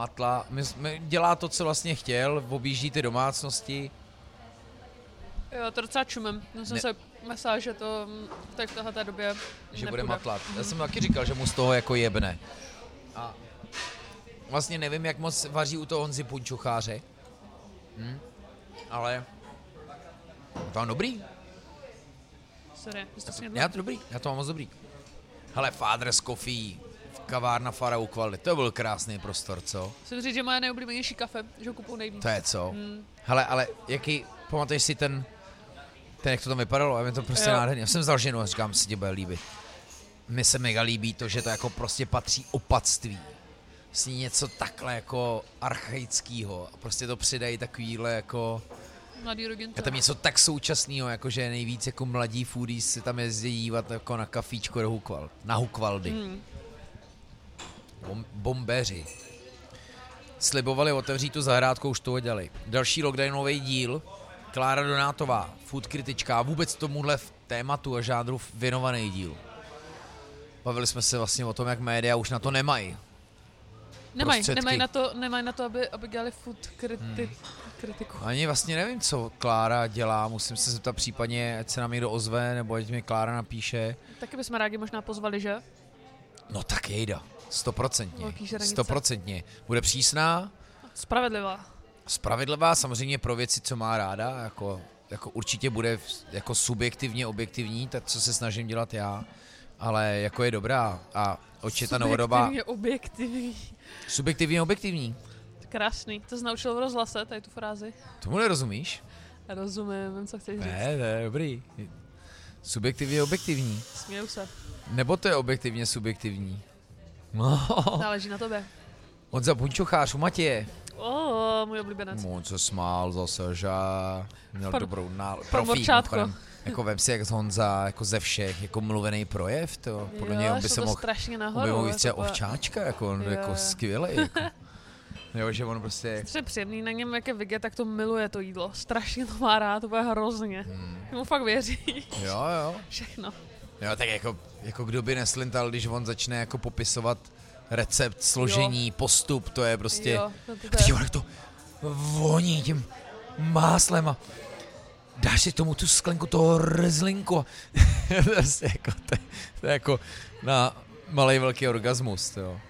Matla, my, my dělá to, co vlastně chtěl, objíždí ty domácnosti, Jo, to docela čumem. Já jsem Ne- se myslela, že to mm, tak v téhle době že nepůjde. bude matlat. Já jsem taky říkal, že mu z toho jako jebne. A vlastně nevím, jak moc vaří u toho Honzi Punčucháře, hm? ale to dobrý, Sorry, jste já to dobrý, já to mám moc dobrý. Hele, Father's Coffee, kavárna Fara u Kvaldy, to byl krásný prostor, co? Musím říct, že moje nejoblíbenější kafe, že ho kupuju nejvíc. To je co? Hmm. Hele, ale jaký, pamatuješ si ten, ten, jak to tam vypadalo? A mě to prostě Jo. nádherně. Já jsem vzal ženu a říkám, se ti bude líbit. Mně se mega líbí to, že to jako prostě patří opatství. S ní něco takhle jako archaického. A prostě to přidají takovýhle jako... Mladý rodin. Je tam něco tak současného, jako že nejvíc jako mladí foodies se tam jezdí dívat jako na kafíčko do Hukval, na Hukvaldy. Hmm. Bom, bombeři. Slibovali otevřít tu zahrádku, už to udělali. Další lockdownový díl, Klára Donátová, food kritička vůbec tomuhle v tématu a žádru věnovaný díl. Bavili jsme se vlastně o tom, jak média už na to nemají. Nemají, prostředky. nemají na to, nemají na to aby, aby dělali food kriti, Hmm. kritiku. Ani vlastně nevím, co Klára dělá, musím se zeptat případně, ať se nám někdo ozve, nebo ať mi Klára napíše. Taky bychom rádi možná pozvali, že? No tak jejda, stoprocentně, stoprocentně. Bude přísná, Spravedlivá. spravedlivá samozřejmě pro věci, co má ráda, jako, jako určitě bude jako subjektivně objektivní, tak co se snažím dělat já, ale jako je dobrá a očeta novodobá, Subjektivně, objektivní. subjektivně objektivní. Krásný. To jsi naučil v rozhlase, tady tu frázi. Tomu nerozumíš? Rozumím, vím, co chceš říct. Ne, ne, dobrý. Subjektivně objektivní. Směju se. Nebo to je objektivně subjektivní? No. Záleží na tobě. Honza Punčochář u Matěje. O, můj oblíbenec. On se smál zase, že měl Pan- dobrou náladu. pan. Jako vem si, jak z Honza, jako ze všech, jako mluvený projev, to podle něj on by se mohl, strašně on by nahoru. jako třeba ovčáčka, jako on, Jo, jako skvělej, jako. Jo, že on prostě, Strašně příjemný, na něm jak je vidět, tak to miluje to jídlo. Strašně to má rád, to bude hrozně. hmm, Mu fakt věří. jo, jo. Všechno. Jo, tak jako, jako kdo by neslintal, když on začne jako popisovat recept, složení, jo. postup, to je prostě, Jo, to, to, a teď jak to voní tím máslem a dáš si tomu tu sklenku toho rezlinku. to, je jako, to, je, to je jako na malý velký orgasmus. Jo. Uh,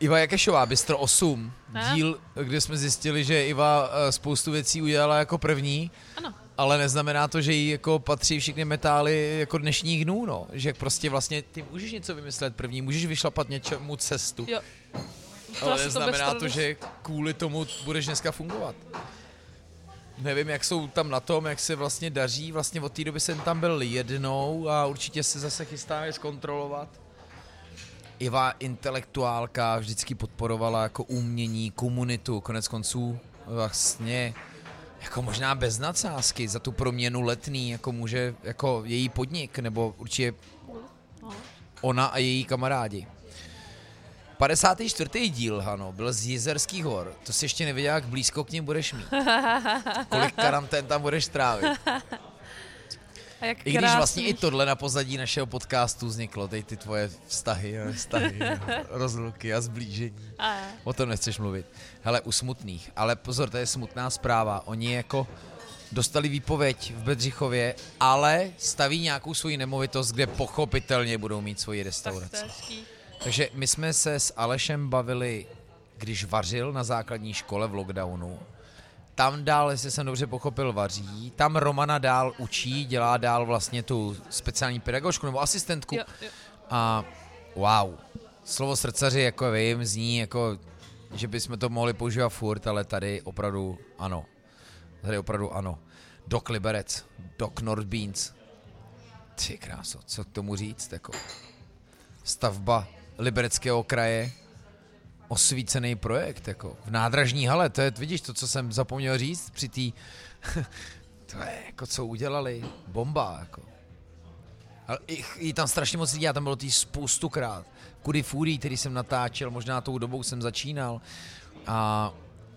Iva Jakešová, Bistro 8, Ne? díl, kde jsme zjistili, že Iva uh, spoustu věcí udělala jako první, Ano. Ale neznamená to, že jí jako patří všechny metály jako dnešních dnů, no. Že prostě vlastně ty můžeš něco vymyslet první, můžeš vyšlapat něčemu cestu. Jo. Ale asi neznamená bez to, že kvůli tomu budeš dneska fungovat. Nevím, jak jsou tam na tom, jak se vlastně daří. Vlastně od té doby jsem tam byl jednou a určitě se zase chystám je zkontrolovat. Iva intelektuálka vždycky podporovala jako umění, komunitu, konec konců vlastně jako možná bez nadsázky za tu proměnu letný, jako může, jako její podnik, nebo určitě ona a její kamarádi. 54. díl, Hano, byl z Jizerských hor. To si ještě nevěděla, jak blízko k ním budeš mít. Kolik karantén tam budeš trávit. A jak I když krásný. vlastně i tohle na pozadí našeho podcastu vzniklo, teď ty tvoje vztahy, a vztahy, rozluky a zblížení. A, O tom nechceš mluvit. Hele, u smutných. Ale pozor, to je smutná zpráva. Oni jako dostali výpověď v Bedřichově, ale staví nějakou svoji nemovitost, kde pochopitelně budou mít svoji restauraci. Takže my jsme se s Alešem bavili, když vařil na základní škole v lockdownu. Tam dál, jestli jsem dobře pochopil, vaří. Tam Romana dál učí, dělá dál vlastně tu speciální pedagožku nebo asistentku. Jo, jo. A wow, slovo srdcaři, jako vím, zní jako, že bychom to mohli používat furt, ale tady opravdu ano. Tady opravdu ano. Doc Liberec, Doc North Beans. Ty kráso, co k tomu říct, jako. Stavba Libereckého kraje, osvícený projekt, jako v nádražní hale, to je, vidíš to, co jsem zapomněl říct při té, to je jako, co udělali, bomba, jako. Ale i, i tam strašně moc lidí, já tam bylo tý spoustukrát. Kudy Fury, který jsem natáčel, možná tou dobou jsem začínal. A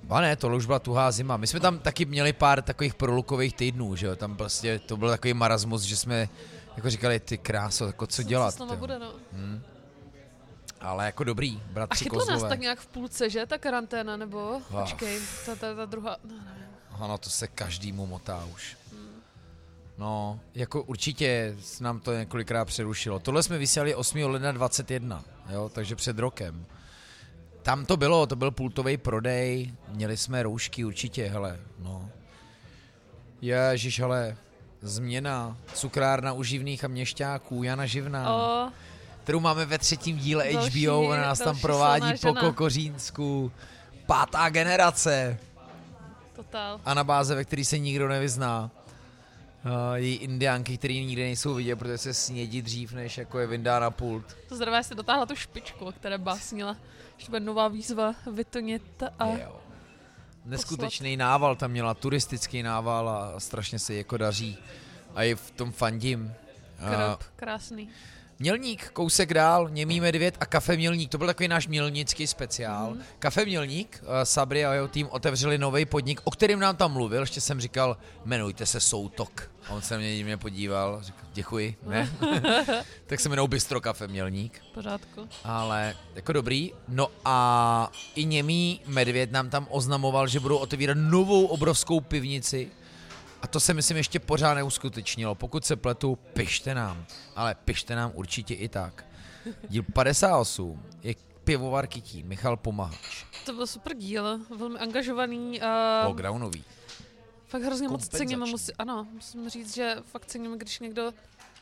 a ne, to už byla tuhá zima. My jsme tam taky měli pár takových prolukových týdnů, že jo, tam prostě to byl takový marasmus, že jsme jako říkali, ty kráso, jako co dělat. Co bude, no. Ale jako dobrý, A bratři chytlo nás Kozlové. tak nějak v půlce, že, ta karanténa, nebo? Ah. Počkej, ta, ta, ta druhá, no, nevím. Ano, to se každému motá už. No, jako určitě nám to několikrát přerušilo. Tohle jsme vysílali 8. ledna 21, jo, takže před rokem. Tam to bylo, to byl pultový prodej, měli jsme roušky určitě, hele, no. Ježiš, hele, změna, cukrárna u živných a měšťáků, Jana Živná, O, kterou máme ve třetím díle Další- HBO, ona nás tam provádí po. Kokořínsku. Pátá generace totál. a na báze, ve který se nikdo nevyzná. Uh, její indiánky, které nikdy nejsou vidět, protože se snědí dřív, než jako je vyndá na pult. To zdravé si dotáhla tu špičku, o které básnila. Že to bude nová výzva vytonit a Jo. Neskutečný nával tam měla, turistický nával a strašně se jí jako daří. A i v tom fandím. Uh, krop, krásný. Mělník, kousek dál, Němý medvěd a Kafe Mělník, to byl takový náš mělnický speciál. Mm. Kafe Mělník, uh, Sabri a jeho tým otevřeli nový podnik, o kterým nám tam mluvil, ještě jsem říkal, jmenujte se Soutok. A on se mě divně podíval, říkal, děkuji, ne? tak se jmenou Bistro Kafe Mělník, pořádku. ale jako dobrý. No a i Němý medvěd nám tam oznamoval, že budou otevírat novou obrovskou pivnici a to se myslím ještě pořád neuskutečnilo. Pokud se pletu, pište nám. Ale pište nám určitě i tak. Díl 58 je pivovar Kytí, Michal Pomahač. To byl super díl, velmi angažovaný. Uh, Lockdownový. fakt hrozně moc kompenzační. cením. Musí, ano, musím říct, že fakt cením, když někdo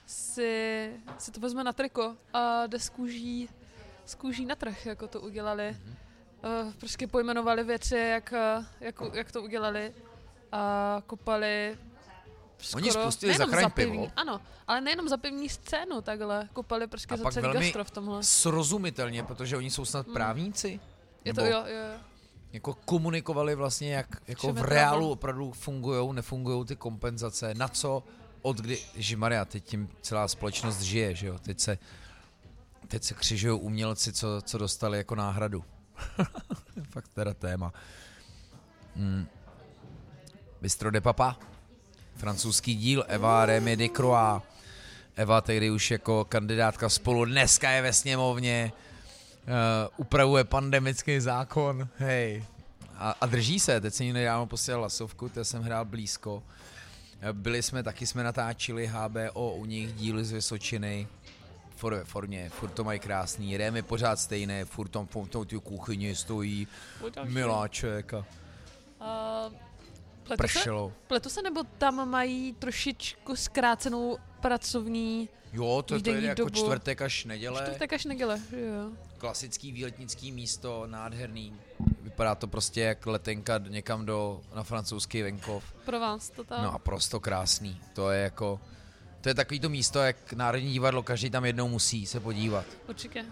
si, si to vezme na triko a jde z kůží, z kůží na trh, jako to udělali. Mhm. Uh, prostě pojmenovali věci, jak, jak, jak to udělali a kopali Oni skoro, spustili nejenom Zachraň za pivní, pivo. ano, ale nejenom za pivní scénu takhle, kopali prostě A za pak celý velmi gastro v tomhle. Srozumitelně, protože oni jsou snad právníci. Je to, jo, jo, jo. Jako komunikovali vlastně, jak jako v reálu opravdu fungují, nefungují ty kompenzace, na co, od kdy, Maria, teď tím celá společnost žije, že jo, teď se, teď se křižují umělci, co, co dostali jako náhradu. Fakt teda téma. Hmm. Bistro de Papa, francouzský díl, Eva Rémy de Croix. Eva tehdy už jako kandidátka spolu, dneska je ve sněmovně, uh, upravuje pandemický zákon, hej. A, a drží se, teď jsem jí nedávno posílal hlasovku, to jsem hrál blízko. Eh, Byli jsme, taky jsme natáčeli HBO u nich díly z Vysočiny, furt ve formě, furt to mají krásný, Rémy pořád stejné, furt tam v tom kuchyni stojí miláček a Uh, pletu, se, pršelo. pletu se, nebo tam mají trošičku zkrácenou pracovní Jo, to, to je jako dobu. čtvrtek až neděle. čtvrtek až neděle, jo. klasický výletnický místo, nádherný. Vypadá to prostě jak letenka někam do, na francouzský venkov. Pro vás to tam. No a prosto krásný. To je jako, to je takový to místo, jak Národní divadlo, každý tam jednou musí se podívat. Určitě.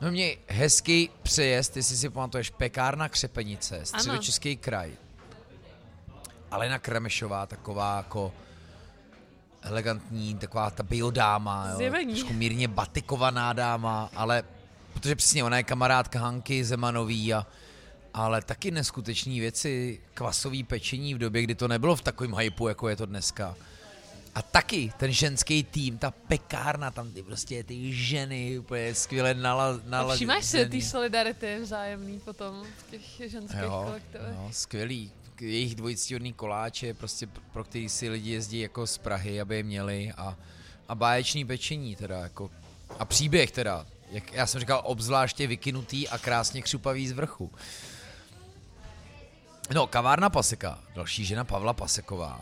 No mě hezký přejezd, jestli si pamatuješ, pekárna Křepenice, středočeský kraj. Alena Kremešová, taková jako elegantní, taková ta biodáma, jo, trošku mírně batikovaná dáma, ale protože přesně ona je kamarádka Hanky Zemanový a ale taky neskutečné věci, kvasový pečení v době, kdy to nebylo v takovém hypeu, jako je to dneska. A taky ten ženský tým, ta pekárna, tam ty prostě ty ženy úplně skvěle nala, nala, A Všímáš si té solidarity vzájemný potom v těch ženských jo, kolektivech? jo, skvělý. Jejich dvojictíhodný koláče, prostě pro který si lidi jezdí jako z Prahy, aby je měli a, a báječný pečení teda jako. A příběh teda, jak já jsem říkal, obzvláště vykinutý a krásně křupavý z vrchu. No, kavárna Paseka, další žena Pavla Paseková,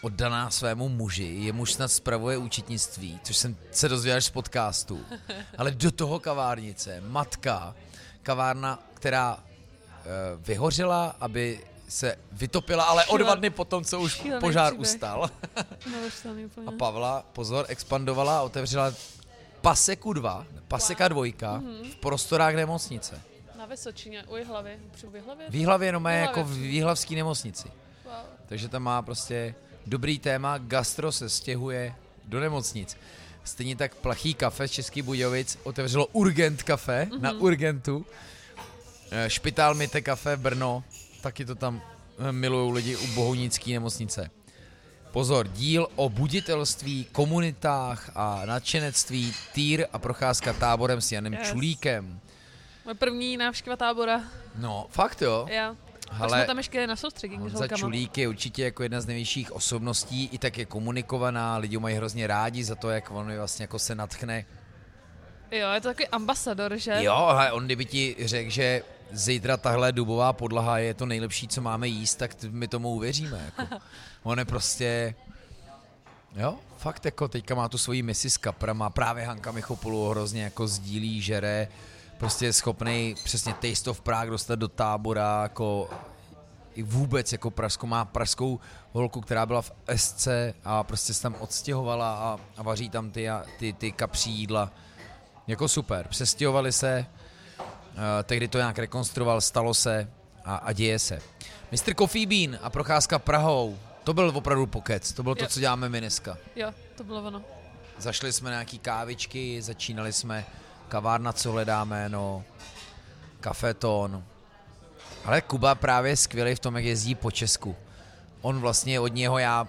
oddaná svému muži, je muž snad spravuje účetnictví, což jsem se dozvěděl až z podcastu, ale do toho kavárnice, matka, kavárna, která vyhořela, aby se vytopila, ale o dva dny potom, co už požár příběh. ustal. A Pavla, pozor, expandovala a otevřela Paseku 2, Paseka 2 Mhm. v prostorách nemocnice. Na Vysočině, u Jihlavy. Při Jihlavě? V Výhlavě jenom je Jihlavě. jako v Výhlavské nemocnici. Wow. Takže tam má prostě dobrý téma, gastro se stěhuje do nemocnic. Stejně tak Plachý kafe z Český Budějovic otevřelo Urgent kafe mm-hmm. na Urgentu. Eh, Špitál Mite kafe Brno, taky to tam eh, milujou lidi u Bohunické nemocnice. Pozor, díl o buditelství, komunitách a nadšenectví, týr a procházka táborem s Janem Yes. Čulíkem. Moje první návštěva tábora. No, fakt jo. Já. Ale... Jsme tam ještě na soustředění Honza holkama. Čulík je určitě jako jedna z nejvyšších osobností, i tak je komunikovaná, lidi mají hrozně rádi za to, jak on vlastně jako se natchne. Jo, je to takový ambasador, že? Jo, ale on kdyby ti řekl, že zítra tahle dubová podlaha je to nejlepší, co máme jíst, tak my tomu uvěříme. Jako. On je prostě... Jo, fakt jako teďka má tu svoji misi s kaprama, právě Hanka Michopulu hrozně jako sdílí, žere, prostě je schopný přesně Taste of Prague dostat do tábora, jako i vůbec jako pražskou, má pražskou holku, která byla v SC a prostě se tam odstěhovala a, a vaří tam ty, ty, ty kapří jídla. Jako super, přestěhovali se, tehdy to nějak rekonstruoval, stalo se a, a děje se. Mr. Coffee Bean a procházka Prahou, to byl opravdu pokec, to bylo to, Jo. co děláme my dneska. Jo, to bylo ono. Zašli jsme na nějaký kávičky, začínali jsme kavárna, co hledáme, no, kafeton. Ale Kuba právě je skvělý v tom, jak jezdí po Česku. On vlastně od něho já,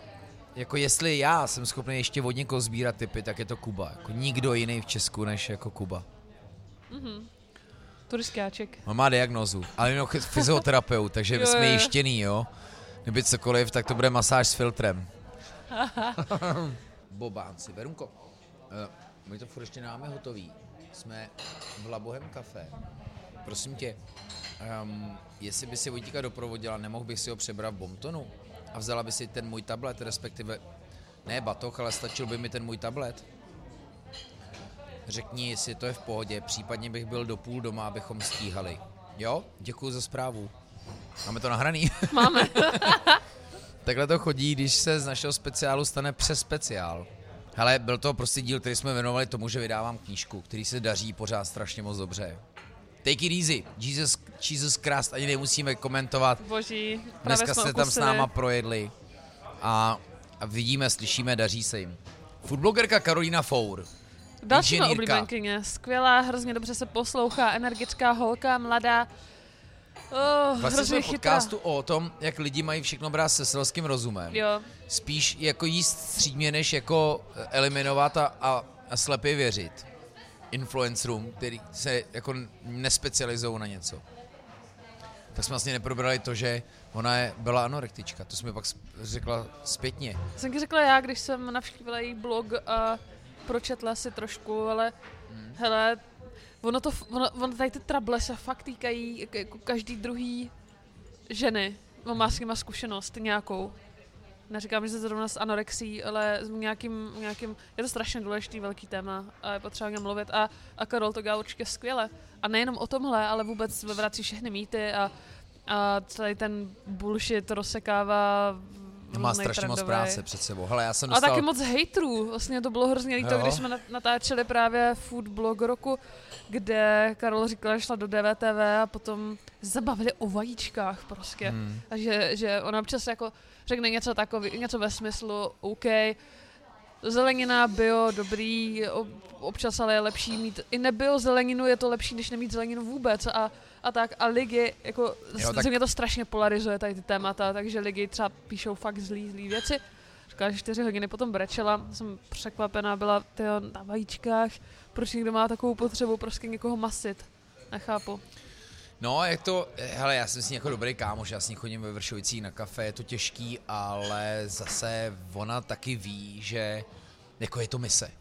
jako jestli já jsem schopný ještě od někoho sbírat typy, tak je to Kuba. Jako nikdo jiný v Česku než jako Kuba. Turiskáček. On má diagnozu, ale jenom fyzioterapeut, takže Jo, jsme jo, jo. jištěný, jo. Kdyby cokoliv, tak to bude masáž s filtrem. Bobánci. Verunko, uh, my to furt ještě nemáme hotový. Jsme v Labohem kafe. Prosím tě, um, jestli by si Vojtíka doprovodila, nemohl bych si ho přebrat v Bomptonu? A vzala by si ten můj tablet, respektive ne batoh, ale stačil by mi ten můj tablet? Řekni, jestli to je v pohodě, případně bych byl do půl doma, abychom stíhali. Jo? Děkuji za zprávu. Máme to nahraný? Máme. Takhle to chodí, když se z našeho speciálu stane přes speciál. Hele, byl to prostě díl, který jsme věnovali tomu, že vydávám knížku, který se daří pořád strašně moc dobře. Take it easy. Jesus, Jesus Christ, ani nemusíme komentovat. Boží. Dneska se tam s náma projedli. A, a vidíme, slyšíme, daří se jim. Foodblogerka Karolína Four. Další inženýrka. oblíbenkyně. Skvělá, hrozně dobře se poslouchá, energická holka, mladá. Oh, Vlastně hrozně jsme chytrá. podcastu o tom, jak lidi mají všechno brát se selským rozumem. Jo, Spíš jako jíst střídmě, než jako eh, eliminovat a, a, a slepě věřit. Influencerům, který se jako nespecializují na něco. Tak jsme vlastně neprobrali to, že ona je, byla anorektička. To jsme pak řekla zpětně. jsem ti řekla já, když jsem navštívila její blog a pročetla si trošku, ale Hmm. hele, ono to, ono, ono tady ty trable se fakt týkají jako, každý druhý ženy. On má s nima zkušenost nějakou. Neříkám, že se zrovna s anorexí, ale s nějakým, nějakým, je to strašně důležitý velký téma a je potřeba o něm mluvit a, a Karol to dělá určitě skvěle. A nejenom o tomhle, ale vůbec vyvrací všechny mýty a, a celý ten bullshit rozsekává Má různej strašně moc práce před sebou. Hele, já jsem A dostal... taky moc hejtrů. Vlastně to bylo hrozně líto, Jo. když jsme nat- natáčeli právě Food Blog roku, kde Karol říkala, že šla do DVTV a potom zabavili o vajíčkách prostě. Hmm. A že, že ona občas jako řekne něco takový, něco ve smyslu, OK, zelenina, bio, dobrý, ob- občas ale je lepší mít i nebio zeleninu, je to lepší, než nemít zeleninu vůbec a, a tak. A lidi, jako, Jo, tak- mě to strašně polarizuje tady ty témata, takže lidi třeba píšou fakt zlý, zlý věci. Říkala, že čtyři hodiny potom brečela, jsem překvapená byla tyjo, na vajíčkách, proč někdo má takovou potřebu prostě někoho masit. Nechápu. No, je to, hele, já jsem s ní jako dobrý kámoš, já s ní chodím ve Vršovicích na kafe, je to těžký, ale zase ona taky ví, že jako je to mise.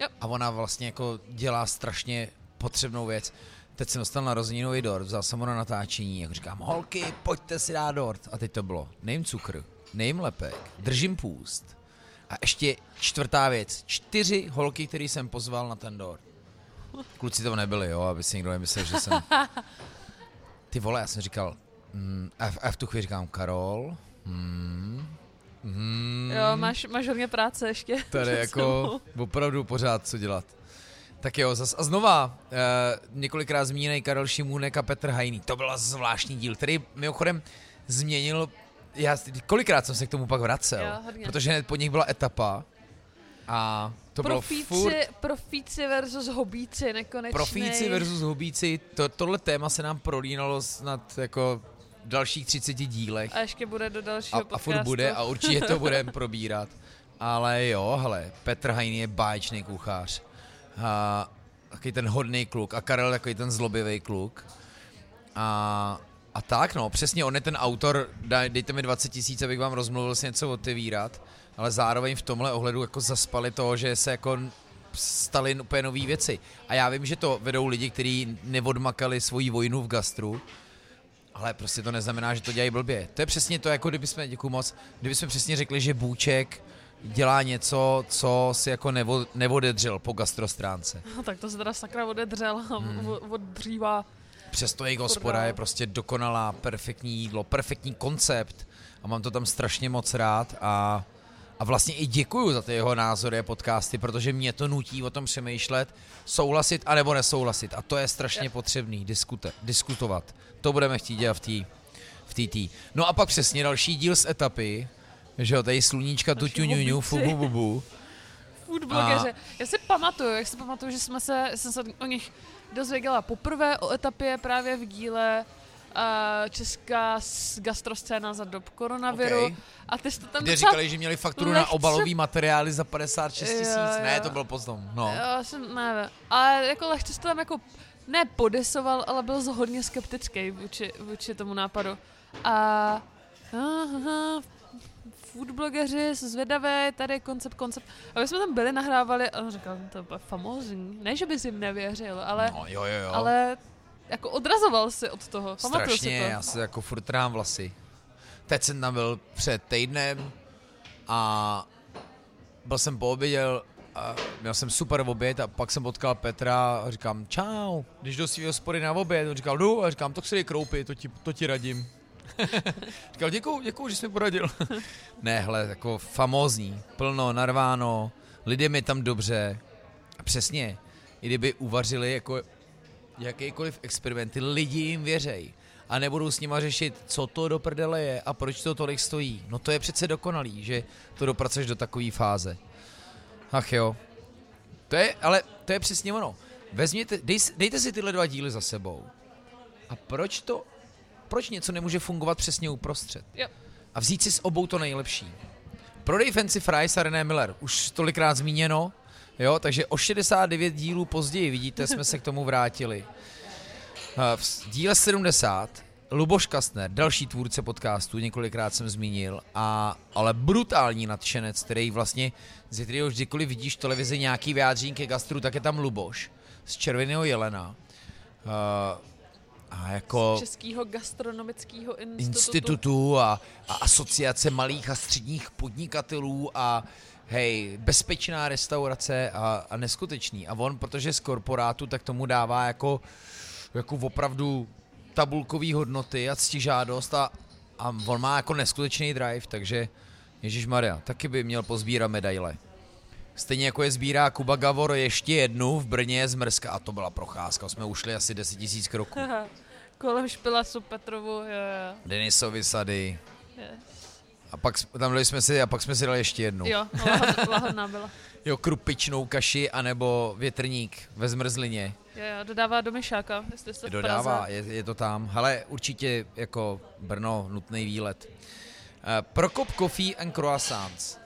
Jo. A ona vlastně jako dělá strašně potřebnou věc. Teď jsem dostal narozeninový dort, vzal jsem ho na natáčení, jako říkám, holky, pojďte si dát dort. A teď to bylo, nejím cukr, nejím lepek, držím půst. A ještě čtvrtá věc, čtyři holky, který jsem pozval na ten dort. Kluci to nebyli, jo, aby si někdo nemyslel, že jsem... Ty vole, já jsem říkal, mm, a, v, a v tu chvíli říkám, Karol, mm, mm, Jo, máš, máš hodně práce ještě. tady jako opravdu pořád co dělat. Tak jo, zas a znova, eh, několikrát zmíněný Karel Šimůnek a Petr Hajný. To byl zvláštní díl, který mimochodem změnil, já kolikrát jsem se k tomu pak vracel, Jo, hodně. protože hned po nich byla etapa a to bylo profíci, furt profíci versus hobíci, nekonečný. Profíci versus hobíci, to, tohle téma se nám prolínalo snad jako v dalších 30 dílech A ještě bude do a, dalšího a podcastu. furt bude a určitě to budeme probírat. Ale jo, hele, Petr Hajný je báječný kuchař. A takový ten hodný kluk a Karel takový ten zlobivý kluk. A, a tak no, přesně on je ten autor, dejte mi 20 tisíc, abych vám rozmluvil si něco otevírat, ale zároveň v tomhle ohledu jako zaspali to, že se jako staly úplně nové věci. A já vím, že to vedou lidi, kteří neodmakali svoji vojnu v gastru, ale prostě to neznamená, že to dělají blbě. To je přesně to, jako kdyby jsme, děkuji moc, kdyby jsme přesně řekli, že Bůček dělá něco, co si jako nevo, nevodedřel po gastrostránce. No, tak to se teda sakra odedřel Hmm. od, od dříva. Přesto jejich hospoda je prostě dokonalá, perfektní jídlo, perfektní koncept a mám to tam strašně moc rád a, a vlastně i děkuju za ty jeho názory a podcasty, protože mě to nutí o tom přemýšlet, souhlasit anebo nesouhlasit a to je strašně potřebný, diskute, diskutovat. To budeme chtít dělat v té v tý, tý. No a pak přesně další díl z etapy, že jo, tady sluníčka tu Naši ťu ňu ňu, hobíci. fu bu bu bu. Food blogeři. Já si pamatuju, jak si pamatuju, že jsme se, jsem se o nich dozvěděla poprvé o etapě právě v díle česká gastroscéna za dob koronaviru. Okay. A ty jsi to tam Kde říkali, že měli fakturu na lehce- obalový materiály za 56 Jo, tisíc. Ne, jo. to byl potom. No. Já jsem, nevím. Ale jako lehce jsi to tam jako ne podesoval, ale byl hodně skeptický vůči, vůči tomu nápadu. A aha, food blogeři, zvědavé, tady koncept, koncept. A my jsme tam byli, nahrávali a on říkal, to je famózní. Ne, že bys jim nevěřil, ale, no jo, jo, jo. ale jako odrazoval si od toho. Pamatuju si Strašně, to. já se jako furt trhám vlasy. Teď jsem tam byl před týdnem a byl jsem pooběděl a měl jsem super oběd a pak jsem potkal Petra a říkám čau, když jdu svý hospody na oběd, on říkal jdu a říkám, to si dej kroupy, to ti, to ti radím. říkal děkuju, děkuju, že jsi mi poradil. ne, hele, jako famózní, plno, narváno, lidem je tam dobře a přesně, i kdyby uvařili jako jakýkoliv experimenty, lidi jim věřej a nebudou s nima řešit, co to do prdele je a proč to tolik stojí. No to je přece dokonalý, že to dopracuješ do takové fáze. Ach jo. To je, ale to je přesně ono. Vezměte, dej, dejte si tyhle dva díly za sebou. A proč to, proč něco nemůže fungovat přesně uprostřed? Jo. A vzít si s obou to nejlepší. Prodej Fancy Fries a René Miller, už tolikrát zmíněno, jo, takže o 69 dílů později, vidíte, jsme se k tomu vrátili. Eh, V díle 70 Luboš Kastner, další tvůrce podcastu, několikrát jsem zmínil, a, ale brutální nadšenec, který vlastně, ze kterého vždykoliv vidíš v televizi nějaký vyjádření ke gastru, tak je tam Luboš z Červeného jelena. Uh, a jako Českého gastronomického institutu. institutu a, a asociace malých a středních podnikatelů a hej, bezpečná restaurace a, a neskutečný. A on, protože z korporátu, tak tomu dává jako, jako opravdu tabulkový hodnoty a ctižádost a, a on má jako neskutečný drive, takže Ježíš Maria, taky by měl pozbírat medaile. Stejně jako je sbírá Kuba Gavor ještě jednu v Brně z Mrska a to byla procházka, jsme ušli asi 10 000 kroků. Kolem Špilasu, Petrovu, jo, jo. Denisovy sady. Jo, A pak tam dali jsme si, a pak jsme si dali ještě jednu. jo lahod- lahodná byla. jo krupičnou kaši, anebo větrník ve zmrzlině. Jo, jo, dodává do Myšáka, jestli jste Dodává, je, je to tam. Ale určitě jako Brno, nutný výlet. Uh, Prokop Coffee and Croissants.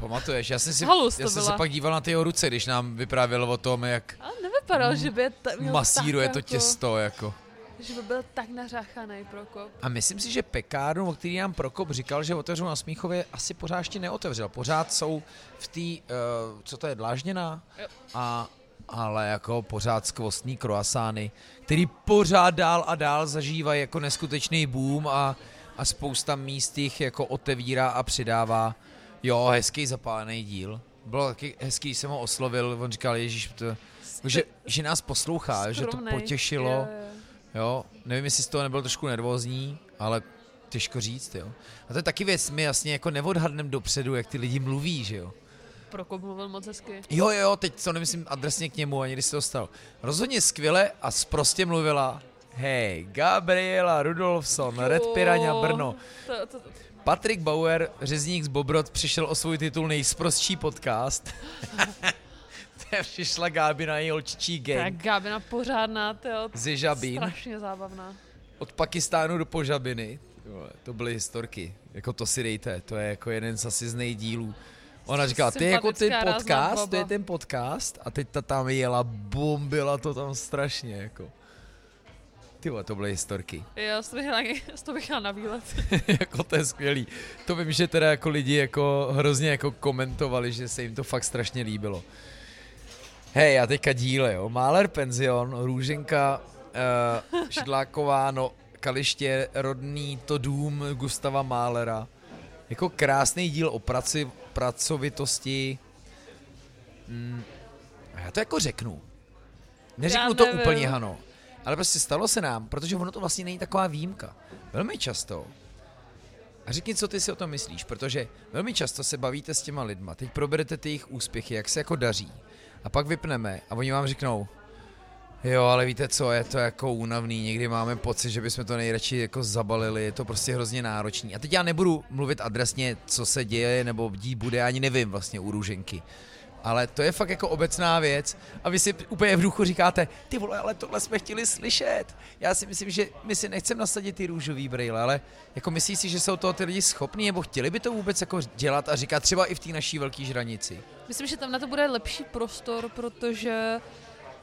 Pamatuješ, já jsem, si, Halus já jsem se byla. pak díval na ty jeho ruce, když nám vyprávěl o tom, jak A nevypadal, že by je měl masíruje to jako, těsto. Jako. Že by byl tak nařáchaný Prokop. A myslím si, že pekárnu, o který nám Prokop říkal, že otevřel na Smíchově, asi pořád ještě neotevřel. Pořád jsou v té, uh, co to je, dlážděná? Jo. A, ale jako pořád skvostný kroasány, který pořád dál a dál zažívají jako neskutečný boom a, a spousta míst jich jako otevírá a přidává. Jo, hezký zapálený díl. Bylo taky hezký, jsem ho oslovil, on říkal, Ježíš, to, že, že nás poslouchá, že to Skromnej. potěšilo. Jo, jo. Jo, nevím, jestli z toho nebyl trošku nervózní, ale těžko říct, jo. A to je taky věc, my jasně jako neodhadneme dopředu, jak ty lidi mluví, že jo. Prokop mluvil moc hezky. Jo, jo, jo, teď to nemyslím adresně k němu, ani když se to stalo. Rozhodně skvěle a sprostě mluvila Hej, Gabriela Rudolfson, Red Piranha Brno. To, to, to, Patrik Bauer, řezník z Bobrod, přišel o svůj titul nejsprostší podcast. to je přišla Gáby na její holčičí tak gang Gábina pořádná, to ze Žabín. strašně zábavná. od Pakistánu do Požabiny. To byly historky. Jako to si dejte, to je jako jeden z asi z nejdílů. Ona říkala, ty jako ten podcast, to je ten podcast a teď ta tam jela, bombila to tam strašně, jako. Ty to byly historky. Jo, z toho bych na výlet. jako to je skvělý. To vím, že teda jako lidi jako hrozně jako komentovali, že se jim to fakt strašně líbilo. Hej, a teďka díle, jo. Máler penzion, Růženka, uh, Šidláková, no, Kaliště, rodný to dům Gustava Málera. Jako krásný díl o praci, pracovitosti. Mm, a já to jako řeknu. Neřeknu Já to úplně, Hano. Ale prostě stalo se nám, protože ono to vlastně není taková výjimka. Velmi často, a řekni, co ty si o tom myslíš, protože velmi často se bavíte s těma lidma, teď proberete ty jejich úspěchy, jak se jako daří, a pak vypneme a oni vám řeknou, jo, ale víte co, je to jako únavný, někdy máme pocit, že bychom to nejradši jako zabalili, je to prostě hrozně náročný. A teď já nebudu mluvit adresně, co se děje nebo dít bude, ani nevím vlastně u Růženky. Ale to je fakt jako obecná věc a vy si úplně v duchu říkáte, ty vole, ale tohle jsme chtěli slyšet. Já si myslím, že my si nechceme nasadit ty růžový brýle, ale jako myslíš si, že jsou toho ty lidi schopní, nebo chtěli by to vůbec jako dělat a říkat třeba i v té naší velké žranici? Myslím, že tam na to bude lepší prostor, protože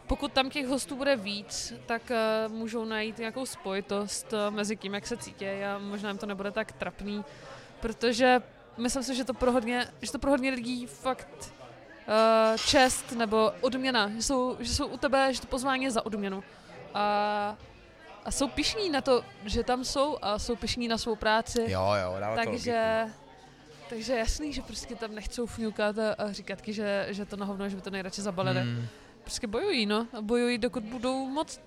pokud tam těch hostů bude víc, tak uh, můžou najít nějakou spojitost uh, mezi tím, jak se cítí a možná jim to nebude tak trapný, protože myslím si, že to pro hodně, že to pro hodně lidí fakt uh, čest nebo odměna, že jsou, že jsou u tebe, že to pozvání je za odměnu. A, a jsou pišní na to, že tam jsou a jsou pišní na svou práci. Jo, jo, dává to Takže, takže jasný, že prostě tam nechcou fňukat a, a říkat, ti, že, že to na hovno, že by to nejradši zabalili. Hmm. Prostě bojují, no. Bojují, dokud budou moc.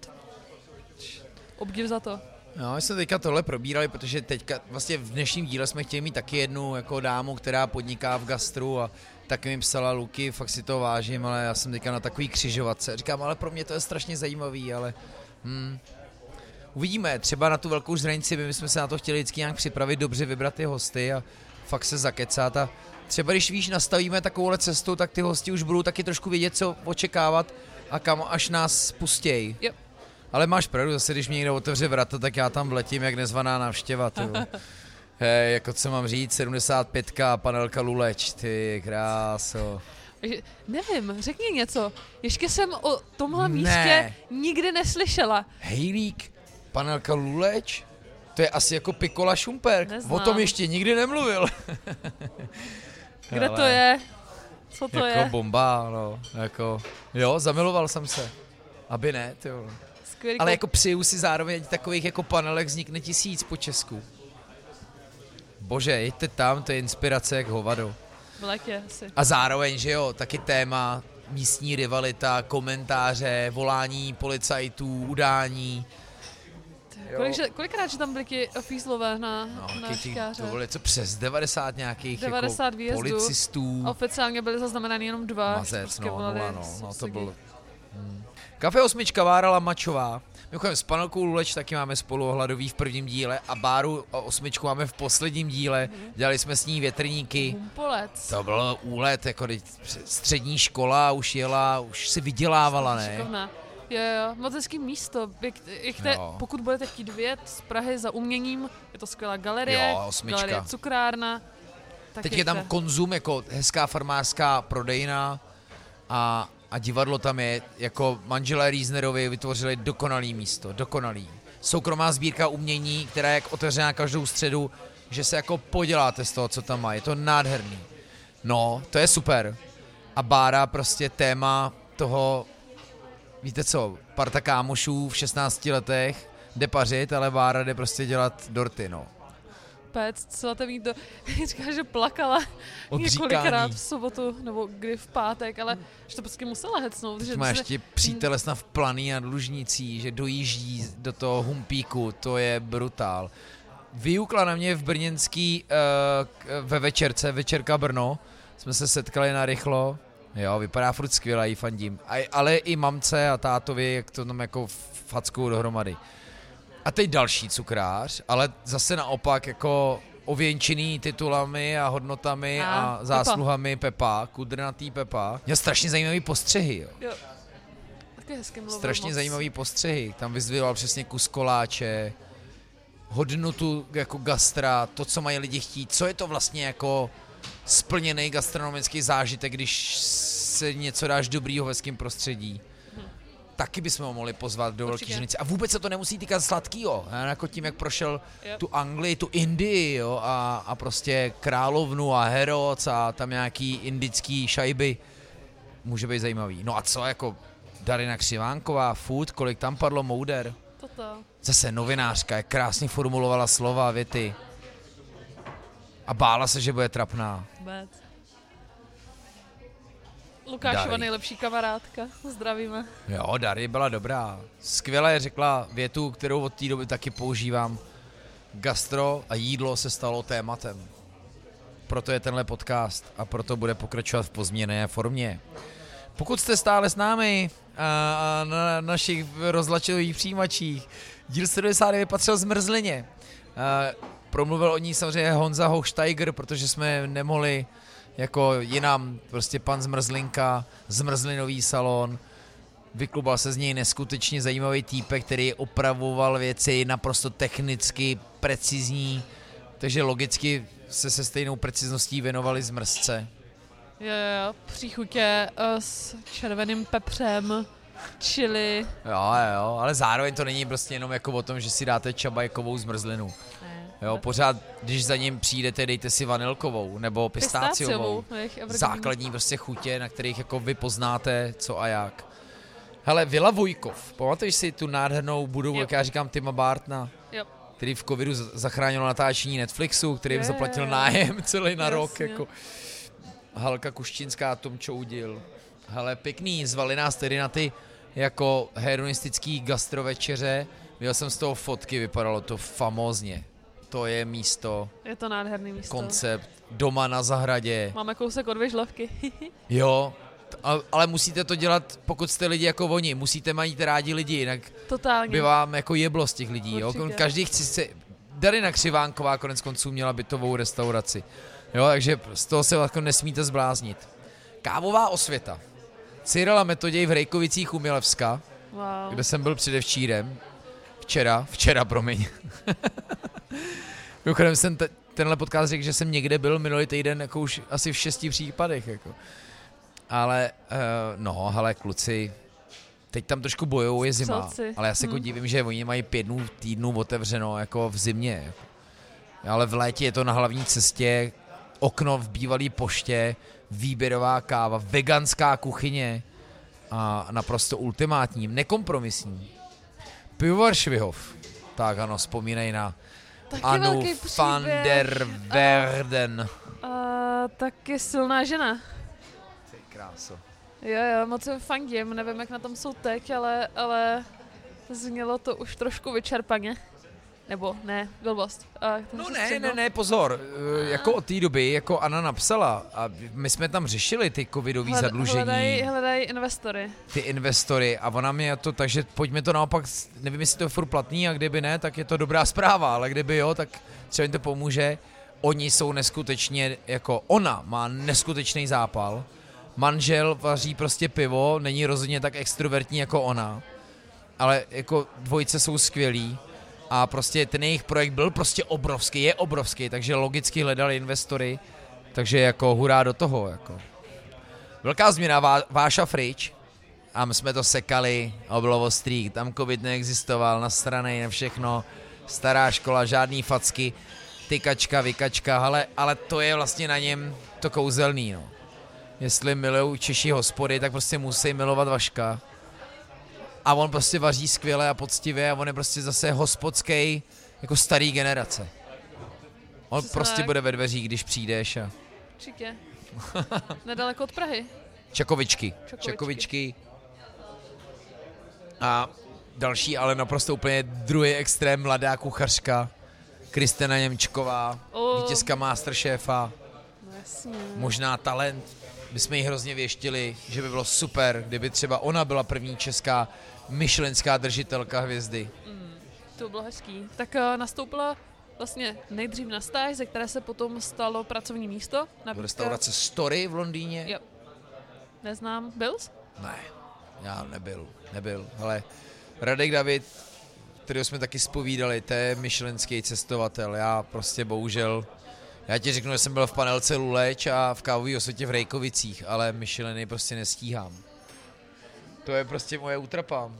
Obdiv za to. No, my jsme teďka tohle probírali, protože teďka vlastně v dnešním díle jsme chtěli mít taky jednu jako dámu, která podniká v gastru a taky mi psala Luky, fakt si to vážím, ale já jsem teďka na takový křižovatce. Říkám, ale pro mě to je strašně zajímavý, ale hmm, uvidíme, třeba na tu velkou žranici, my jsme se na to chtěli vždycky nějak připravit, dobře vybrat ty hosty a fakt se zakecat a třeba když víš, nastavíme takovouhle cestu, tak ty hosti už budou taky trošku vědět, co očekávat a kam až nás pustěj. Jo. Ale máš pravdu, zase když mě někdo otevře vrata, tak já tam vletím jak nezvaná návštěva. Hej, jako co mám říct, 75 a panelka Luleč, ty kráso. Nevím, řekni něco. Ještě jsem o tomhle Ne. místě nikdy neslyšela. Hejlík, panelka Luleč, to je asi jako Pikola Šumperk. Neznám. O tom ještě nikdy nemluvil. Kde Hele, to je? Co to jako je? bomba, no, jako, jo, zamiloval jsem se. Aby ne, ty Ale jako přeju si zároveň, takových jako panelek vznikne tisíc po Česku. Bože, jeďte tam, to je inspirace jak hovado. v létě asi. A zároveň, že jo, taky téma místní rivalita, komentáře, volání policajtů, udání. Kolik, kolikrát, že tam byli ti fízlové na, No, na ti- to bylo něco přes 90 nějakých 90 jako výjezdů. policistů. Oficiálně byly zaznamenány jenom dva. Mazec, prostě no, volali nula, no, no to sousedi. byl... Hmm. Kafe osmička várala Mačová. Mimochodem s panelkou Luleč taky máme spolu ohladový v prvním díle a Báru o osmičku máme v posledním díle. Mhm. Dělali jsme s ní větrníky. Humpolec. To byl úlet, jako střední škola už jela, už si vydělávala, ne? Šikovná. Jo, jo, moc hezký místo. Jak, jak te, Jo. pokud budete chtít vyjet z Prahy za uměním, je to skvělá galerie, Jo, osmička. galerie cukrárna. Tak Teď je tam konzum, jako hezká farmářská prodejna a, a divadlo tam je, jako manželé Riesnerovi vytvořili dokonalý místo, dokonalý. Soukromá sbírka umění, která je jak otevřená každou středu, že se jako poděláte z toho, co tam má, je to nádherný. No, to je super. A Bára prostě téma toho, víte co, parta kámošů v 16 letech jde pařit, ale Bára jde prostě dělat dorty, no. Pec, co to mít to, říká, že plakala Odříkání. několikrát v sobotu, nebo kdy v pátek, ale že to prostě musela hecnout. Že Teď má se- ještě přítele snad v planý a dlužnicí, že dojíždí do toho humpíku, to je brutál. Vyukla na mě v Brněnský uh, ve večerce, večerka Brno, jsme se setkali na rychlo, jo, vypadá furt skvěle, jí fandím, a, ale i mamce a tátovi, jak to tam jako fackou dohromady. A teď další cukrář, ale zase naopak jako ověnčený titulami a hodnotami A, a, Pepa. zásluhami Pepa, kudrnatý Pepa. Měl strašně zajímavý postřehy, jo. Jo. Taky hezky mluvil Strašně moc. zajímavý postřehy. Tam vyzdvihoval přesně kus koláče, hodnotu jako gastra, to, co mají lidi chtít, co je to vlastně jako splněný gastronomický zážitek, když se něco dáš dobrýho v hezkém prostředí. Taky bychom ho mohli pozvat do Velké ženice. A vůbec se to nemusí týkat sladkýho. Jako tím, jak prošel Jo. tu Anglii, tu Indii jo, a, a prostě královnu a Heroc a tam nějaký indický šajby. Může být zajímavý. No a co jako Darina Křivánková, food, kolik tam padlo mouder. Toto. Zase novinářka, jak krásně formulovala slova, věty. A bála se, že bude trapná. Vůbec. Lukášova Dary. nejlepší kamarádka. Zdravíme. Jo, Dary byla dobrá. Skvěle řekla větu, kterou od té doby taky používám. Gastro a jídlo se stalo tématem. Proto je tenhle podcast a proto bude pokračovat v pozměněné formě. Pokud jste stále s námi a, na našich rozlačových přijímačích, díl 79 patřil zmrzlině. A, promluvil o ní samozřejmě Honza Hochsteiger, protože jsme nemohli jako jinam, prostě pan Zmrzlinka, zmrzlinový salon, vyklubal se z něj neskutečně zajímavý týpek, který opravoval věci naprosto technicky, precizní, takže logicky se se stejnou precizností věnovali zmrzce. Jo, jo, jo. Příchutě uh, s červeným pepřem, chili. Jo, jo, ale zároveň to není prostě jenom jako o tom, že si dáte čabajkovou zmrzlinu. Jo, pořád, když za ním přijdete, dejte si vanilkovou nebo pistáciovou. Pistáciovou. evergreen. Základní prostě chutě, na kterých jako vy poznáte co a jak. Hele, Vila Vojkov, pamatuješ si tu nádhernou budovu, jak já říkám, Tima Bartna? Jo. který v covidu zachránil natáčení Netflixu, který jim zaplatil nájem celý na Jasně. rok. Jako. Halka Kuščinská tom čoudil. Hele, pěkný, zvali nás tedy na ty jako hedonistický gastrovečeře. Viděl jsem z toho fotky, vypadalo to famózně. To je místo, Je to nádherný místo. koncept, doma na zahradě. Máme kousek od Vyžlavky. Jo, ale musíte to dělat, pokud jste lidi jako oni. Musíte mít rádi lidi, jinak Totálně. by vám jako jeblo z těch lidí. Jo? Každý chce se... Darina Křivánková konec konců měla bytovou restauraci. Jo, takže z toho se jako nesmíte zbláznit. Kávová osvěta. Cyrila Metoděj v Rejkovicích u Milevska, Wow. kde jsem byl předevčírem. Včera, včera, promiň. Mimochodem jsem te, tenhle podcast řekl, že jsem někde byl minulý týden jako už asi v šesti případech. Jako. Ale, uh, no, ale kluci, teď tam trošku bojou, je zima. Střelci. Ale já se jako Hm. divím, že oni mají pět dnů, týdnů otevřeno jako v zimě. Jako. Ale v létě je to na hlavní cestě, okno v bývalý poště, výběrová káva, veganská kuchyně a naprosto ultimátní, nekompromisní. Pivovar Švihov. Tak ano, vzpomínej na Taky Anu van der Verden. A taky silná žena. Ty kráso. Jo, jo, moc jim fandím, nevím, jak na tom jsou teď, ale, ale znělo to už trošku vyčerpaně. Nebo ne, blbost. To No ne, ne, ne, pozor, eh, jako od té doby, jako Anna napsala a my jsme tam řešili ty covidové Hled- zadlužení, Hledají hledaj investory. ty investory a ona mě to, takže pojďme to naopak, nevím, jestli to je furt platný a kdyby ne, tak je to dobrá zpráva, ale kdyby jo, tak třeba jim to pomůže. Oni jsou neskutečně, jako ona má neskutečný zápal, manžel vaří prostě pivo, není rozhodně tak extrovertní jako ona, ale jako dvojice jsou skvělí a prostě ten jejich projekt byl prostě obrovský, je obrovský, takže logicky hledali investory, takže jako hurá do toho, jako. Velká změna, Vá, Váša Frič, a my jsme to sekali, a bylo tam covid neexistoval, na strany, na všechno, stará škola, žádný facky, tykačka, vykačka, ale, ale to je vlastně na něm to kouzelný, no. Jestli milují Češi hospody, tak prostě musí milovat Vaška. A on prostě vaří skvěle a poctivě a on je prostě zase hospodský jako starý generace. On Přesně prostě tak. bude ve dveřích, když přijdeš a Určitě. Nedaleko od Prahy. Čakovičky. Čakovičky. Čakovičky. A další, ale naprosto úplně druhý extrém, mladá kuchařka, Kristina Němčková, O. vítězka Masterchefa, No jasně. možná talent. My jsme jí hrozně věštili, že by bylo super, kdyby třeba ona byla první česká myšlenská držitelka hvězdy. To bylo hezký. Tak uh, nastoupila vlastně nejdřív na stáž, ze které se potom stalo pracovní místo. Do Nabídka- restaurace Story v Londýně? Jo. Neznám. Byl jsi? Ne, já nebyl, nebyl, ale Radek David, kterého jsme taky spovídali, to je myšlenský cestovatel, já prostě bohužel, já ti řeknu, že jsem byl v panelce Luleč a v kávové osvětě v Rejkovicích, ale myšleny prostě nestíhám. To je prostě moje útrapa.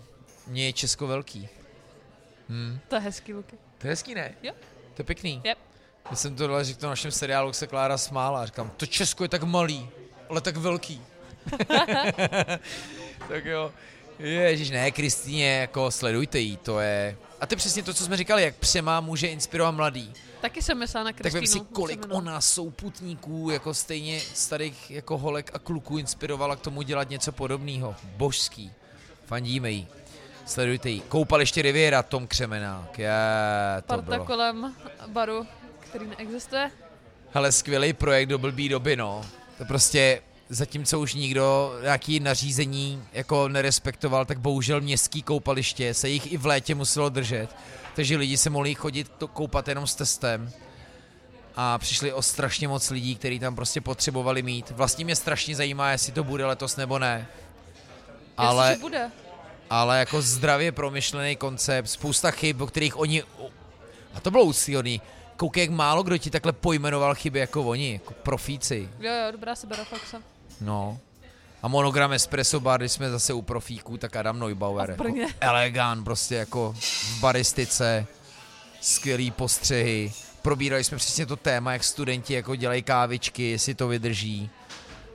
Mně je Česko velký. Hm. To je hezký, Luky. To je hezký, ne? Jo. To je pěkný. Yep. Já jsem to dal, řekl to v našem seriálu, se Klára smála. A říkám, to Česko je tak malý, ale tak velký. tak jo. Ježíš, ne, Kristýně, jako sledujte jí, to je... A to je přesně to, co jsme říkali, jak Přema může inspirovat mladý. Taky jsem myslela na Tak Kristýnu. vem si, kolik ona souputníků, jako stejně starých jako holek a kluků inspirovala k tomu dělat něco podobného. Božský. Fandíme jí. Sledujte jí. Koupaliště Riviera, Tom Křemenák. Je, to Parta bylo. kolem baru, který neexistuje. Hele, skvělý projekt do blbý doby, no. To prostě, zatímco už nikdo nějaký nařízení jako nerespektoval, tak bohužel městský koupaliště se jich i v létě muselo držet. Takže lidi se mohli chodit to koupat jenom s testem. A přišli o strašně moc lidí, kteří tam prostě potřebovali mít. Vlastně mě strašně zajímá, jestli to bude letos nebo ne. Ale, Jestliže bude. ale jako zdravě promyšlený koncept, spousta chyb, o kterých oni... A to bylo úctyhodný. Koukej, jak málo kdo ti takhle pojmenoval chyby jako oni, jako profíci. Jo, jo, dobrá sebereflexe. No. A monogram Espresso Bar, když jsme zase u profíků, tak Adam Neubauer. Jako elegant, prostě jako v baristice, skvělý postřehy. Probírali jsme přesně to téma, jak studenti jako dělají kávičky, jestli to vydrží.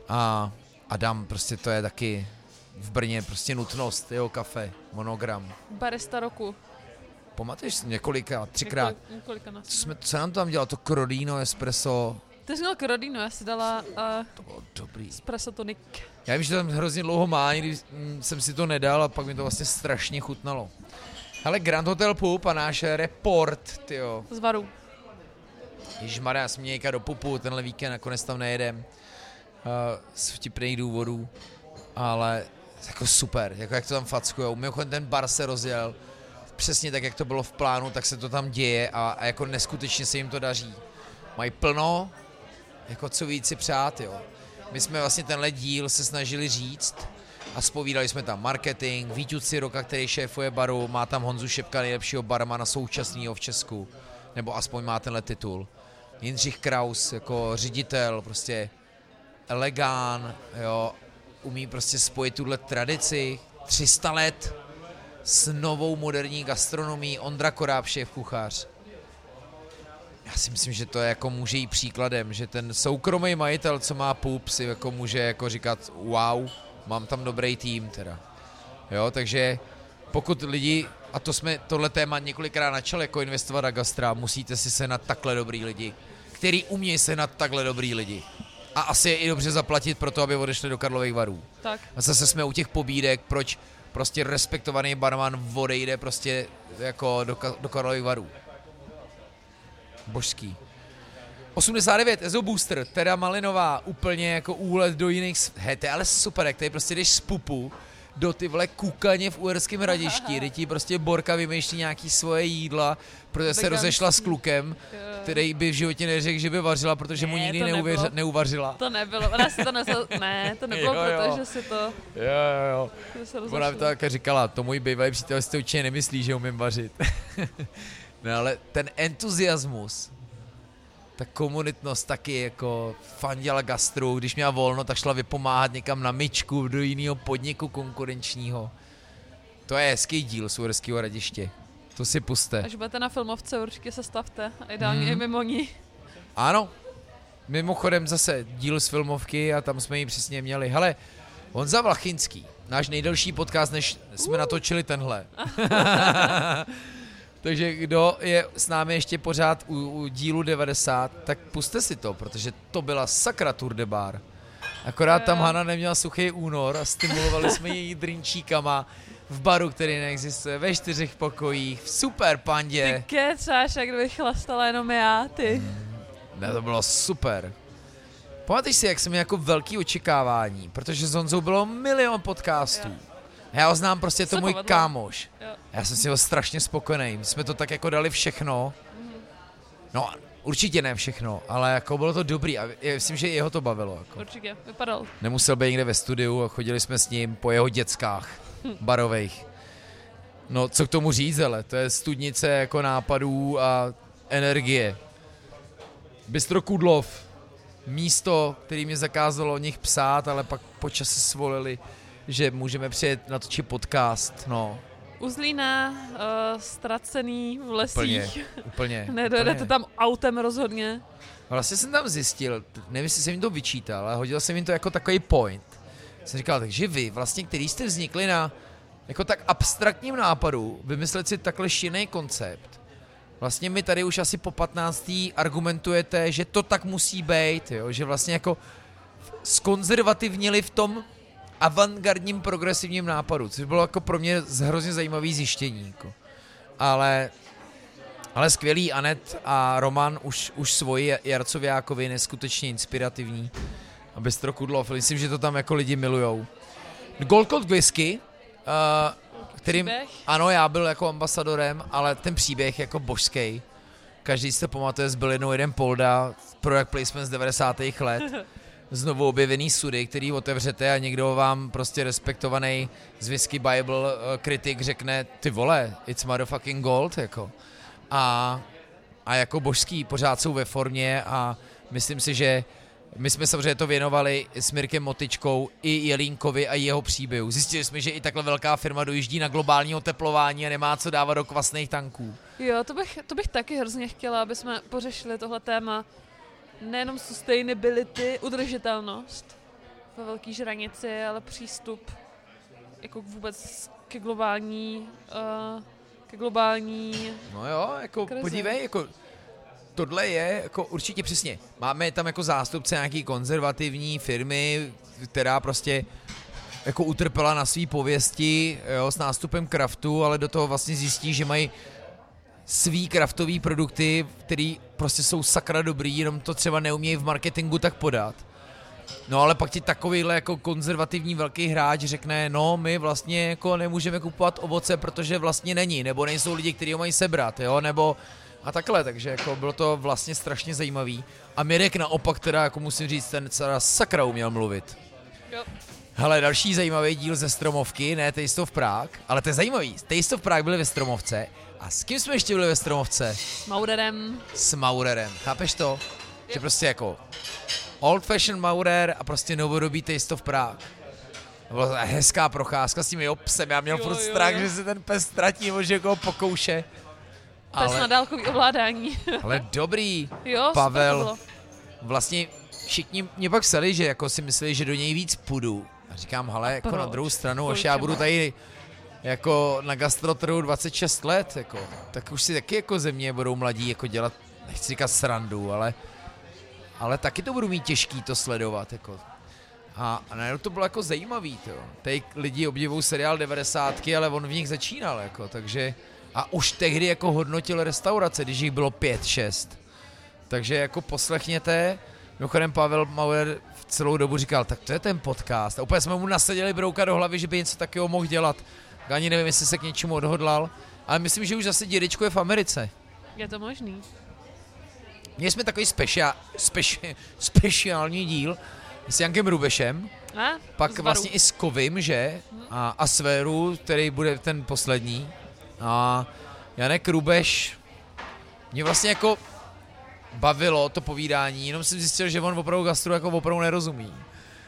A Adam, prostě to je taky v Brně prostě nutnost, jeho kafe, monogram. Barista roku. Pamatuješ si několika, třikrát. Několik, několika nás. Co, jsme, co nám tam dělal, to Crodino Espresso, Ty jsi měl Crodino, já si dala uh, to bylo dobrý. espresso tonic. Já vím, že to tam hrozně dlouho má, když mm, jsem si to nedal a pak mi to vlastně strašně chutnalo. Hele, Grand Hotel Pup a náš report, tyjo. Z varu. Ježišmarja, já jsem měl do pupu tenhle víkend, nakonec tam nejedem. Uh, z vtipných důvodů. Ale jako super, jako jak to tam fackujou. Mimochodem ten bar se rozjel přesně tak, jak to bylo v plánu, tak se to tam děje a, a jako neskutečně se jim to daří. Mají plno, jako co víc si přát, jo. My jsme vlastně tenhle díl se snažili říct a spovídali jsme tam marketing, Víťu Ciroka, který šéfuje baru, má tam Honzu Šepka, nejlepšího barmana současného v Česku, nebo aspoň má tenhle titul. Jindřich Kraus jako ředitel, prostě elegán, jo, umí prostě spojit tuhle tradici, 300 let s novou moderní gastronomií, Ondra Koráb, šéf kuchař. Já si myslím, že to je jako může jít příkladem, že ten soukromý majitel, co má pup, si jako může jako říkat wow, mám tam dobrý tým teda. Jo, takže pokud lidi, a to jsme tohle téma několikrát načali, jako investovat do gastra, musíte si se na takhle dobrý lidi, který umějí se na takhle dobrý lidi. A asi je i dobře zaplatit pro to, aby odešli do Karlových varů. Tak. A zase jsme u těch pobídek, proč prostě respektovaný barman odejde prostě jako do, do Karlových varů. Božský. 89, Ezo Booster, teda Malinová, úplně jako úlet do jiných, he, to je ale super, jak tady prostě jdeš z pupu do ty vole kukaně v Uherském hradišti, kde ti prostě Borka vymýšlí nějaký svoje jídla, protože se rozešla s klukem, který by v životě neřekl, že by vařila, protože mu Ne, nikdy to neuvěř, neuvařila. To nebylo, ona si to nesl... Ne, to nebylo Jo, jo. proto, že si to... Jo, jo, jo. Ona mi rozešlo. to také říkala, to můj bývalý přítel si to určitě nemyslí, že umím vařit. no ale ten entuziasmus, ta komunitnost taky jako fanděla gastru, když měla volno, tak šla vypomáhat někam na myčku do jiného podniku konkurenčního. To je hezký díl z Uherského radiště. To si puste. Až budete na filmovce, určitě se stavte. A ideálně Mhm. i mimo ní. Ano, mimochodem zase díl z filmovky a tam jsme ji přesně měli. Hele, Honza Vlachinský, náš nejdelší podcast, než jsme natočili tenhle. Takže kdo je s námi ještě pořád u, u dílu 90, tak puste si to, protože to byla sakra Tour de Bar. Akorát tam. Hana neměla suchý únor a stimulovali jsme její drinčíkama v baru, který neexistuje, ve čtyřech pokojích, v super pandě. Ty kecáš, jak kdybych chlastala jenom já, ty. Ne, to bylo super. Pamatuješ si, jak jsem měl jako velký očekávání, protože s Honzou bylo milion podcastů. Já ho znám, prostě je to můj povedlo. kámoš. Jo. Já jsem si ho strašně spokojený. My jsme to tak jako dali všechno. No, určitě ne všechno, ale jako bylo to dobrý a já myslím, že i jeho to bavilo. Jako. Určitě, vypadal. Nemusel být někde ve studiu a chodili jsme s ním po jeho dětskách barových. No, co k tomu říct, ale to je studnice jako nápadů a energie. Bystro Kudlov, místo, který mě zakázalo o nich psát, ale pak počas svolili, že můžeme přijet natočit podcast, no, Uzlína, uh, ztracený v lesích. úplně, úplně. Nedojedete úplně. tam autem rozhodně. Vlastně jsem tam zjistil, nevím, jestli jsem jim to vyčítal, ale hodil jsem jim to jako takový point. Jsem říkal, takže vy, vlastně, který jste vznikli na jako tak abstraktním nápadu, vymyslet si takhle šílený koncept. Vlastně mi tady už asi po 15. argumentujete, že to tak musí být, jo? že vlastně jako skonzervativnili v tom avantgardním progresivním nápadu, což bylo jako pro mě hrozně zajímavý zjištění. Jako. Ale ale skvělý Anet a Roman už, už svoji Jarcovějákovi neskutečně inspirativní. A Bystro Kudlov, myslím, že to tam jako lidi milujou. Gold Coast Whisky, uh, kterým, Příběh? ano, já byl jako ambasadorem, ale ten příběh jako božský. Každý si to pamatuje, zbyl jednou jeden polda, product placement z 90. let. Znovu objevený sudy, který otevřete a někdo vám prostě respektovaný z Whisky Bible uh, kritik řekne, ty vole, it's motherfucking gold, jako a, a jako božský pořád jsou ve formě a myslím si, že my jsme samozřejmě to věnovali s Mirkem Motičkou i Jelínkovi a jeho příběhu. Zjistili jsme, že i takhle velká firma dojíždí na globální oteplování a nemá co dávat do kvasných tanků. Jo, to bych, to bych taky hrozně chtěla, aby jsme pořešili tohle téma. Nejenom sustainability, udržitelnost ve velké žranici, ale přístup jako vůbec ke globální, uh, ke globální No jo, jako Krize. podívej, jako tohle je jako určitě přesně. Máme tam jako zástupce nějaký konzervativní firmy, která prostě jako utrpela na svý pověsti jo, s nástupem kraftu, ale do toho vlastně zjistí, že mají svý kraftový produkty, který prostě jsou sakra dobrý, jenom to třeba neumějí v marketingu tak podat. No ale pak ti takovýhle jako konzervativní velký hráč řekne, no my vlastně jako nemůžeme kupovat ovoce, protože vlastně není, nebo nejsou lidi, kteří ho mají sebrat, jo, nebo a takhle, takže jako bylo to vlastně strašně zajímavý. A Mirek naopak teda, jako musím říct, ten teda sakra uměl mluvit. Jo. Hele, další zajímavý díl ze Stromovky, ne Taste of Prague, ale to je zajímavý. Taste of Prague byli ve Stromovce a s kým jsme ještě byli ve Stromovce? s Maurerem. S Maurerem, chápeš to? Že prostě jako old fashion Maurer a prostě novodobý Taste of Prague. To byla hezká procházka s tím jeho psem, já měl Jo, furt jo, strach, jo. že se ten pes ztratí, nebo že ho pokouše. Pes na Ale, dálkový ovládání. ale dobrý, jo, Pavel. to vlastně všichni mě pak psali, že jako si mysleli, že do něj víc půjdu. A říkám, hele, jako na druhou stranu, až já budu tady jako na gastrotrhu 26 let, jako, tak už si taky jako ze mě budou mladí jako dělat, nechci říkat srandu, ale, ale taky to budu mít těžký to sledovat, jako. A, a najednou to bylo jako zajímavý, to. Teď lidi obdivují seriál 90, ale on v nich začínal, jako, takže a už tehdy jako hodnotil restaurace, když jich bylo pět, šest. Takže jako poslechněte, mimochodem Pavel Mauer v celou dobu říkal, tak to je ten podcast. A úplně jsme mu nasadili brouka do hlavy, že by něco takového mohl dělat. Ani nevím, jestli se k něčemu odhodlal, ale myslím, že už zase dědečko je v Americe. Je to možný. Měli jsme takový speciál, speci, speciální díl s Jankem Rubešem, A? pak vlastně i s Kovim, že? A, a Sféru, který bude ten poslední. A Janek Rubeš, mě vlastně jako bavilo to povídání, jenom jsem zjistil, že on opravdu gastro jako opravdu nerozumí.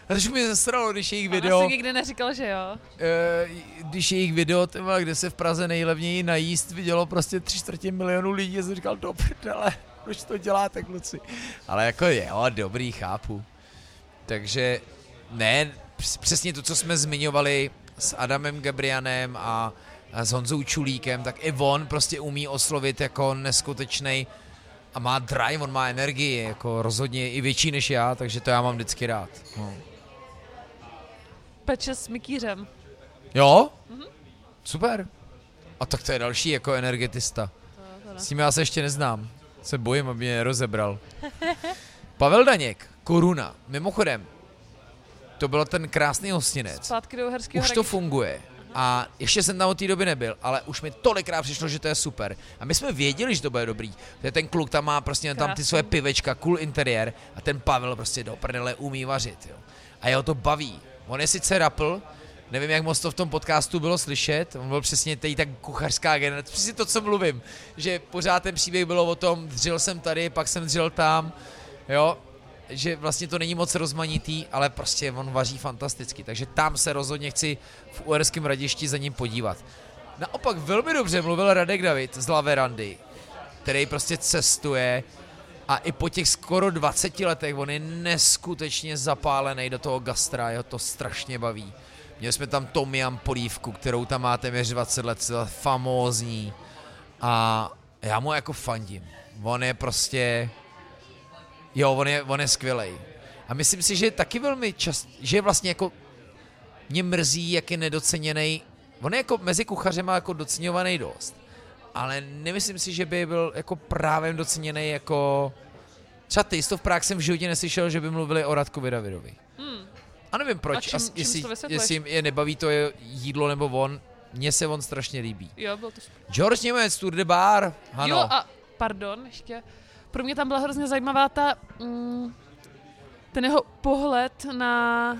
A takže mi zasralo, když jejich video, asi nikdy neříkal, že jo. eh, když jejich video, tyma, kde se v Praze nejlevněji najíst, vidělo prostě tři čtvrtě milionu lidí, a jsem říkal, do prdele, proč to děláte, kluci? Ale jako jo, dobrý, chápu. Takže ne, přes- přesně to, co jsme zmiňovali s Adamem Gabrianem a, a s Honzou Čulíkem, tak i on prostě umí oslovit jako neskutečný a má drive, on má energii, jako rozhodně i větší než já, takže to já mám vždycky rád. No. Peče s Mikýřem. Jo? Super. A tak to je další jako energetista. To, to ne. S tím já se ještě neznám. Se bojím, aby mě nerozebral. Pavel Daněk, Koruna. Mimochodem, to byl ten krásný hostinec. Zpátky do Uherského Už to funguje. A ještě jsem tam od té doby nebyl, ale už mi tolikrát přišlo, že to je super. A my jsme věděli, že to bude dobrý. To je ten kluk, tam má prostě tam ty Krásný. svoje pivečka, cool interiér a ten Pavel prostě do prdele umí vařit. Jo. A jeho to baví. On je sice rapl, nevím, jak moc to v tom podcastu bylo slyšet, on byl přesně tady tak kuchařská generace, přesně to, co mluvím, že pořád ten příběh bylo o tom, dřil jsem tady, pak jsem dřil tam, jo, že vlastně to není moc rozmanitý, ale prostě on vaří fantasticky, takže tam se rozhodně chci v Uherském radišti za ním podívat. Naopak velmi dobře mluvil Radek David z Laverandy, který prostě cestuje a i po těch skoro 20 letech on je neskutečně zapálený do toho gastra, jeho to strašně baví. Měli jsme tam Tom Yam polívku, kterou tam má téměř 20 let, famózní a já mu jako fandím. On je prostě, jo, on je, on je skvělej. A myslím si, že je taky velmi čas, že je vlastně jako, mě mrzí, jak je nedoceněný. On je jako mezi kuchařema jako doceňovaný dost. Ale nemyslím si, že by byl jako právě doceněný jako... Třeba ty, to v Prague jsem v životě neslyšel, že by mluvili o Radkovi Davidovi. Hmm. A nevím proč, A čím- čím jestli, vysvětluješ? jestli je nebaví to je jídlo nebo on, mně se on strašně líbí. Jo, byl to super. George Němec, Tour de Bar, ano. Jo a, pardon, ještě. Pro mě tam byla hrozně zajímavá ta, mm, ten jeho pohled na,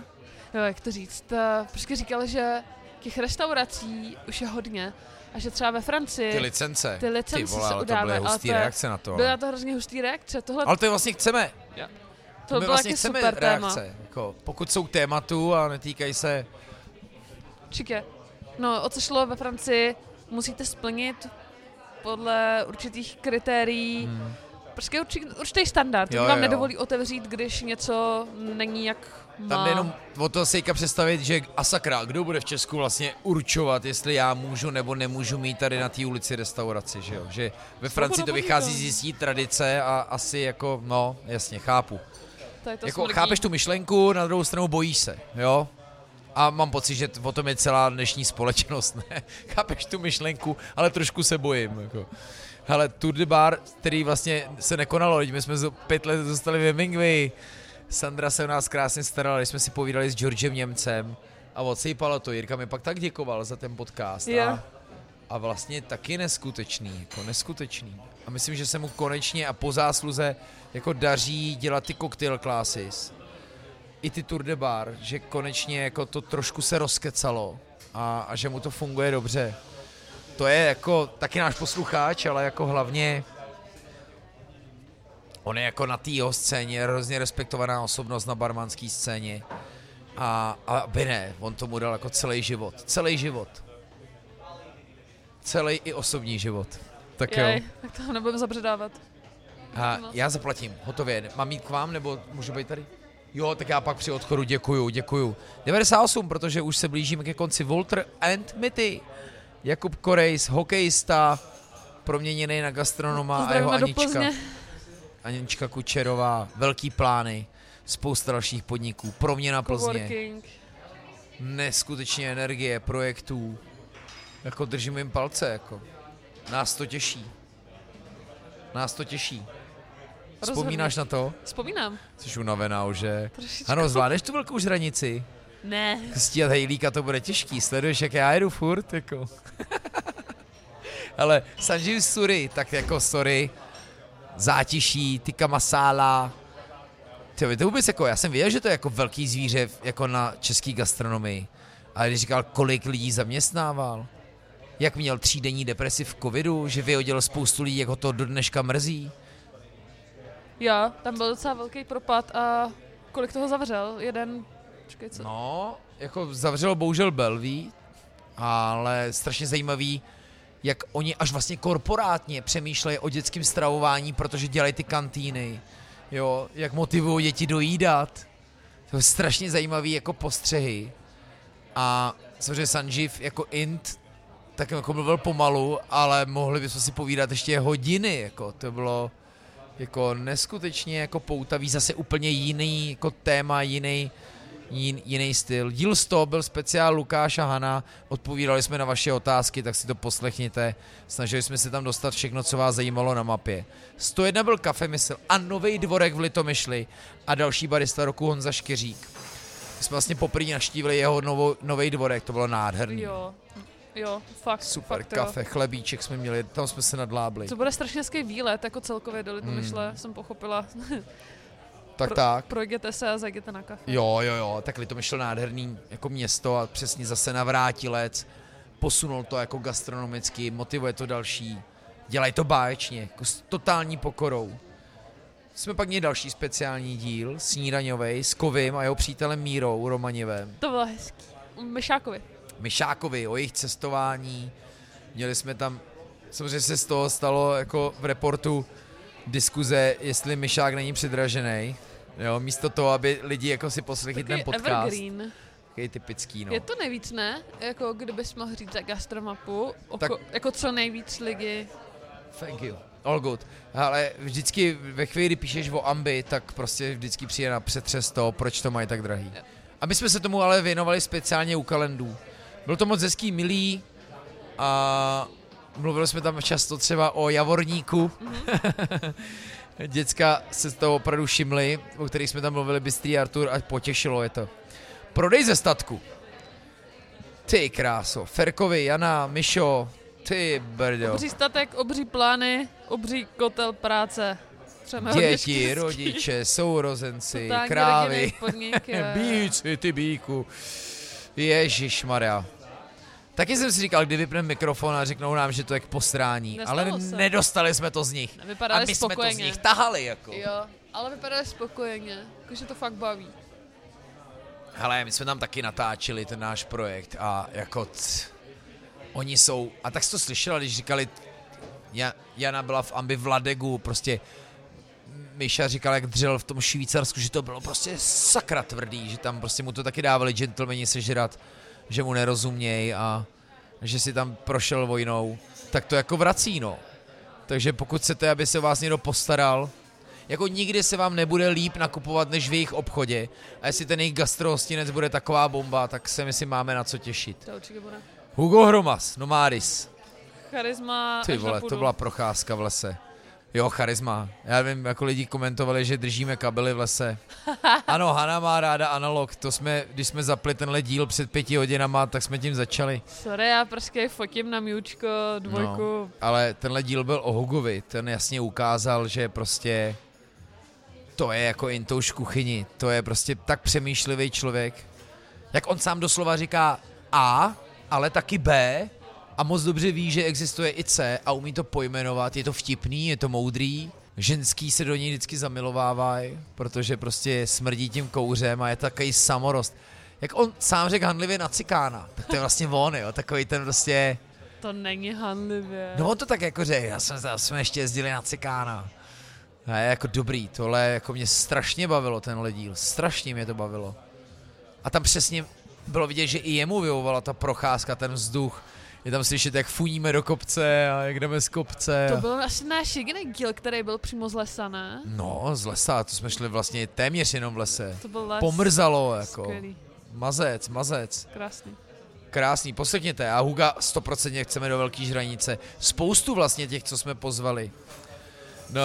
jo, jak to říct, ta, prostě říkal, že těch restaurací už je hodně a že třeba ve Francii Ty licence. ty licence Ty vole, se ale to byly udávají, ale hustý to je- reakce na to. byla ale- to hrozně hustý reakce. Tohle Ale to je vlastně chceme. to my bylo vlastně chceme super téma. reakce. Jako, pokud jsou tématu a netýkají se... Čikě. No, o co šlo ve Francii, musíte splnit podle určitých kritérií Hmm. Prostě určitý, určitý standard. Jo, vám jo. nedovolí otevřít, když něco není jak. Tam jde jenom o to sejka představit, že a sakra, kdo bude v Česku vlastně určovat, jestli já můžu nebo nemůžu mít tady na té ulici restauraci, že jo? Že ve Francii to vychází z jistý tradice a asi jako, no, jasně, chápu. Tady to jako chápeš tu myšlenku, na druhou stranu bojíš se, jo? A mám pocit, že o tom je celá dnešní společnost, ne? Chápeš tu myšlenku, ale trošku se bojím, jako. Hele, Tour de Bar, který vlastně se nekonalo, my jsme pět let zůstali v Hemingway. Sandra se o nás krásně starala, když jsme si povídali s Georgem Němcem a odsejpalo to. Jirka mi pak tak děkoval za ten podcast. Jo. A, a vlastně taky neskutečný, jako neskutečný. A myslím, že se mu konečně a po zásluze jako daří dělat ty cocktail classes. I ty Tour de Bar, že konečně jako to trošku se rozkecalo a, a že mu to funguje dobře. To je jako taky náš posluchač, ale jako hlavně on je jako na té jeho scéně hrozně respektovaná osobnost na barmanské scéně. A, a aby ne, on tomu dal jako celý život. Celý život. Celý i osobní život. Tak jo. Jej, tak to nebudeme zabředávat. A já zaplatím, hotově. Mám jít k vám, nebo můžu být tady? Jo, tak já pak při odchodu děkuju, děkuju. 98, protože už se blížíme ke konci Walter and Mitty. Jakub Korejs, hokejista, proměněný na gastronoma a jeho Anička. Anička Kučerová, velký plány, spousta dalších podniků, proměna Plzně, Coworking. neskutečně energie, projektů. Jako držím jim palce, jako. Nás to těší. Nás to těší. Vzpomínáš na to? Vzpomínám. Jsi unavená už, že? Trošičku. Ano, zvládneš tu velkou žranici? Ne. Stíhat hejlíka to bude těžký, sleduješ, jak já jedu furt, jako. Ale Sanjeev Suri, tak jako sorry, zátiší, tikka masala, Ty, to vůbec jako, já jsem věděl, že to je jako velký zvíře jako na český gastronomii. Ale když říkal, kolik lidí zaměstnával, jak měl třídenní depresi v covidu, že vyhodil spoustu lidí, jak ho to do dneška mrzí. Jo, tam byl docela velký propad a kolik toho zavřel? Jeden, počkej, co? No, jako zavřelo bohužel Belví, ale strašně zajímavý, jak oni až vlastně korporátně přemýšlejí o dětském stravování, protože dělají ty kantýny, jo, jak motivují děti dojídat. To je strašně zajímavý jako postřehy. A samozřejmě Sanjiv jako int, tak jako mluvil pomalu, ale mohli bychom si povídat ještě hodiny, jako to bylo jako neskutečně jako poutavý, zase úplně jiný jako téma, jiný, jin, jiný styl. Díl 100 byl speciál Lukáša Hana, odpovídali jsme na vaše otázky, tak si to poslechněte. Snažili jsme se tam dostat všechno, co vás zajímalo na mapě. 101 byl Kafe Mysl a Nový dvorek v Litomyšli a další barista roku Honza Škeřík. My jsme vlastně poprvé naštívili jeho nový dvorek, to bylo nádherný. Jo, jo, fakt. Super fakt, jo. kafe, chlebíček jsme měli, tam jsme se nadlábli. To bude strašně hezký výlet, jako celkově do Litomyšle, Hmm. jsem pochopila. Tak pro- tak. Projděte se a zajděte na kafe. Jo, jo, jo, tak Litomyšl nádherný jako město a přesně zase navrátilec, posunul to jako gastronomicky, motivuje to další, dělají to báječně, jako s totální pokorou. Jsme pak měli další speciální díl, snídaňovej, s Kovým a jeho přítelem Mírou Romaněvem, To bylo hezký. Myšákovi. Myšákovi, o jejich cestování. Měli jsme tam, samozřejmě se z toho stalo jako v reportu diskuze, jestli Myšák není předražený. Jo, místo toho, aby lidi jako si poslechli ten podcast. evergreen. Takový typický, no. Je to nejvíc, ne? Jako kdybys mohl říct za gastromapu, oko, Tak- jako co nejvíc lidi. Thank you. All good. Ale vždycky ve chvíli, kdy píšeš o Ambi, tak prostě vždycky přijde na přetřes to, proč to mají tak drahý. A my jsme se tomu ale věnovali speciálně u kalendů. Byl to moc hezký, milý a mluvili jsme tam často třeba o Javorníku. Děcka se z toho opravdu všimli, o kterých jsme tam mluvili, Bystrý Artur a potěšilo je to. Prodej ze statku. Ty kráso, Ferkovi, Jana, Mišo, ty brdo. Obří statek, obří plány, obří kotel práce. Třeba hodně Děti, rodiče, sourozenci, Totální krávy, podnik, jo. bíci, ty bíku. Ježíš Maria. Taky jsem si říkal, kdy vypneme mikrofon a řeknou nám, že to je k posrání, Nestalo ale se. nedostali jsme to z nich. A Vypadali my jsme to z spokojeně. nich tahali, jako. Jo, ale vypadali spokojeně, jakože to fakt baví. Hele, my jsme tam taky natáčeli ten náš projekt a jako c, oni jsou, a tak jsi to slyšela, když říkali, Ja, Jana byla v Ambi v Ladegu, prostě Miša říkal, jak dřel v tom Švýcarsku, že to bylo prostě sakra tvrdý, že tam prostě mu to taky dávali gentlemani sežrat, že mu nerozumějí a že si tam prošel vojnou, tak to jako vrací, no. Takže pokud chcete, aby se o vás někdo postaral, jako nikdy se vám nebude líp nakupovat než v jejich obchodě. A jestli ten jejich gastrohostinec bude taková bomba, tak se my si máme na co těšit. To určitě bude. Hugo Hromas, Nomadis. Charisma Ty vole, to byla procházka v lese. Jo, charisma. Já vím, jako lidi komentovali, že držíme kabely v lese. Ano, Hana má ráda analog. To jsme, když jsme zapli tenhle díl před pěti hodinama, tak jsme tím začali. Sorry, já prostě fotím na Miučko dvojku. No, ale tenhle díl byl o Hugovi. Ten jasně ukázal, že prostě to je jako intouš kuchyni. To je prostě tak přemýšlivý člověk. Jak on sám doslova říká A, ale taky B a moc dobře ví, že existuje i C a umí to pojmenovat. Je to vtipný, je to moudrý. Ženský se do něj vždycky zamilovávají, protože prostě smrdí tím kouřem a je takový samorost. Jak on sám řekl handlivě na cikána, tak to je vlastně on, jo, takový ten prostě... To není handlivě. No on to tak jako řekl, já jsme, já jsme ještě jezdili na cikána. A je jako dobrý, tohle jako mě strašně bavilo tenhle díl, strašně mě to bavilo. A tam přesně bylo vidět, že i jemu vyhovovala ta procházka, ten vzduch. Je tam slyšet, jak funíme do kopce a jak jdeme z kopce. To byl asi náš jediný díl, který byl přímo z lesa, ne? No, z lesa, to jsme šli vlastně téměř jenom v lese. To byl les. Pomrzalo, jako. Skvělý, Mazec, mazec. krásný. Krásný, poslechněte. A Huga 100% chceme do Velký žranice. Spoustu vlastně těch, co jsme pozvali. No,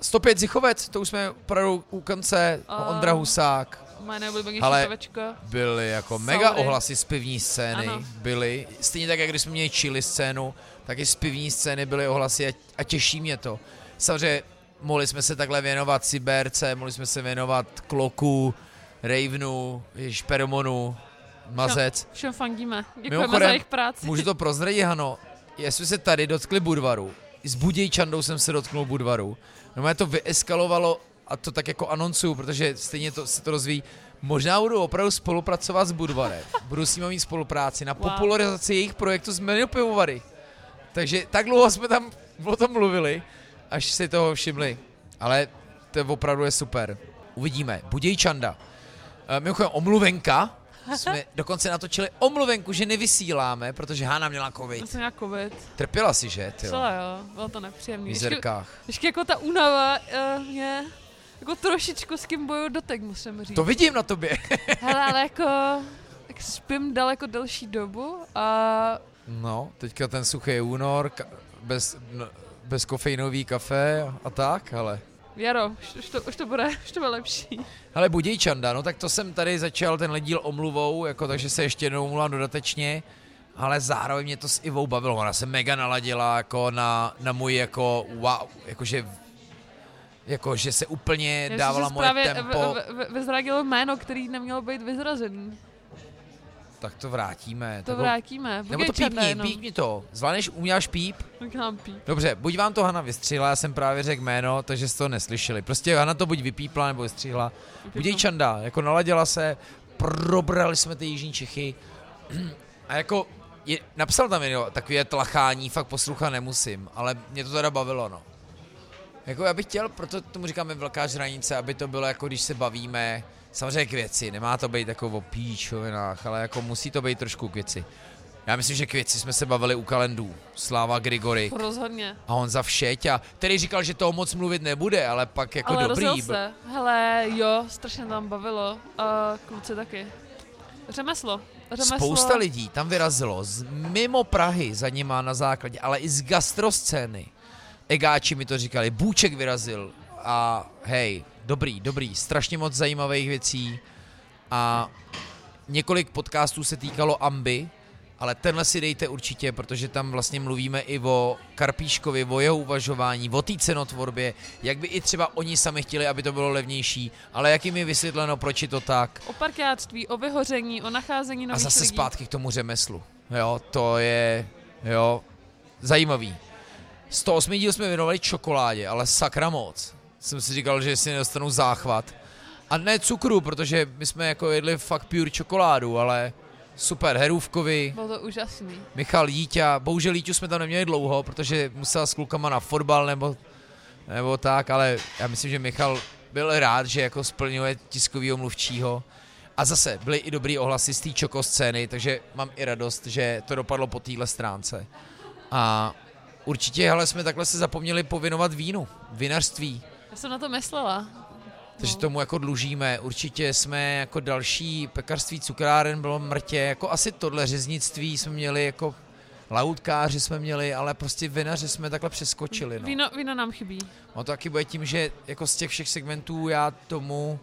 105 Zichovec, to už jsme opravdu u konce, Ondra Husák, Moje nejoblíbenější Ale- pivečko. byly jako Sorry. mega ohlasy z pivní scény, Ano. byly, stejně tak, jak když jsme měli chili scénu, tak i z pivní scény byly ohlasy a, a těší mě to. Samozřejmě mohli jsme se takhle věnovat Cyberce, mohli jsme se věnovat Kloku, Ravenu, Špermonu, Mazec. Všem fandíme. Děkujeme Mimochodem, za jejich práci. Můžu to prozradit, Hano? Jestli se tady dotkli Budvaru, s Budějčandou jsem se dotknul Budvaru, no to vyeskalovalo a to tak jako anoncuju, protože stejně to, se to rozvíjí. Možná budu opravdu spolupracovat s Budvarem. Budu s nimi mít spolupráci na Wow. popularizaci jejich projektu z menu pivovary. Takže tak dlouho jsme tam o tom mluvili, až si toho všimli. Ale to opravdu je super. Uvidíme. Budějčanda. E, mimochodem, omluvenka. Jsme dokonce natočili omluvenku, že nevysíláme, protože Hána měla covid. Já jsem nějak covid. Trpěla si, že? Ty Celé jo, bylo to nepříjemné. v ještě jako ta únava uh, mě jako trošičku s kým boju dotek, musím říct. To vidím na tobě. Hele, ale jako tak spím daleko delší dobu a No, teďka ten suchý únor, ka- bez, no, bez kofeinový kafe a, tak, ale... Jaro, už, už, to, už to bude, už to bude lepší. Hele, Budějčanda, no tak to jsem tady začal tenhle díl omluvou, jako takže se ještě jednou omluvám dodatečně, ale zároveň mě to s Ivou bavilo, ona se mega naladila jako na, na můj jako wow, jakože jako, že se úplně Já dávala moje právě tempo, v- v- v- vyzradilo jméno, který nemělo být vyzrazený. tak to vrátíme. To Nebo- vrátíme. Nebo to pípni, jenom. pípni to. Zvládneš, uměláš píp? Tak píp. Dobře, buď vám to Hana vystřihla, já jsem právě řekl jméno, takže jste to neslyšeli. Prostě Hana to buď vypípla, nebo vystřihla. Budějčanda, jako naladila se, probrali jsme ty Jižní Čechy a jako je, napsal tam jo, takové tlachání, fakt poslouchat nemusím, ale mě to teda bavilo, no. Jako já bych chtěl, proto tomu říkáme velká žranice, aby to bylo jako když se bavíme, samozřejmě k věci, nemá to být jako o píčovinách, ale jako musí to být trošku k věci. Já myslím, že k věci jsme se bavili u kalendů. Sláva Grigory Rozhodně. a on za Všeťa, který říkal, že toho moc mluvit nebude, ale pak jako Ale dobrý. se. Hele, jo, strašně tam bavilo. A kluci taky. Řemeslo. Řemeslo. Spousta lidí tam vyrazilo z mimo Prahy za nima na základě, ale i z gastroscény. Egáči mi to říkali, Bůček vyrazil a hej, dobrý, dobrý, strašně moc zajímavých věcí a několik podcastů se týkalo Amby, ale tenhle si dejte určitě, protože tam vlastně mluvíme i o Karpíškovi, o jeho uvažování, o té cenotvorbě, jak by i třeba oni sami chtěli, aby to bylo levnější, ale jak jim je vysvětleno, proč je to tak. O parkáctví, o vyhoření, o nacházení A nových zase lidí. zpátky k tomu řemeslu. Jo, to je, jo, zajímavý. 108 díl jsme věnovali čokoládě, ale sakra moc. Jsem si říkal, že si nedostanu záchvat. A ne cukru, protože my jsme jako jedli fakt pure čokoládu, ale super, Herůvkovi, Bylo to úžasný. Michal Jíťa, bohužel Jíťu jsme tam neměli dlouho, protože musel s klukama na fotbal nebo, nebo tak, ale já myslím, že Michal byl rád, že jako splňuje tiskovýho mluvčího. A zase byly i dobrý ohlasy z té čoko scény, takže mám i radost, že to dopadlo po téhle stránce. A určitě, hele, jsme takhle se zapomněli povinovat vínu, vinařství. Já jsem na to myslela. Takže No. tomu jako dlužíme. Určitě jsme jako další pekařství cukráren bylo mrtě. Jako asi tohle řeznictví jsme měli jako lautkáři jsme měli, ale prostě vinaři jsme takhle přeskočili. No. Víno, víno nám chybí. On to taky bude tím, že jako z těch všech segmentů já tomu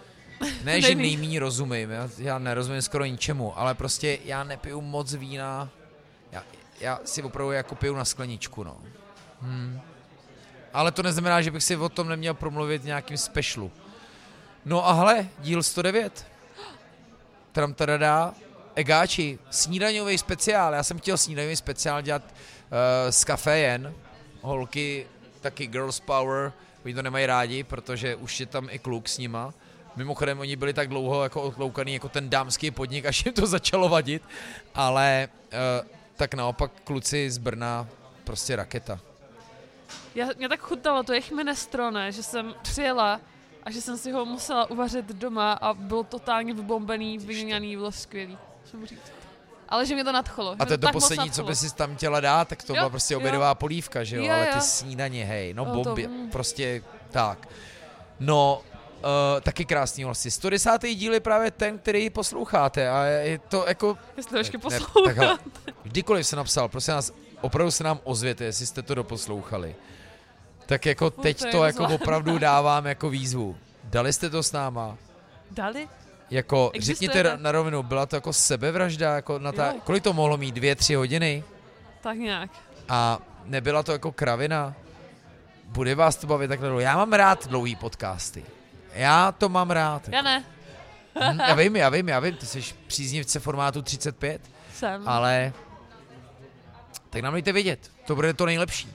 ne, že nejméně rozumím, já, já nerozumím skoro ničemu, ale prostě já nepiju moc vína, já, si opravdu jako piju na skleničku, no. Hmm. Ale to neznamená, že bych si o tom neměl promluvit nějakým specialu. No a hele, díl 109. Tram tadadá, Egáči, snídaňový speciál. Já jsem chtěl snídaňový speciál dělat uh, s kafejen. Holky, taky girls power, oni to nemají rádi, protože už je tam i kluk s nima. Mimochodem, oni byli tak dlouho jako odkloukaný jako ten dámský podnik, až jim to začalo vadit. Ale uh, tak naopak kluci z Brna, prostě raketa. Já, mě tak chutalo to jejich minestrone, že jsem přijela a že jsem si ho musela uvařit doma a bylo totálně vybombený, vyměněný, bylo skvělý. Říct. Ale že mě to nadchlo. A to je to poslední, co by si tam chtěla dát, tak to Jo, byla prostě jo. obědová polívka, že jo? Jo, Ale ty jo. snídaně, hej, no to, bomby, mm. prostě tak. No, uh, taky krásný vlastně. 110. díl je právě ten, který posloucháte a je to jako... Jestli to ještě Ne, poslouchám. tak hele, Kdykoliv se napsal, prosím nás, opravdu se nám ozvěte, jestli jste to doposlouchali. Tak jako Furt teď to to jako opravdu dávám jako výzvu. Dali jste to s náma? Dali? Jako, Existuje řekněte na rovinu, byla to jako sebevražda? Jako na ta, kolik to mohlo mít? Dvě, tři hodiny? Tak nějak. A nebyla to jako kravina? Bude vás to bavit takhle dlouho? Já mám rád dlouhý podcasty. Já to mám rád. Já ne. Hm, já vím, já vím, já vím, ty jsi příznivce formátu 35, Jsem. ale tak nám dejte vědět, to bude to nejlepší.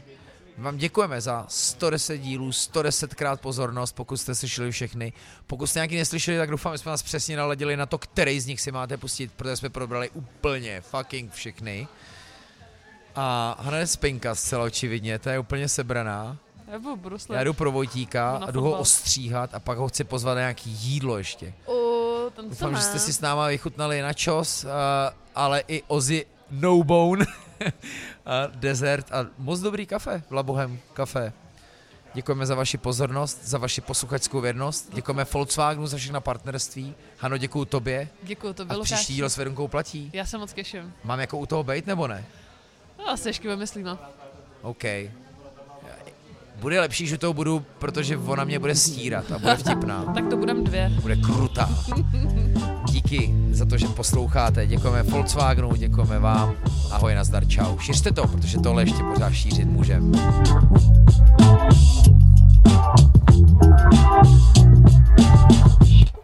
Vám děkujeme za 110 dílů, 110 krát pozornost, pokud jste slyšeli všechny. Pokud jste nějaký neslyšeli, tak doufám, že jsme vás přesně naladili na to, který z nich si máte pustit, protože jsme probrali úplně fucking všechny. A hned Spinka zcela očividně, ta je úplně sebraná. Já budu bruslet. Já jdu pro Vojtíka Na a jdu ho ostříhat a pak ho chci pozvat na nějaký jídlo ještě. O, co Doufám, že jste si s náma vychutnali načos, uh, ale i Ozzy No Bone a dezert a moc dobrý kafe, Labohem kafe. Děkujeme za vaši pozornost, za vaši posluchačskou věrnost. Děkujeme Volkswagenu za všechna partnerství. Hano, děkuju tobě. Děkuju, to A bylo příští díl s Verunkou platí. Já se moc těším. Mám jako u toho být nebo ne? No, asi ještě vymyslíme. OK. Bude lepší, že to budu, protože ona mě bude stírat a bude vtipná. Tak to budem dvě. bude krutá. Díky za to, že posloucháte. Děkujeme Volkswagenu, děkujeme vám. Ahoj, nazdar, čau. Šiřte to, protože tohle ještě pořád šířit můžeme.